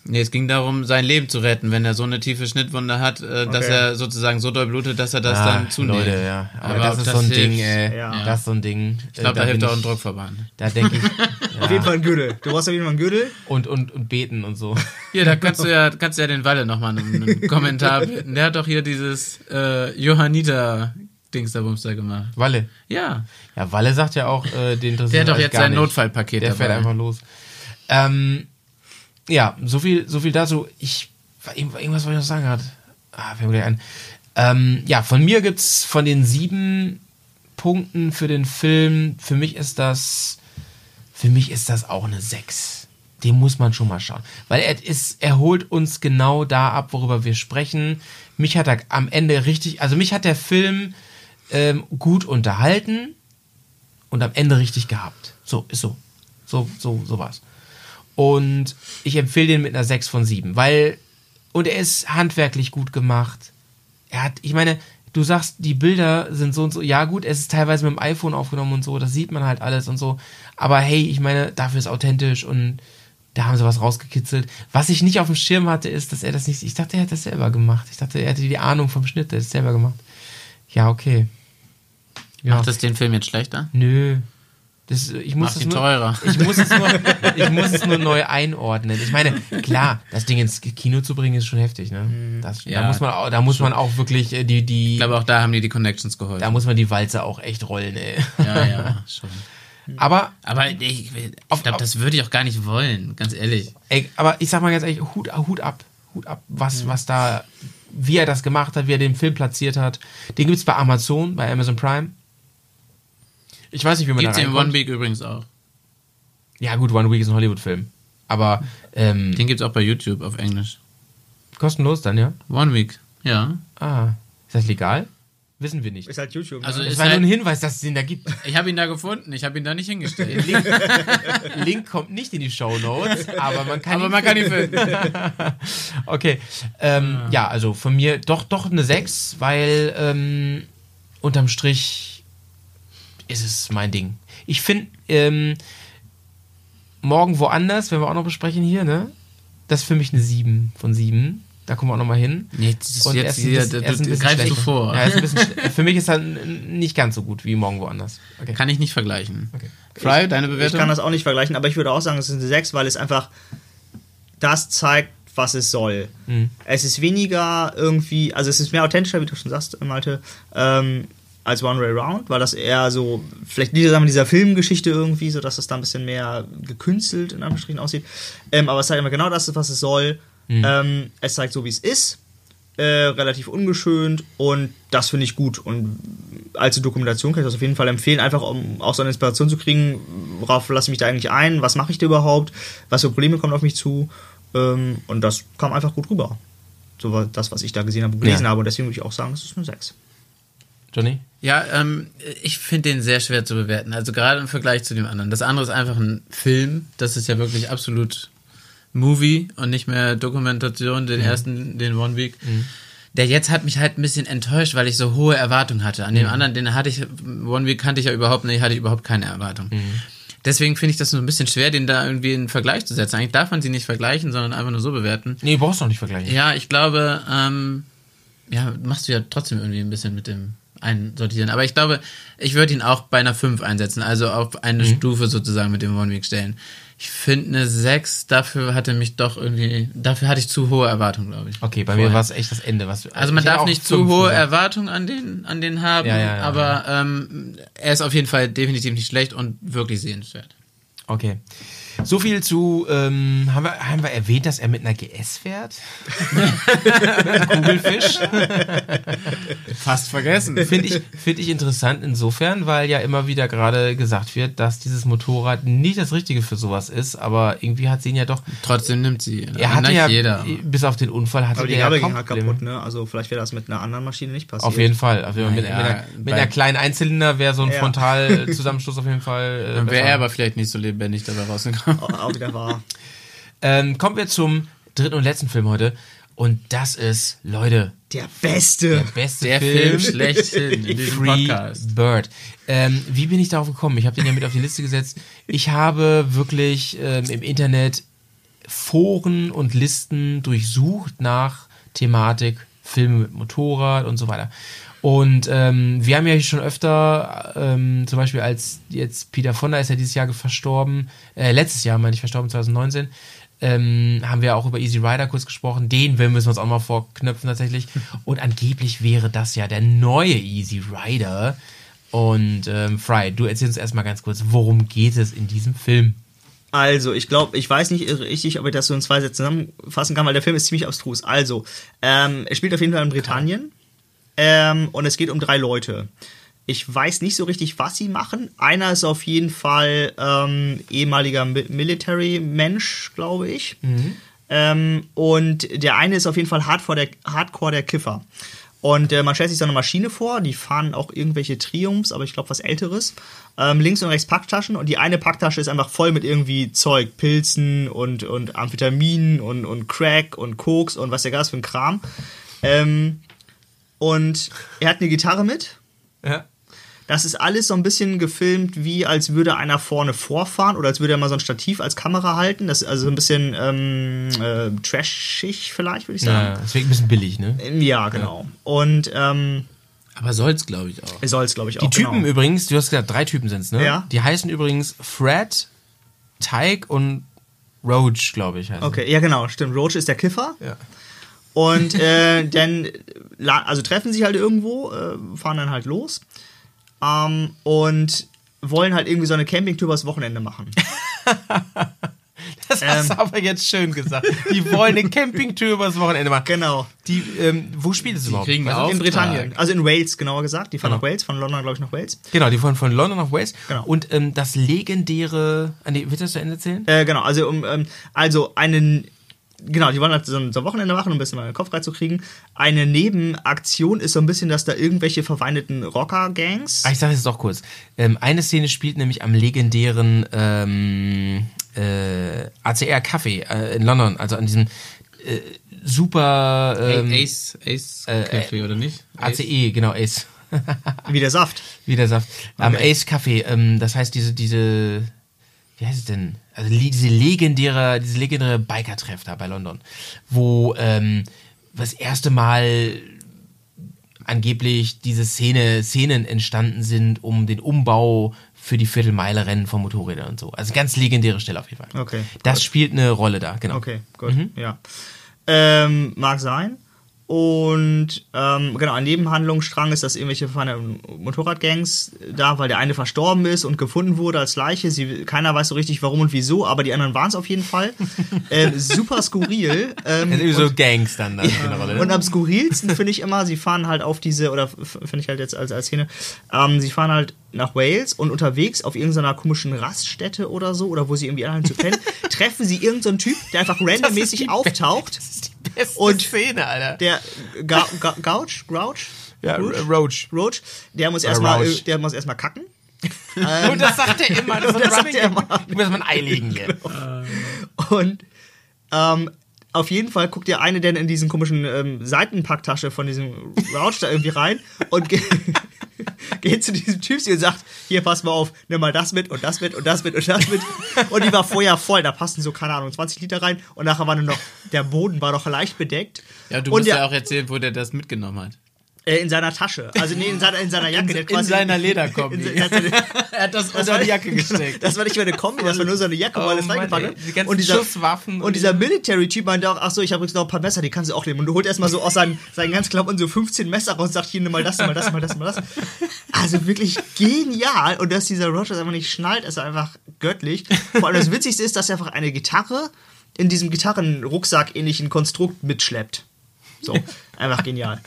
Nee, es ging darum, sein Leben zu retten, wenn er so eine tiefe Schnittwunde hat, äh, dass Okay. er sozusagen so doll blutet, dass er das Ah, dann zunimmt. Leute, ja. Aber, Aber das ist das so ein hilft, Ding, ey. ja. Das ist so ein Ding. Ich glaube, da, hilft auch ein Druck. Druckverband. Da denke ich. Auf jeden Fall ein Gürtel. Du brauchst auf jeden Fall einen Gürtel. Und, und, und beten und so. Hier, da kannst du ja, kannst du ja den Walle nochmal einen, einen Kommentar bitten. Der hat doch hier dieses äh, Johanniter-Dings da Bums da gemacht. Walle. Ja, Ja, Walle sagt ja auch, äh, den interessiert der hat doch jetzt sein. Notfallpaket Der dabei. fährt einfach los. Ähm, ja, so viel, so viel dazu. Ich, irgendwas wollte ich noch sagen gerade. Ah, fällt mir gleich ein. Ähm, ja, von mir gibt's von den sieben Punkten für den Film, für mich ist das, für mich ist das auch eine sechs. Den muss man schon mal schauen. Weil er ist, er holt uns genau da ab, worüber wir sprechen. Mich hat er am Ende richtig, also mich hat der Film ähm, gut unterhalten und am Ende richtig gehabt. So, ist so. So, so, so war's. Und ich empfehle den mit einer 6 von 7, weil, und er ist handwerklich gut gemacht. Er hat, ich meine, du sagst, die Bilder sind so und so, ja gut, es ist teilweise mit dem iPhone aufgenommen und so, das sieht man halt alles und so. Aber hey, ich meine, dafür ist authentisch und da haben sie was rausgekitzelt. Was ich nicht auf dem Schirm hatte, ist, dass er das nicht, ich dachte, er hat das selber gemacht. Ich dachte, er hätte die Ahnung vom Schnitt, der hat es selber gemacht. Ja, okay. Ja. Macht das den Film jetzt schlechter? Nö. Das, ich muss Macht es ihn nur, teurer. Ich muss, es nur, ich muss es nur neu einordnen. Ich meine, klar, das Ding ins Kino zu bringen ist schon heftig, ne? Das, Ja, da muss man auch, da muss man auch wirklich äh, die, die, Ich glaube, auch da haben die die Connections geholfen. da muss man die Walze auch echt rollen, ey. ja, ja, schon. Aber, Aber ich, ich glaube, das würde ich auch gar nicht wollen, ganz ehrlich. ey, aber ich sag mal ganz ehrlich, Hut, Hut ab, Hut ab, was, was da, wie er das gemacht hat, wie er den Film platziert hat. Den gibt's bei Amazon, bei Amazon Prime. Ich weiß nicht, wie man Gibt's da in reinkommt. One Week übrigens auch. Ja gut, One Week ist ein Hollywood-Film. Aber, ähm, Den gibt's auch bei YouTube auf Englisch. kostenlos dann, ja? One Week, ja. Ah, ist das legal? Wissen wir nicht. Ist halt YouTube. Also ne? Das ist war nur halt, ein Hinweis, dass es den da gibt. ich habe ihn da gefunden, ich habe ihn da nicht hingestellt. Link, Link kommt nicht in die Show Notes, aber man kann Aber ihn man kann ihn finden. Okay. Ähm, ja, also von mir doch, doch eine 6, weil ähm, unterm Strich ist es mein Ding. Ich finde, ähm, morgen woanders, werden wir auch noch besprechen hier, ne? Das ist für mich eine 7 von 7. Da kommen wir auch noch mal hin. Nee, das ist Und jetzt ist hier, du, er ist ein du greifst du vor. Ja, ist ein bisschen für mich ist er n- nicht ganz so gut wie morgen woanders. Okay. Kann ich nicht vergleichen. Okay. Fry, deine Ich Bewertung? kann das auch nicht vergleichen, aber ich würde auch sagen, es ist eine 6, weil es einfach das zeigt, was es soll. Mhm. Es ist weniger irgendwie, also es ist mehr authentischer, wie du schon sagst, Malte, ähm, als One Way Round, weil das eher so, vielleicht dieser, sagen wir, dieser Filmgeschichte irgendwie, so dass es da ein bisschen mehr gekünstelt in Anführungsstrichen aussieht. Ähm, aber es zeigt immer genau das, was es soll. Ähm, es zeigt so, wie es ist. Äh, relativ ungeschönt und das finde ich gut. Und als Dokumentation kann ich das auf jeden Fall empfehlen, einfach um auch so eine Inspiration zu kriegen, worauf lasse ich mich da eigentlich ein, was mache ich da überhaupt, was für Probleme kommen auf mich zu. Ähm, und das kam einfach gut rüber. So war das, was ich da gesehen habe und gelesen Ja. habe. Und deswegen würde ich auch sagen, es ist eine 6. Johnny? Ja, ähm, ich finde den sehr schwer zu bewerten. Also gerade im Vergleich zu dem anderen. Das andere ist einfach ein Film. Das ist ja wirklich absolut Movie und nicht mehr Dokumentation, den ersten, den One Week. Der jetzt hat mich halt ein bisschen enttäuscht, weil ich so hohe Erwartungen hatte. An dem anderen, den hatte ich, One Week kannte ich ja überhaupt nicht, hatte ich überhaupt keine Erwartung. Deswegen finde ich das so ein bisschen schwer, den da irgendwie in Vergleich zu setzen. Eigentlich darf man sie nicht vergleichen, sondern einfach nur so bewerten. Nee, brauchst du noch nicht vergleichen. Ja, ich glaube, ähm, ja, machst du ja trotzdem irgendwie ein bisschen mit dem Einsortieren. Aber ich glaube, ich würde ihn auch bei einer 5 einsetzen, also auf eine Mhm. Stufe sozusagen mit dem One Week stellen. Ich finde eine 6, dafür hatte mich doch irgendwie, dafür hatte ich zu hohe Erwartungen, glaube ich. Okay, bei Vorher. mir war es echt das Ende. Was, Also man darf nicht zu hohe gesagt. Erwartungen an den, an den haben, Ja, ja, ja, aber Ähm, er ist auf jeden Fall definitiv nicht schlecht und wirklich sehenswert. Okay. So viel zu, ähm, haben, wir, haben wir erwähnt, dass er mit einer GS fährt? mit einem Kugelfisch? Fast vergessen. Finde ich, find ich interessant insofern, weil ja immer wieder gerade gesagt wird, dass dieses Motorrad nicht das Richtige für sowas ist, aber irgendwie hat sie ihn ja doch. Trotzdem nimmt sie. ihn. Er hatte ja, jeder. bis auf den Unfall, hatte Aber die der Gabel ja kaum ging halt Probleme. kaputt, ne? Also vielleicht wäre das mit einer anderen Maschine nicht passiert. Auf jeden Fall. Also mit, mit, einer, mit einer kleinen Einzylinder wäre so ein Ja. Frontalzusammenstoß auf jeden Fall. Äh, Dann wäre er aber vielleicht nicht so lebendig dabei rausgekommen. Auch, wieder wahr. ähm, kommen wir zum dritten und letzten Film heute. Und das ist, Leute, Der Beste. der beste Der Film schlechthin in diesem Free Podcast. Bird. Ähm, wie bin ich darauf gekommen? Ich habe den ja mit auf die Liste gesetzt. Ich habe wirklich ähm, im Internet Foren und Listen durchsucht nach Thematik, Filme mit Motorrad und so weiter. Und ähm, wir haben ja schon öfter, ähm, zum Beispiel als jetzt Peter Fonda ist ja dieses Jahr verstorben, äh, letztes Jahr meine ich verstorben, 2019, ähm, haben wir auch über Easy Rider kurz gesprochen. Den Film müssen wir uns auch mal vorknöpfen tatsächlich. Und angeblich wäre das ja der neue Easy Rider. Und ähm, Fry, du erzählst uns erstmal ganz kurz, worum geht es in diesem Film? Also, ich glaube, ich weiß nicht richtig, ob ich das so in zwei Sätzen zusammenfassen kann, weil der Film ist ziemlich abstrus. Also, ähm, er spielt auf jeden Fall in Britannien ähm, und es geht um drei Leute. Ich weiß nicht so richtig, was sie machen. Einer ist auf jeden Fall ähm, ehemaliger Mi Military-Mensch, glaube ich. Ähm, und der eine ist auf jeden Fall Hardcore der, Hardcore der Kiffer. Und äh, man stellt sich so eine Maschine vor, die fahren auch irgendwelche Triumphs, aber ich glaube was Älteres. Ähm, links und rechts Packtaschen und die eine Packtasche ist einfach voll mit irgendwie Zeug, Pilzen und, und Amphetaminen und, und Crack und Koks und was der Gas für ein Kram. Ähm, und er hat eine Gitarre mit. Ja. Das ist alles so ein bisschen gefilmt, wie als würde einer vorne vorfahren oder als würde er mal so ein Stativ als Kamera halten. Das ist also ein bisschen ähm, äh, trashig vielleicht, würde ich sagen. Ja, deswegen ein bisschen billig, ne? Ja, genau. Und ähm, Aber soll's, glaube ich, auch. soll es, glaube ich, auch. Die Typen genau. übrigens, du hast gesagt, drei Typen sind's, ne? Ja. Die heißen übrigens Fred, Tyke und Roach, glaube ich. Heißen. Okay, ja, genau, stimmt. Roach ist der Kiffer. Ja. Und äh, dann, also treffen sich halt irgendwo, äh, fahren dann halt los ähm, und wollen halt irgendwie so eine Campingtour übers Wochenende machen. Das hast du aber jetzt schön gesagt. Die wollen eine Campingtour übers Wochenende machen. Genau. Die, ähm, wo spielt es überhaupt? kriegen auch- In. Britannien, also in Wales genauer gesagt. Die fahren Genau. nach Wales, von London, glaube ich, nach Wales. Genau, die wollen von London nach Wales. Genau. Und ähm, das legendäre. Ah, nee, willst du das zu Ende erzählen? Äh, genau, also um, ähm, also einen, genau, die wollen halt so ein, so ein Wochenende machen, um ein bisschen mal den Kopf reinzukriegen. Eine Nebenaktion ist so ein bisschen, dass da irgendwelche verweineten Rocker-Gangs. Ah, ich sage es doch kurz. Ähm, eine Szene spielt nämlich am legendären ähm, äh, ACR Café äh, in London, also an diesem äh, super ähm, Ace, Ace Café, oder nicht? Ace. ACE, genau, Ace. Wie der Saft. Wie der Saft. Am Okay. Ace Café, ähm, das heißt diese, diese, wie heißt es denn? Also diese legendäre, diese legendäre Biker-Treff da bei London, wo ähm, das erste Mal angeblich diese Szene, Szenen entstanden sind, um den Umbau für die Viertelmeile-Rennen von Motorrädern und so. Also ganz legendäre Stelle auf jeden Fall. Okay, Das gut. spielt eine Rolle da, genau. Okay, gut, ja. Ähm, mag sein. Und ähm, genau, ein Nebenhandlungsstrang ist, dass irgendwelche Motorradgangs da, weil der eine verstorben ist und gefunden wurde als Leiche. Sie, keiner weiß so richtig warum und wieso, aber die anderen waren es auf jeden Fall. ähm, super skurril. Ähm, so und- Gangs dann da in der Rolle. ne? und am skurrilsten finde ich immer, sie fahren halt auf diese, oder finde ich halt jetzt als, als Szene, ähm, sie fahren halt nach Wales und unterwegs auf irgendeiner komischen Raststätte oder so, oder wo sie irgendwie anhalten zu pennen, treffen sie irgendeinen Typ, der einfach randommäßig auftaucht. Beste und- Szene, Alter. Der Ga Ga Gouch, Grouch, Ja, Rouge? Roach. Roach, der muss erstmal, äh, der muss erstmal kacken. Und das sagt er immer. Das, Das sagt er immer. Gag. Ich muss mal ein Ei legen hier. Und ähm, auf jeden Fall guckt der eine dann in diesen komischen ähm, Seitenpacktasche von diesem Rouch da irgendwie rein und geht zu diesem Typ und sagt, hier, pass mal auf, nimm mal das mit und das mit und das mit und das mit. Und die war vorher voll, da passten so, keine Ahnung, 20 Liter rein und nachher war nur noch, der Boden war noch leicht bedeckt. Ja, du und musst der, ja auch erzählen, wo der das mitgenommen hat. Äh, in seiner Tasche, also nee, in seiner, in seiner Jacke. in quasi- seiner Lederkombi. In, in, in, Er hat das unter die Jacke gesteckt. Das war nicht mehr eine Kombi, das war nur so eine Jacke, wo Oh alles reingepackt hat. die ganzen und dieser, Schusswaffen und dieser Military-Typ meinte auch, ach so, ich habe übrigens noch ein paar Messer, die kannst du auch nehmen. Und du holt erstmal so aus seinen, seinen ganzen Klamotten so 15 Messer raus und sagt, hier, nimm mal das, nimm mal das, nimm mal das, nimm mal das. Also wirklich genial. Und dass dieser Rogers einfach nicht schnallt, ist einfach göttlich. Vor allem das Witzigste ist, dass er einfach eine Gitarre in diesem Gitarrenrucksack-ähnlichen Konstrukt mitschleppt. So, einfach genial.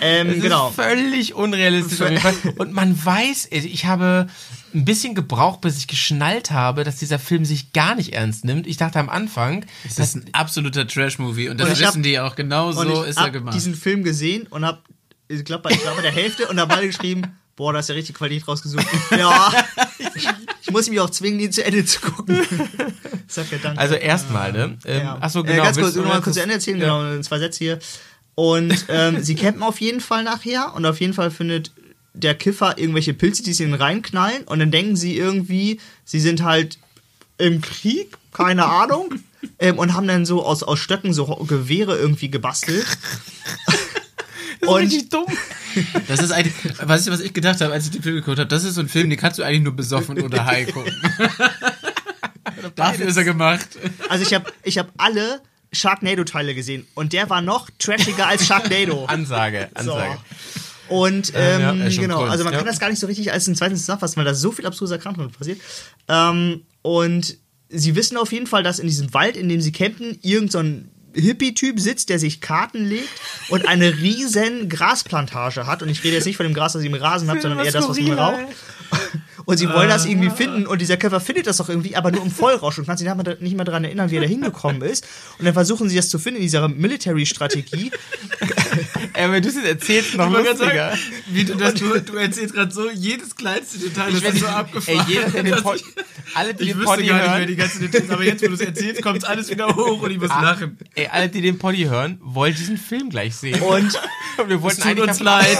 Ähm, Das genau. ist völlig unrealistisch. Und man weiß, ich habe ein bisschen gebraucht, bis ich geschnallt habe, dass dieser Film sich gar nicht ernst nimmt. Ich dachte am Anfang, Das ist ein absoluter Trash-Movie und das Und ich hab- wissen die auch. Genau so ich ist er gemacht. diesen Film gesehen und hab, ich glaube, bei, ich glaub, bei der Hälfte und dabei geschrieben, boah, da ist ja richtig Qualität rausgesucht. ja, ich, muss mich auch zwingen, ihn zu Ende zu gucken. Sag ja danke. also erstmal, ne? Ähm, Ja. Achso, Äh, genau. ganz kurz, willst du nur mal noch kurz zu Ende erzählen, genau, in zwei Sätze hier. Und ähm, sie campen auf jeden Fall nachher und auf jeden Fall findet der Kiffer irgendwelche Pilze, die sie ihnen reinknallen und dann denken sie irgendwie, sie sind halt im Krieg, keine Ahnung, ähm, und haben dann so aus, aus Stöcken so Gewehre irgendwie gebastelt. und Richtig dumm. Das ist eigentlich, weißt du, was ich gedacht habe, als ich den Film geguckt habe? Das ist so ein Film, den kannst du eigentlich nur besoffen oder high gucken. Dafür ist er gemacht. also ich habe ich hab alle Sharknado-Teile gesehen und der war noch trashiger als Sharknado. Ansage, Ansage. Und Äh, ja, ähm, schon genau, Kunst, also man ja. kann das gar nicht so richtig als einen zweiten zusammenfassen, weil da so viel abstruser Kram passiert. Ähm, und sie wissen auf jeden Fall, dass in diesem Wald, in dem sie campen, irgend so ein Hippie-Typ sitzt, der sich Karten legt und eine riesen Grasplantage hat. Und ich rede jetzt nicht von dem Gras, das ihr im Rasen habt, sondern eher das, was man raucht. Und sie wollen das irgendwie finden und dieser Käfer findet das doch irgendwie, aber nur im Vollrausch und kann sich nicht mehr daran erinnern, wie er da hingekommen ist. Und dann versuchen sie das zu finden in dieser Military-Strategie. Ey, wenn du es jetzt erzählst, noch lustiger. sagen, wie du, das, du, du erzählst gerade so jedes kleinste Detail, das ist so Ey, abgefahren. jeder, der den Pod, ich, alle, die ich den wüsste Poddy gar nicht mehr hören, die ganzen Details, aber jetzt, wo du es erzählst, kommt alles wieder hoch und ich muss Ah, lachen. Ey, alle, die den Poddy hören, wollen diesen Film gleich sehen. Und wir wollten Tut eigentlich uns leid.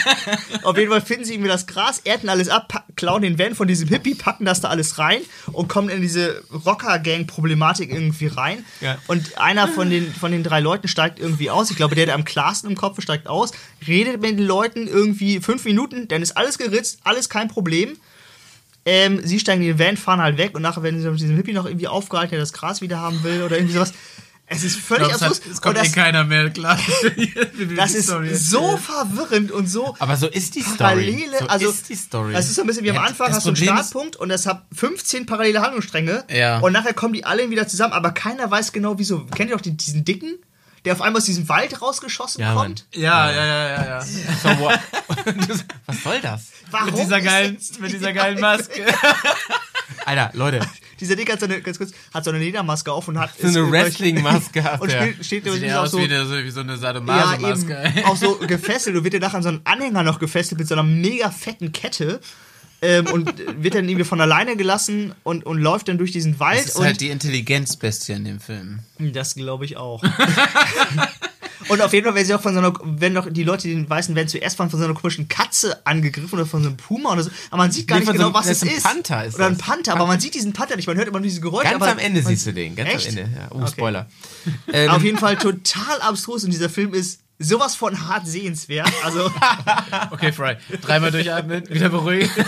Auf jeden Fall finden sie irgendwie das Gras, ernten alles ab, packen, klauen den Van von diesem Hippie, packen das da alles rein und kommen in diese Rocker-Gang-Problematik irgendwie rein. Ja. Und einer von den, von den drei Leuten steigt irgendwie aus. Ich glaube, der, der am klarsten im Kopf steigt aus, redet mit den Leuten irgendwie fünf Minuten, dann ist alles geritzt, alles kein Problem. Ähm, sie steigen in den Van, fahren halt weg und nachher werden sie mit diesem Hippie noch irgendwie aufgehalten, der das Gras wieder haben will oder irgendwie sowas. Es ist völlig glaub, absurd. es kommt Und eh das, keiner mehr klar. das ist Story so verwirrend und so Aber so ist die Story. Parallele, so also ist die Story. Es ist so ein bisschen wie am Anfang, das hast du einen Startpunkt und es hat 15 parallele Handlungsstränge Ja. und nachher kommen die alle wieder zusammen, aber keiner weiß genau wieso. Kennt ihr doch den, diesen Dicken, der auf einmal aus diesem Wald rausgeschossen Ja, kommt? Ja, ja, ja, ja, ja. so, what? Was soll das? Warum Mit dieser geilen, das- mit dieser geilen Maske. Alter, Leute, Dieser Dick hat so eine, ganz kurz, hat so eine Ledermaske auf und hat so eine Wrestling-Maske hat und der. steht, steht Sieht ja auch aus so wie, eine, so, wie so eine ja, Sadomaso-Maske. eben, auch so gefesselt und wird dann nachher an so einen Anhänger noch gefesselt mit so einer mega fetten Kette. Ähm, und wird dann irgendwie von alleine gelassen und, und läuft dann durch diesen Wald. Das ist und halt die Intelligenzbestie in dem Film. Das glaube ich auch. Und auf jeden Fall werden sie auch von so einer, wenn doch die Leute, die den weißen werden zuerst von so einer komischen Katze angegriffen oder von so einem Puma oder so. Aber man sieht gar Nee, nicht von genau, so was das es ist ein. Panther ist oder ein das. Panther, aber man sieht diesen Panther nicht. Man hört immer nur diese Geräusche. Ganz aber am Ende siehst du den, ganz Echt? am Ende. Ja, oh, Okay. Spoiler. Ähm, Auf jeden Fall total abstrus und dieser Film ist sowas von hart sehenswert. Also, Okay, Fry. Dreimal durchatmen, wieder beruhigen.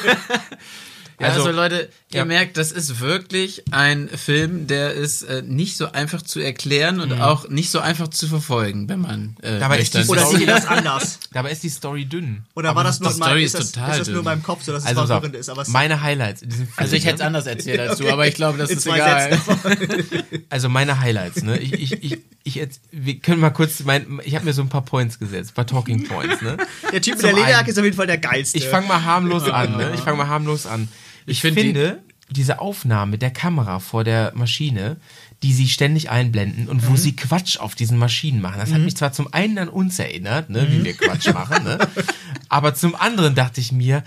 Ja, also, Also, Leute, ihr ja. merkt, das ist wirklich ein Film, der ist äh, nicht so einfach zu erklären und auch nicht so einfach zu verfolgen, wenn man äh, Dabei ist die oder Story- seht ihr das anders? dabei ist die Story dünn. Oder war das nur, die mein, Story ist ist das, total ist das nur in meinem Kopf, so dass es Also, verwirrend ist? Aber es meine Highlights in diesem Film. Also ich hätte es ne? anders erzählt als du, Okay. aber ich glaube, das In ist egal. Also meine Highlights, ne? Ich, ich, ich, ich jetzt, wir können mal kurz, mein, ich habe mir so ein paar Points gesetzt, ein paar Talking Points, ne? der Typ mit Zum der Lederjacke ist auf jeden Fall der geilste. Ich fange mal harmlos an, ne? Ich fange mal harmlos an. Ich, Ich find die- finde, diese Aufnahme der Kamera vor der Maschine, die sie ständig einblenden und wo sie Quatsch auf diesen Maschinen machen, das hat mich zwar zum einen an uns erinnert, ne, wie wir Quatsch machen, ne? Aber zum anderen dachte ich mir,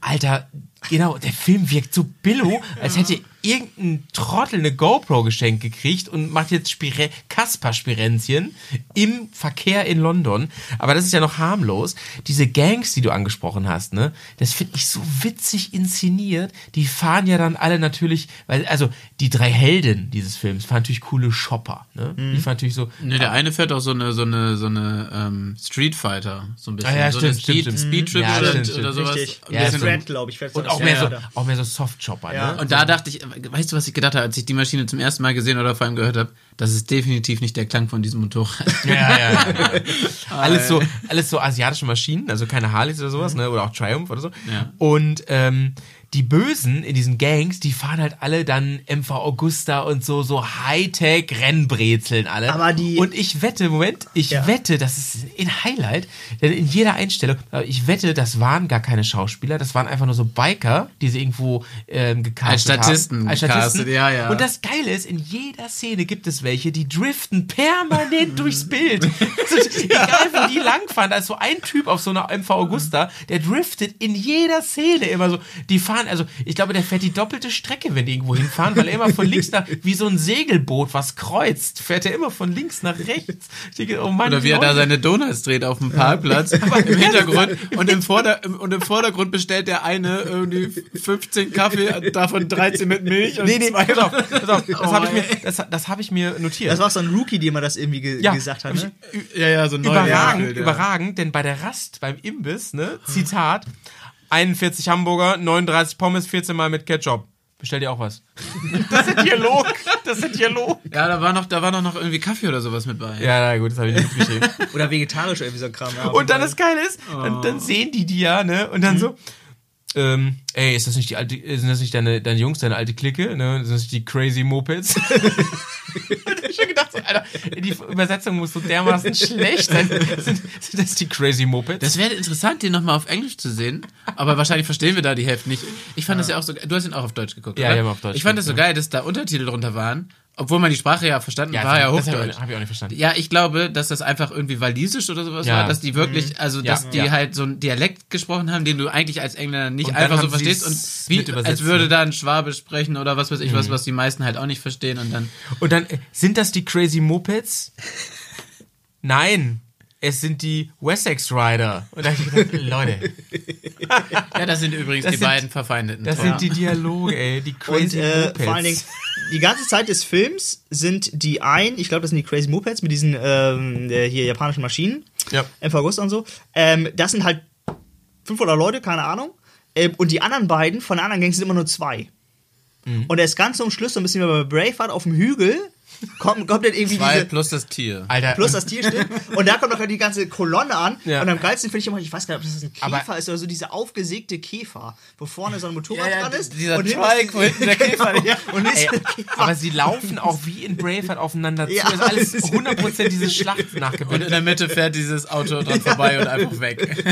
Alter, genau, der Film wirkt so billo, als hätte irgendein Trottel eine GoPro geschenkt gekriegt und macht jetzt Spire Kasper-Spirenzchen im Verkehr in London. Aber das ist ja noch harmlos. Diese Gangs, die du angesprochen hast, ne, das finde ich so witzig inszeniert. Die fahren ja dann alle natürlich, weil, also die drei Helden dieses Films fahren natürlich coole Shopper, ne? Die fahren natürlich so, Ne, der eine fährt auch so eine, so eine, so eine ähm, Street Fighter, so ein bisschen. Ah ja, so stimmt, eine Speed, stimmt, stimmt. Speed Trip Ja, oder, stimmt, oder sowas. Richtig. Ein Ja, glaube ich. fährt und auch mehr so, auch mehr so Soft-Chopper, Ja. ne? Und da dachte ich, weißt du, was ich gedacht habe, als ich die Maschine zum ersten Mal gesehen oder vor allem gehört habe? Das ist definitiv nicht der Klang von diesem Motorrad. Ja, ja, ja. alles so, alles so asiatische Maschinen, also keine Harleys oder sowas, ne, oder auch Triumph oder so. Ja. Und ähm, die Bösen in diesen Gangs, die fahren halt alle dann MV Augusta und so, so Hightech-Rennbrezeln alle. Aber die- Und ich wette, Moment, ich Ja. wette, das ist ein Highlight, denn in jeder Einstellung, aber ich wette, das waren gar keine Schauspieler, das waren einfach nur so Biker, die sie irgendwo ähm, gecastet Als Statisten haben. Als gecastet, ja, ja. Und das Geile ist, in jeder Szene gibt es welche, die driften permanent durchs Bild. Also, Egal, wo die langfahren, da ist so ein Typ auf so einer MV Augusta, der driftet in jeder Szene immer so. Die fahren, also ich glaube, der fährt die doppelte Strecke, wenn die irgendwo hinfahren, weil er immer von links nach, wie so ein Segelboot, was kreuzt, fährt er immer von links nach rechts. Ich denke, oh Mann, Oder wie er da seine Donuts dreht auf dem Parkplatz im Hintergrund und im, Vorder und im Vordergrund bestellt der eine irgendwie 15 Kaffee, davon 13 mit Milch und Nee, nee, zwei pass auf, pass auf, das Oh, habe ich, mir- das, das hab ich mir notiert. Das war so ein Rookie, dem man das irgendwie ge Ja, gesagt hat. Ne? Ja, ja, so neu überragend, Bild, ja. überragend, denn bei der Rast beim Imbiss, ne, Zitat, 41 Hamburger, 39 Pommes, 14 Mal mit Ketchup. Bestell dir auch was. Das ist Dialog. Das ist Dialog. Ja, da war noch, da war noch irgendwie Kaffee oder sowas mit bei. Ja, na gut, das habe ich nicht geschrieben. Oder vegetarisch irgendwie so ein Kram. Ja, Und dann das Geile ist, dann, Oh. dann sehen die die ja, ne, und dann so, ähm, ey, ist das nicht die alte, sind das nicht deine, deine Jungs, deine alte Clique, ne, sind das nicht die Crazy Mopeds? ich schon gedacht, so, Alter, die Übersetzung muss so dermaßen schlecht sein. Sind, sind das die Crazy Mopeds? Das wäre interessant, den nochmal auf Englisch zu sehen. Aber wahrscheinlich verstehen wir da die Hälfte nicht. Ich fand das ja auch so, du hast ihn auch auf Deutsch geguckt, Ja, oder? ich hab auf Deutsch Ich fand das so geil, dass da Untertitel drunter waren. Obwohl man die Sprache ja verstanden war, ja das Hochdeutsch. habe ich auch nicht verstanden. Ja, ich glaube, dass das einfach irgendwie walisisch oder sowas Ja. war, dass die wirklich, also Ja. dass die Ja. halt so einen Dialekt gesprochen haben, den du eigentlich als Engländer nicht Und einfach so verstehst und wie als würde ne? da ein Schwabe sprechen oder was weiß ich was, was die meisten halt auch nicht verstehen und dann Und dann, äh, sind das die Crazy Mopeds? Nein, es sind die Wessex Rider. Und da hab ich gedacht, Leute, ja, das sind übrigens Das die sind- beiden Verfeindeten. das sind die Dialoge, ey, die Und Crazy äh, Mopeds. vor allen Dingen, die ganze Zeit des Films sind die ein, ich glaube, das sind die Crazy Mopeds mit diesen ähm, äh, hier japanischen Maschinen, Ja. MV August und so. Ähm, das sind halt 500 Leute, keine Ahnung. Ähm, und die anderen beiden von den anderen Gangs sind immer nur zwei. Mhm. Und er ist ganz zum Schluss, so ein bisschen wie bei Braveheart auf dem Hügel, kommt, kommt dann irgendwie Zwei diese, plus das Tier. Alter, plus das Tier stimmt. Und da kommt noch die ganze Kolonne an. Ja. Und am geilsten finde ich immer, ich weiß gar nicht, ob das ein Käfer Aber- ist oder so, dieser aufgesägte Käfer, wo vorne so ein Motorrad Ja, ja, dran ist. dieser und ist- wo hinten der Käfer- Genau. Und hinten Ey, Käfer. aber sie laufen auch wie in Braveheart aufeinander zu. Ja. Das ist alles 100% diese Schlacht Und nachgebildet. in der Mitte fährt dieses Auto dran vorbei und einfach weg.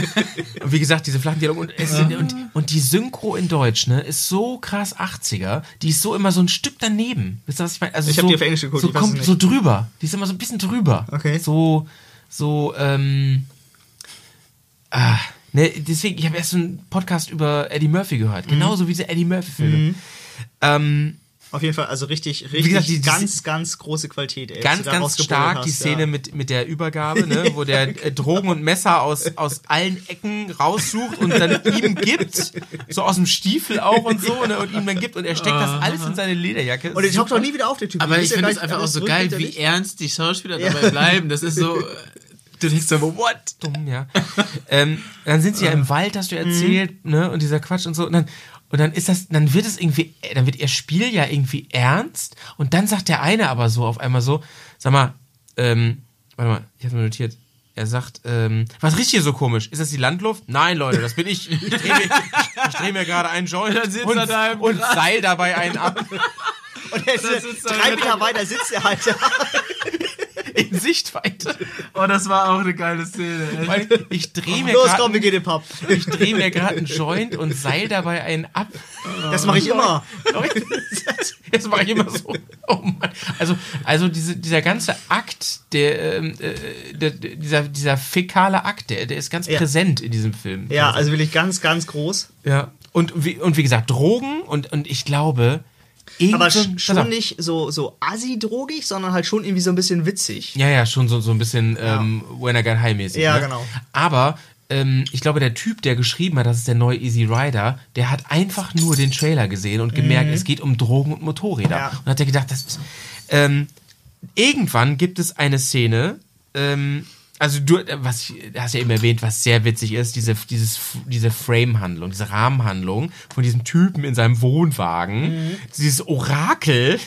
Und wie gesagt, diese flachen Dialoge. Und, es und, und die Synchro in Deutsch, ne, ist so krass 80er. Die ist so immer so ein Stück daneben. Wisst ihr, was ich meine? Also Ich so, hab die auf Englisch geguckt, So, kommt, so drüber. Die ist immer so ein bisschen drüber. Okay. So, so, ähm, ah, ne, deswegen, ich habe erst so einen Podcast über Eddie Murphy gehört. Mhm. Genauso wie diese Eddie Murphy-Filme. Ähm, Auf jeden Fall, also richtig, richtig, gesagt, die- die- ganz, ganz große Qualität. Ey, ganz, ganz stark hast, die Szene ja. mit, mit der Übergabe, ne, wo der äh, Drogen und Messer aus, aus allen Ecken raussucht und dann ihm gibt, so aus dem Stiefel auch und so, ne, und ihm dann gibt und er steckt das alles in seine Lederjacke. Und der taucht doch nie wieder auf, der Typ. Aber ich finde es einfach auch so geil, er wie nicht. ernst die Schauspieler Ja. dabei bleiben. Das ist so, du denkst so, what? dumm, ja. ähm, dann sind sie ja im Wald, hast du erzählt, ne, und dieser Quatsch und so, und dann, und dann ist das, dann wird es irgendwie, dann wird ihr Spiel ja irgendwie ernst, und dann sagt der eine aber so auf einmal so, sag mal, ähm, warte mal, ich hab's mir notiert. Er sagt, ähm, was riecht hier so komisch? Ist das die Landluft? Nein, Leute, das bin ich. Ich drehe mir, ich dreh mir gerade einen Joint und, da und seil dabei einen ab. Und er ist, sitzt drei Meter weiter sitzt er halt da. In Sichtweite. Oh, das war auch eine geile Szene. ey. Ich drehe mir Los, gerade komm, wir gehen in den Pub. ich dreh mir gerade einen Joint und seil dabei einen ab. Das mache ich immer. Das mache ich immer so. Oh Mann. Also, also diese, dieser ganze Akt, der, ähm, äh, der, dieser, dieser fäkale Akt, der, der ist ganz Ja. präsent in diesem Film. Ja, also wirklich ganz, ganz groß. ja. Und wie, und wie gesagt, Drogen und, und ich glaube, Aber so- schon auf. nicht so, so assi-drogig, sondern halt schon irgendwie so ein bisschen witzig. Ja, ja, schon so, so ein bisschen ähm, When I Got High mäßig. Ja, ne? genau. Aber ähm, ich glaube, der Typ, der geschrieben hat, das ist der neue Easy Rider, der hat einfach nur den Trailer gesehen und gemerkt, es geht um Drogen und Motorräder. Mhm. Ja. Und hat er gedacht, das ist, ähm, irgendwann gibt es eine Szene, ähm, also du, was ich, du hast ja eben erwähnt, was sehr witzig ist, diese, dieses, diese Frame-Handlung, diese Rahmenhandlung von diesem Typen in seinem Wohnwagen, Mhm. dieses Orakel,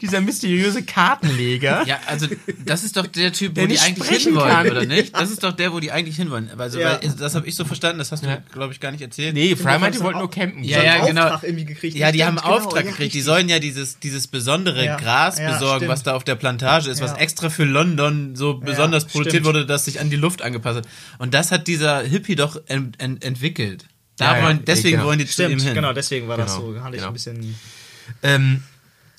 dieser mysteriöse Kartenleger. Ja, also das ist doch der Typ, wo Der die nicht eigentlich hinwollen, kann. oder nicht? Das ist doch der, wo die eigentlich hinwollen. Also, Ja. weil, das habe ich so verstanden, das hast du, Ja. glaube ich, gar nicht erzählt. Nee, Fry meinte, die das wollten auch- nur campen. Ja, ja, einen genau. Auftrag irgendwie gekriegt. Ja, die haben einen Stimmt, genau, Auftrag ja, gekriegt. Die sollen ja dieses, dieses besondere Ja. Gras Ja, besorgen, stimmt. was da auf der Plantage ist, was Ja. extra für London so besonders produziert stimmt. wurde, dass sich an die Luft angepasst hat. Und das hat dieser Hippie doch ent, ent, entwickelt. Da Ja, ja, wollen, deswegen genau. wollen die zu ihm Stimmt, hin. genau, deswegen war das Genau, so. Hatte ich genau. ein bisschen. Ähm,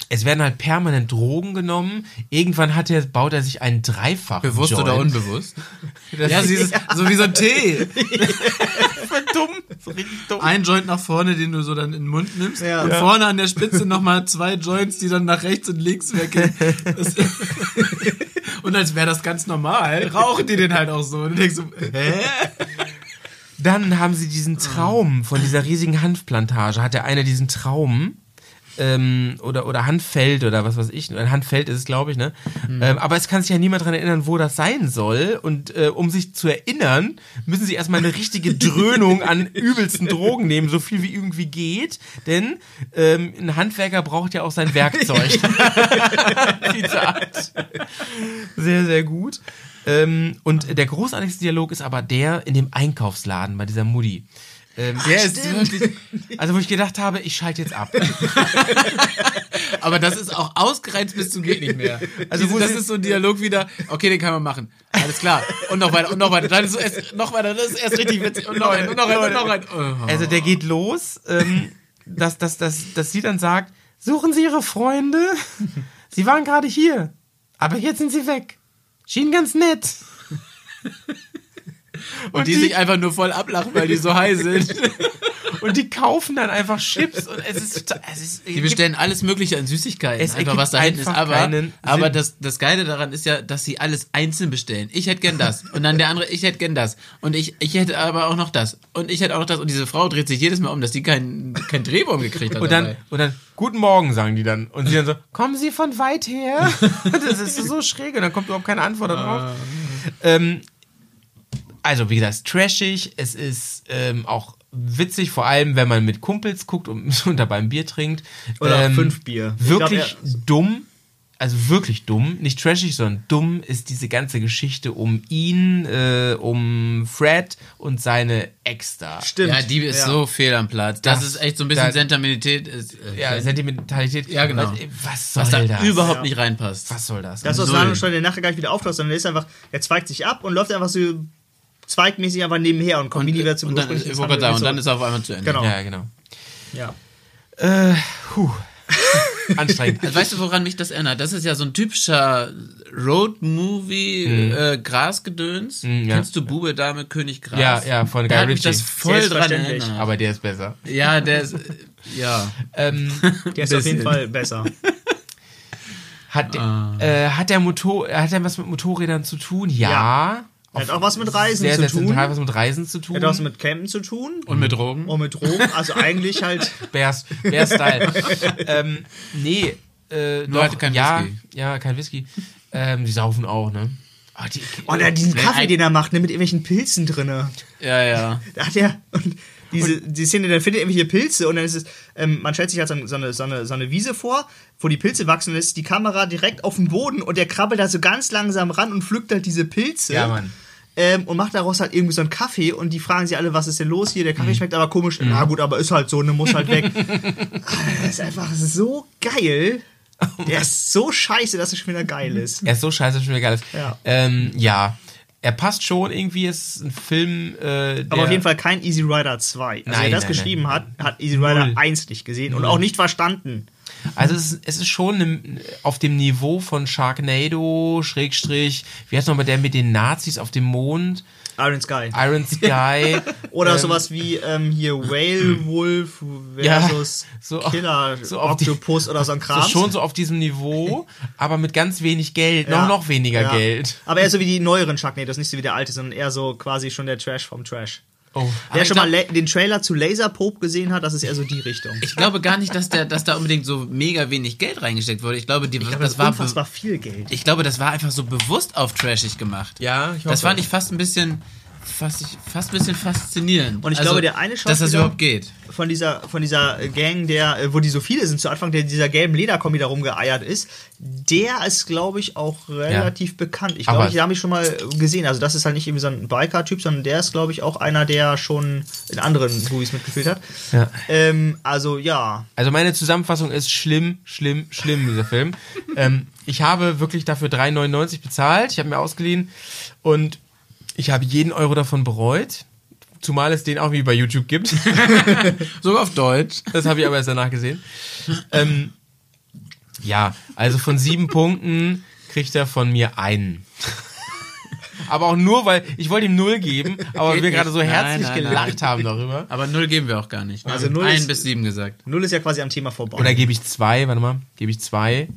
es werden halt permanent Drogen genommen. Irgendwann hat er, baut er sich einen Dreifach. Bewusst oder unbewusst? ja, ist so wie so ein Tee. dumm. So richtig dumm. Ein Joint nach vorne, den du so dann in den Mund nimmst. Ja. und Ja. vorne an der Spitze nochmal zwei Joints, die dann nach rechts und links weggehen. Und als wäre das ganz normal, rauchen die den halt auch so. Und du denkst so, hä? Dann haben sie diesen Traum von dieser riesigen Hanfplantage. Hat der eine diesen Traum? Ähm, oder, oder Handfeld oder was weiß ich. Ein Handfeld ist es, glaube ich, ne? Ähm, aber es kann sich ja niemand dran erinnern, wo das sein soll. Und äh, um sich zu erinnern, müssen sie erstmal eine richtige Dröhnung an übelsten Drogen nehmen, so viel wie irgendwie geht. Denn ähm, ein Handwerker braucht ja auch sein Werkzeug. Sehr, sehr gut. Ähm, und der großartigste Dialog ist aber der in dem Einkaufsladen bei dieser Mutti. Ähm, der ist wirklich, also wo ich gedacht habe, ich schalte jetzt ab. Aber das ist auch ausgereizt bis zum geht nicht mehr. Also wo das ist so ein Dialog wieder, okay, den kann man machen. Alles klar. Und noch weiter, und noch weiter. Dann ist so erst, noch weiter, das ist erst richtig witzig. Und noch ein, und noch ein, und noch ein. Oh. Also der geht los, ähm, dass, dass, dass, dass sie dann sagt, suchen Sie Ihre Freunde? Sie waren gerade hier, aber jetzt sind sie weg. Schien ganz nett. Und die, sich einfach nur voll ablachen, weil die so high sind. Und die kaufen dann einfach Chips und es ist, es ist Die bestellen alles Mögliche an Süßigkeiten, Es einfach was da hinten ist. Aber, aber das, das Geile daran ist ja, dass sie alles einzeln bestellen. Ich hätte gern das. Und dann der andere, ich hätte gern das. Und ich, ich hätte aber auch noch das. Und ich hätte auch noch das. Und diese Frau dreht sich jedes Mal um, dass die keinen kein Drehbaum gekriegt hat. Und dann, dabei. und dann, guten Morgen, sagen die dann. Und sie dann so, kommen Sie von weit her? Das ist so schräg und dann kommt überhaupt keine Antwort darauf. Ähm, also, wie gesagt, trashig. Es ist ähm, auch witzig, vor allem, wenn man mit Kumpels guckt und, und dabei ein Bier trinkt. Oder ähm, fünf Bier. Ich Wirklich glaub, ja. dumm. Also wirklich dumm, nicht trashig, sondern dumm ist diese ganze Geschichte um ihn, äh, um Fred und seine Ex da. Stimmt. ja, die ist Ja. so fehl am Platz. Das, Das- ist echt so ein bisschen da- Sentimentalität. Ist, äh, Ja, Sentimentalität. Ja, genau. Was, was soll was da das? überhaupt nicht reinpasst. Was soll das? Das Null. einer anderen Stelle, der nachher gar nicht wieder auftaucht, sondern der ist einfach, er zweigt sich ab und läuft einfach so zweigmäßig einfach nebenher und kommt nie wieder zum und, dann, sagen, und dann ist er auf einmal zu Ende. Genau. ja, genau. Ja. Anstrengend. Also weißt du, woran mich das erinnert? Das ist ja so ein typischer Road-Movie, äh, Grasgedöns. Mhm, ja. Kennst du Bube, Dame, König, Gras? Ja, ja, von da Guy hat mich Ritchie. das voll dran erinnert. Aber der ist besser. ja, der ist, äh, ja. Ähm, Der ist auf jeden. Fall besser. hat, Ah. äh, hat der Motor, hat der was mit Motorrädern zu tun? Ja. Ja. Hat auch was mit Reisen sehr, zu sehr tun. zentral was mit Reisen zu tun. Hat auch was mit Campen zu tun. Und mit Drogen? Und mit Drogen. Also eigentlich halt. Bears, Bear Style. ähm, nee, äh, Nur doch, halt kein ja, Whisky. ja, kein Whisky. Ähm, die saufen auch, ne? Ah, die, Oh, der, diesen Nee, Kaffee, den er macht, ne, mit irgendwelchen Pilzen drinne. Ja, ja. Da hat er. Und diese, die Szene, dann findet er irgendwelche Pilze und dann ist es, ähm, man stellt sich halt so, so, eine, so, eine, so eine Wiese vor, wo die Pilze wachsen und dann ist die Kamera direkt auf dem Boden und der krabbelt da so ganz langsam ran und pflückt halt diese Pilze. Ja, Mann. Ähm, und macht daraus halt irgendwie so einen Kaffee und die fragen sich alle, was ist denn los hier? Der Kaffee Mhm. schmeckt aber komisch. Na gut, aber ist halt so, ne, muss halt weg. das ist einfach so geil. Der ist so scheiße, dass es schon wieder geil ist. Er ist so scheiße, schon wieder geil. ist. Ja. Ähm, ja. Er passt schon irgendwie, es ist ein Film, äh, Aber auf jeden Fall kein Easy Rider 2. Also Nein, wer das nein, geschrieben nein. hat, hat Easy Rider Null. 1 nicht gesehen und auch nicht verstanden. Also es ist, es ist schon auf dem Niveau von Sharknado, Schrägstrich, wie heißt nochmal der mit den Nazis auf dem Mond, Iron Sky. Iron Sky. Oder ähm, sowas wie ähm, hier Whale Wolf Ja, versus so- Killer so auf die- Octopus oder so ein So Kram. schon so auf diesem Niveau, aber mit ganz wenig Geld, noch noch weniger ja. Geld. Aber eher so wie die neueren Sharknados, nicht so wie der alte, sondern eher so quasi schon der Trash vom Trash. Oh. Wer ich schon mal glaub- La- den Trailer zu Laser Pope gesehen hat, das ist eher so die Richtung. Ich glaube gar nicht, dass, der, dass da unbedingt so mega wenig Geld reingesteckt wurde. Ich glaube, die, Aber das war be- unfassbar viel Geld. ich glaube, das war einfach so bewusst auf trashig gemacht. Ja, ich Das hoffe. fand ich fast ein bisschen fast, fast ein bisschen faszinierend. Und ich Also, glaube, der eine Dass das Schauspieler- überhaupt geht. von dieser, von dieser Gang, der, äh, wo die so viele sind, zu Anfang, der dieser gelben Lederkombi da rumgeeiert ist, der ist, glaube ich, auch relativ bekannt. Ich glaube, ich habe ich schon mal gesehen. Also, das ist halt nicht irgendwie so ein Biker-Typ, sondern der ist, glaube ich, auch einer, der schon in anderen Movies mitgespielt hat. Ja. Ähm, also, ja. Also meine Zusammenfassung ist schlimm, schlimm, schlimm, dieser Film. ähm, ich habe wirklich dafür 3,99 bezahlt. Ich habe mir ausgeliehen und ich habe jeden Euro davon bereut. Zumal es den auch wie bei YouTube gibt. Sogar auf Deutsch. Das habe ich aber erst danach gesehen. Ähm, ja, also von sieben Punkten kriegt er von mir einen. Aber auch nur, weil ich wollte ihm null geben, aber Geht wir gerade so herzlich Nein, nein, gelacht haben darüber. Aber null geben wir auch gar nicht. Wir Also null ein ist- bis sieben gesagt. Null ist ja quasi am Thema vorbei. Oder gebe ich zwei, warte mal, gebe ich zwei,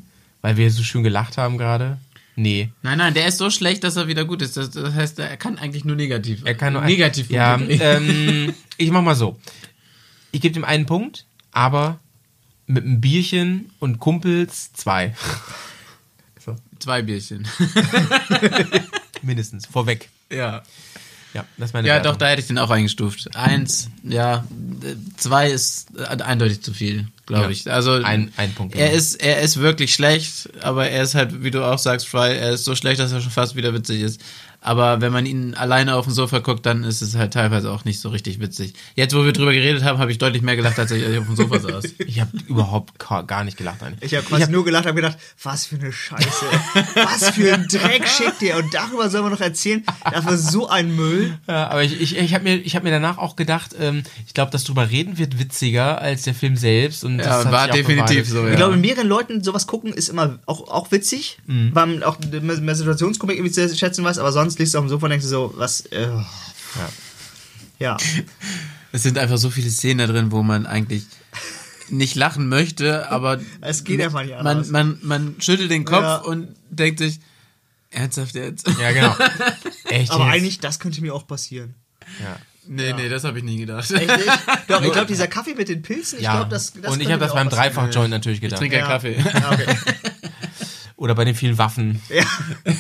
weil wir so schön gelacht haben gerade? Nee. Nein, nein, der ist so schlecht, dass er wieder gut ist. Das, das heißt, er kann eigentlich nur negativ. Er kann nur negativ. Ja, ähm, ich mach mal so. Ich gebe ihm einen Punkt, aber mit einem Bierchen und Kumpels zwei. Zwei Bierchen. Mindestens. Vorweg. ja. Ja, das meine Ja, Wertung. doch, da hätte ich den auch eingestuft. Eins, ja, äh, zwei ist äh, eindeutig zu viel, glaube Ja. ich. Also Ein- ein Punkt, Er genau. ist, er ist wirklich schlecht, aber er ist halt, wie du auch sagst, Fry, er ist so schlecht, dass er schon fast wieder witzig ist. Aber wenn man ihn alleine auf dem Sofa guckt, dann ist es halt teilweise auch nicht so richtig witzig. Jetzt, wo wir drüber geredet haben, habe ich deutlich mehr gelacht, als ich auf dem Sofa saß. Ich habe überhaupt gar nicht gelacht eigentlich. Ich habe quasi nur gelacht und gedacht, was für eine Scheiße. was für ein Dreck schickt ihr. Und darüber sollen wir noch erzählen. Das war so ein Müll. Ja, aber ich, ich, ich habe mir, ich hab mir danach auch gedacht, ähm, ich glaube, das drüber reden wird witziger als der Film selbst. Und das Ja, hat war definitiv so, ja. Ich glaube, mehreren Leuten sowas gucken ist immer auch, auch witzig, Mhm. weil man auch mehr mehr Situationskomik irgendwie zu schätzen weiß, aber sonst liegst du auf dem Sofa und denkst dir so, was, äh, ja. Es sind einfach so viele Szenen da drin, wo man eigentlich nicht lachen möchte, aber Es geht einfach nicht man, anders. man, man schüttelt den Kopf Ja. und denkt sich, ernsthaft jetzt? Ja, genau. Echt Aber jetzt? eigentlich, das könnte mir auch passieren. Ja. Nee, nee, das habe ich nie gedacht. Echt nicht? Doch, ich glaube, dieser Kaffee mit den Pilzen, ich Ja. glaube, das, das und ich habe das beim. Dreifach-Joint natürlich gedacht. Trink einen Ja. Kaffee. Ja, okay. Oder bei den vielen Waffen. ja.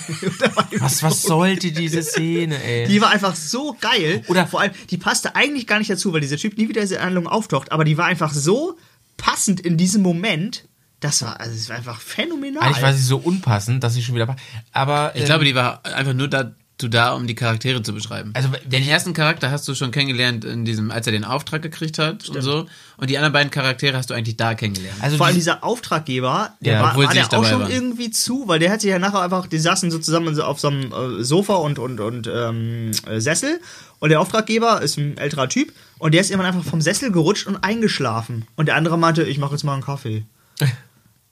Was, was sollte diese Szene, ey? Die war einfach so geil. Oder- vor allem, die passte eigentlich gar nicht dazu, weil dieser Typ nie wieder in dieser Handlung auftaucht, aber die war einfach so passend in diesem Moment. Das war, also es war einfach phänomenal. Eigentlich war sie so unpassend, dass sie schon wieder. Aber Ich ähm, glaube, die war einfach nur dazu da, um die Charaktere zu beschreiben. Also, den ersten Charakter hast du schon kennengelernt in diesem, als er den Auftrag gekriegt hat und so. Und die anderen beiden Charaktere hast du eigentlich da kennengelernt. also Vor allem die- dieser Auftraggeber, der Ja, war, war der auch schon waren. irgendwie zu, weil der hat sich ja nachher einfach, die saßen so zusammen auf so einem äh, Sofa und, und, und ähm, äh, Sessel und der Auftraggeber ist ein älterer Typ und der ist irgendwann einfach vom Sessel gerutscht und eingeschlafen. Und der andere meinte, ich mache jetzt mal einen Kaffee.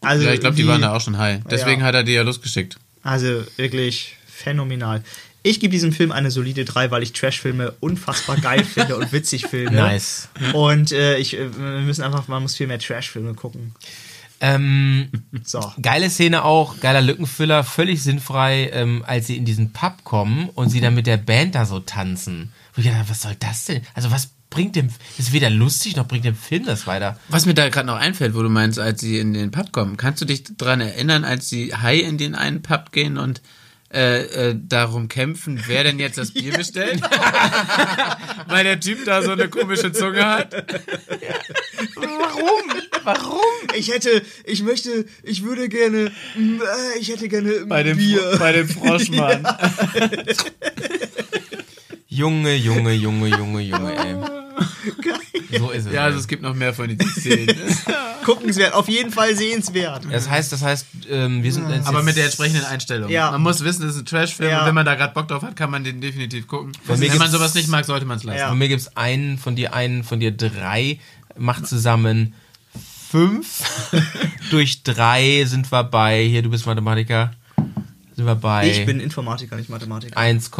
Also, ja, ich glaube, die wie- waren da auch schon high. Deswegen Ja. hat er die ja losgeschickt. Also wirklich phänomenal. Ich gebe diesem Film eine solide 3, weil ich Trashfilme unfassbar geil finde und witzig finde. Nice. Und äh, ich, äh, wir müssen einfach, man muss viel mehr Trashfilme gucken. ähm, So. geile Szene auch, geiler Lückenfüller, völlig sinnfrei, ähm, als sie in diesen Pub kommen und sie dann mit der Band da so tanzen. Wo ich gedacht habe, was soll das denn? Also was bringt dem, ist weder lustig noch bringt dem Film das weiter. Was mir da gerade noch einfällt, wo du meinst, als sie in den Pub kommen, kannst du dich daran erinnern, als sie high in den einen Pub gehen und äh, äh, darum kämpfen, wer denn jetzt das Bier bestellt? Weil der Typ da so eine komische Zunge hat. Ich hätte, ich möchte, ich würde gerne, mm, äh, ich hätte gerne Bei dem, Bier. bei dem Froschmann. Junge, Junge, Junge, Junge, Junge, ey. So ist es. Ja, also es gibt noch mehr von diesen Szenen. Guckenswert, auf jeden Fall sehenswert. das heißt, das heißt, ähm, wir sind jetzt Aber mit der entsprechenden Einstellung. Ja. Man muss wissen, das ist ein Trashfilm Ja. und wenn man da gerade Bock drauf hat, kann man den definitiv gucken. Von mir wenn man sowas nicht mag, sollte man es lassen. Ja. Von mir gibt's einen, von dir einen, von dir drei. Macht zusammen fünf. Durch drei sind wir bei, hier, du bist Mathematiker. Sind wir bei Ich bin Informatiker, nicht Mathematiker. 1,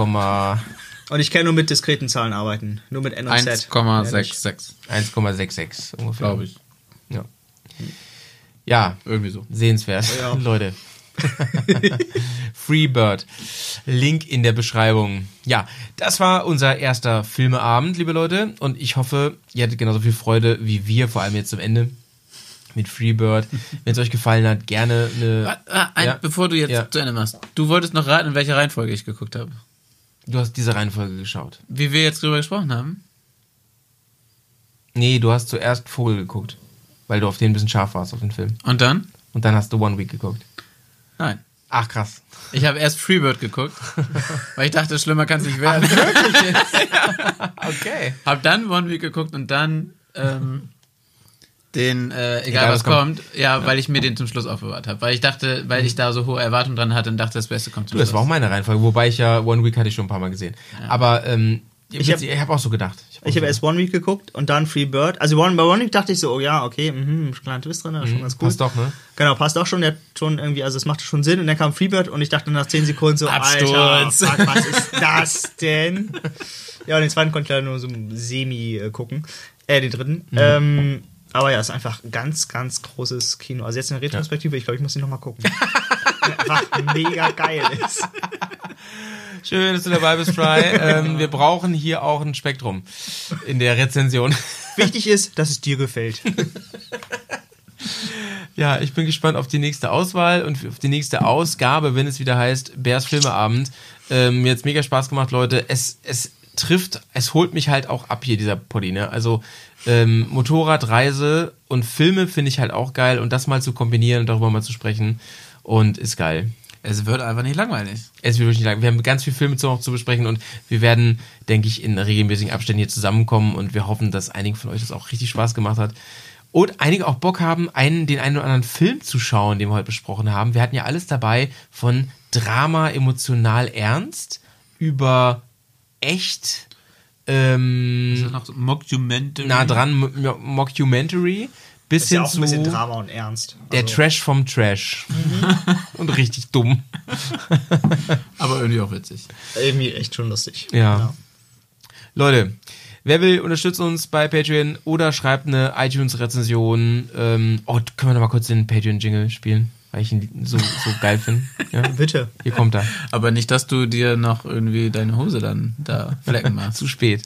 Und ich kann nur mit diskreten Zahlen arbeiten. Nur mit N und Z. 1,66, 1,66 ungefähr. glaube ich. Ja. ja, Irgendwie so. sehenswert. Ja. Leute. Freebird. Link in der Beschreibung. Ja, das war unser erster Filmeabend, liebe Leute. Und ich hoffe, ihr hattet genauso viel Freude wie wir, vor allem jetzt zum Ende mit Freebird. Wenn es euch gefallen hat, gerne eine. Ah, ah, ein, Ja. Bevor du jetzt Ja. zu Ende machst. Du wolltest noch raten, in welcher Reihenfolge ich geguckt habe. Du hast diese Reihenfolge geschaut. Wie wir jetzt drüber gesprochen haben. Nee, du hast zuerst Vogel geguckt, weil du auf den ein bisschen scharf warst, auf den Film. Und dann? Und dann hast du One Week geguckt. Nein. Ach, krass. Ich habe erst Freebird geguckt, weil ich dachte, schlimmer kann es nicht werden. Okay. Hab dann One Week geguckt und dann ähm, den, äh, egal, Egal, was was kommt. kommt, ja, weil ich mir den zum Schluss aufbewahrt habe. Weil ich dachte, weil ich da so hohe Erwartungen dran hatte und dachte, das Beste kommt zum Du, das Schluss. war auch meine Reihenfolge, wobei ich ja One Week hatte ich schon ein paar Mal gesehen. Aber ähm, ich hab- habe ich hab auch so gedacht. Ich habe erst One Week geguckt und dann Free Bird. Also One, bei One Week dachte ich so, oh ja, okay, mhm, kleiner Twist drin, das ist schon ganz cool. Passt doch, ne? Genau, passt auch schon. Der hat schon irgendwie, also es machte schon Sinn. Und dann kam Freebird und ich dachte nach 10 Sekunden so, Absturz. Alter, fuck, was ist das denn? Ja, und den zweiten konnte ich leider nur so semi äh, gucken. Äh, den dritten. Ähm, aber ja, ist einfach ein ganz, ganz großes Kino. Also jetzt in der Retrospektive, ich glaube, ich muss ihn nochmal gucken. einfach mega geil ist. Schön, dass du dabei bist, Fry. ähm, wir brauchen hier auch ein Spektrum in der Rezension. Wichtig ist, dass es dir gefällt. Ja, ich bin gespannt auf die nächste Auswahl und auf die nächste Ausgabe, wenn es wieder heißt Bärs Filmeabend. Ähm, mir hat's mega Spaß gemacht, Leute. Es, es trifft, es holt mich halt auch ab hier, dieser Poddy, ne? Also ähm, Motorrad, Reise und Filme finde ich halt auch geil und das mal zu kombinieren und darüber mal zu sprechen und ist geil. Es wird einfach nicht langweilig. Es wird wirklich nicht lang. Wir haben ganz viele Filme zu noch zu besprechen und wir werden, denke ich, in regelmäßigen Abständen hier zusammenkommen und wir hoffen, dass einigen von euch das auch richtig Spaß gemacht hat. Und einige auch Bock haben, einen, den einen oder anderen Film zu schauen, den wir heute besprochen haben. Wir hatten ja alles dabei von Drama emotional ernst über echt ähm, Ist das noch so Mockumentary? nah dran Mo- Mo- Mockumentary bis Ist ja hin auch zu ein bisschen Drama und Ernst. der Also, Trash vom Trash. und richtig dumm. Aber irgendwie auch witzig. Irgendwie echt schon lustig. Ja. Leute, wer will, unterstützt uns bei Patreon oder schreibt eine iTunes-Rezension. Ähm, oh, können wir noch mal kurz den Patreon-Jingle spielen, weil ich ihn so, so geil finde. Ja? Bitte. Hier kommt er. Aber nicht, dass du dir noch irgendwie deine Hose dann da Flecken machst. Zu spät.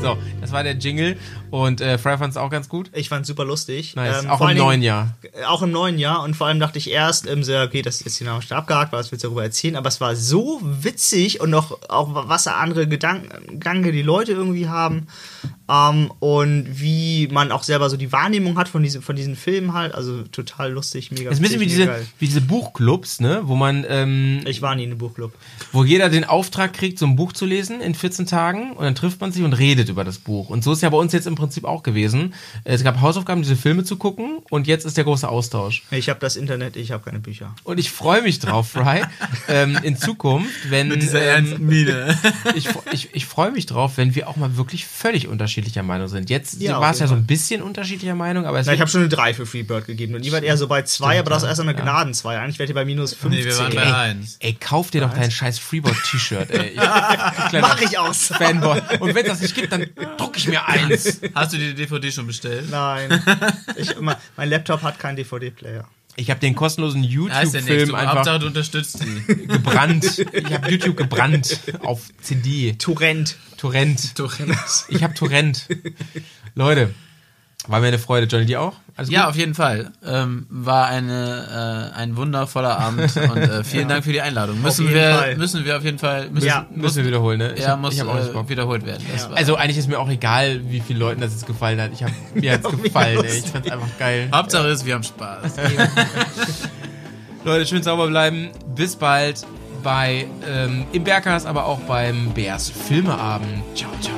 So, das war der Jingle und äh, Fry fand es auch ganz gut. Ich fand super lustig. Nice. Ähm, auch im neuen Jahr. Auch im neuen Jahr und vor allem dachte ich erst, ähm, so, okay, das ist jetzt hier noch schon abgehakt, was willst du darüber erzählen? Aber es war so witzig und noch auch was andere Gedanken, Gedanken die Leute irgendwie haben ähm, und wie man auch selber so die Wahrnehmung hat von, diesem, von diesen Filmen halt. Also total lustig, mega Das ist ein bisschen wie diese, geil. wie diese Buchclubs, ne? wo man ähm, Ich war nie in einem Buchclub. wo jeder den Auftrag kriegt, so ein Buch zu lesen in 14 Tagen und dann trifft man sich und redet über das Buch. Und so ist ja bei uns jetzt im Prinzip auch gewesen. Es gab Hausaufgaben, diese Filme zu gucken und jetzt ist der große Austausch. Ich habe das Internet, ich habe keine Bücher. Und ich freue mich drauf, Fry, ähm, in Zukunft, wenn Mit dieser ähm, ernsten Miene. ich, ich, ich freue mich drauf, wenn wir auch mal wirklich völlig unterschiedlicher Meinung sind. Jetzt Ja, war es ja so ein bisschen unterschiedlicher Meinung, aber es Na, ich habe schon eine 3 für Freebird gegeben und ihr wart eher so bei 2, aber das ist erst eine Gnaden 2. Eigentlich wärt ihr bei minus 15. Nee, wir waren bei eins. Ey, kauf dir doch dein scheiß Freeboard-T-Shirt, ey. Ich, Mach ich aus. Fanboy. Und wenn das nicht gibt, dann druck ich mir eins. Hast du die DVD schon bestellt? Nein. Ich, mein, Laptop hat keinen DVD-Player. Ich habe den kostenlosen. YouTube-Film einfach Hauptsache, du unterstützt die. gebrannt. Ich habe YouTube gebrannt auf CD. Torrent. Torrent. Ich habe Torrent. Leute, war mir eine Freude. Johnny, dir auch? Ja, auf jeden Fall. Ähm, war eine, äh, ein wundervoller Abend und äh, vielen Dank für die Einladung. Müssen wir, Fall. müssen wir auf jeden Fall, müssen, Ja, Müssen wir wiederholen, ne? Ich ja, hab- muss äh, Bock. wiederholt werden. War, Also eigentlich ist mir auch egal, wie vielen Leuten das jetzt gefallen hat. Ich hab, mir hat's gefallen, ey. Ich fand's einfach geil. Hauptsache ist, wir haben Spaß. Leute, schön sauber bleiben. Bis bald bei ähm, im Berghaus, aber auch beim Bears Filmeabend. Ciao, ciao.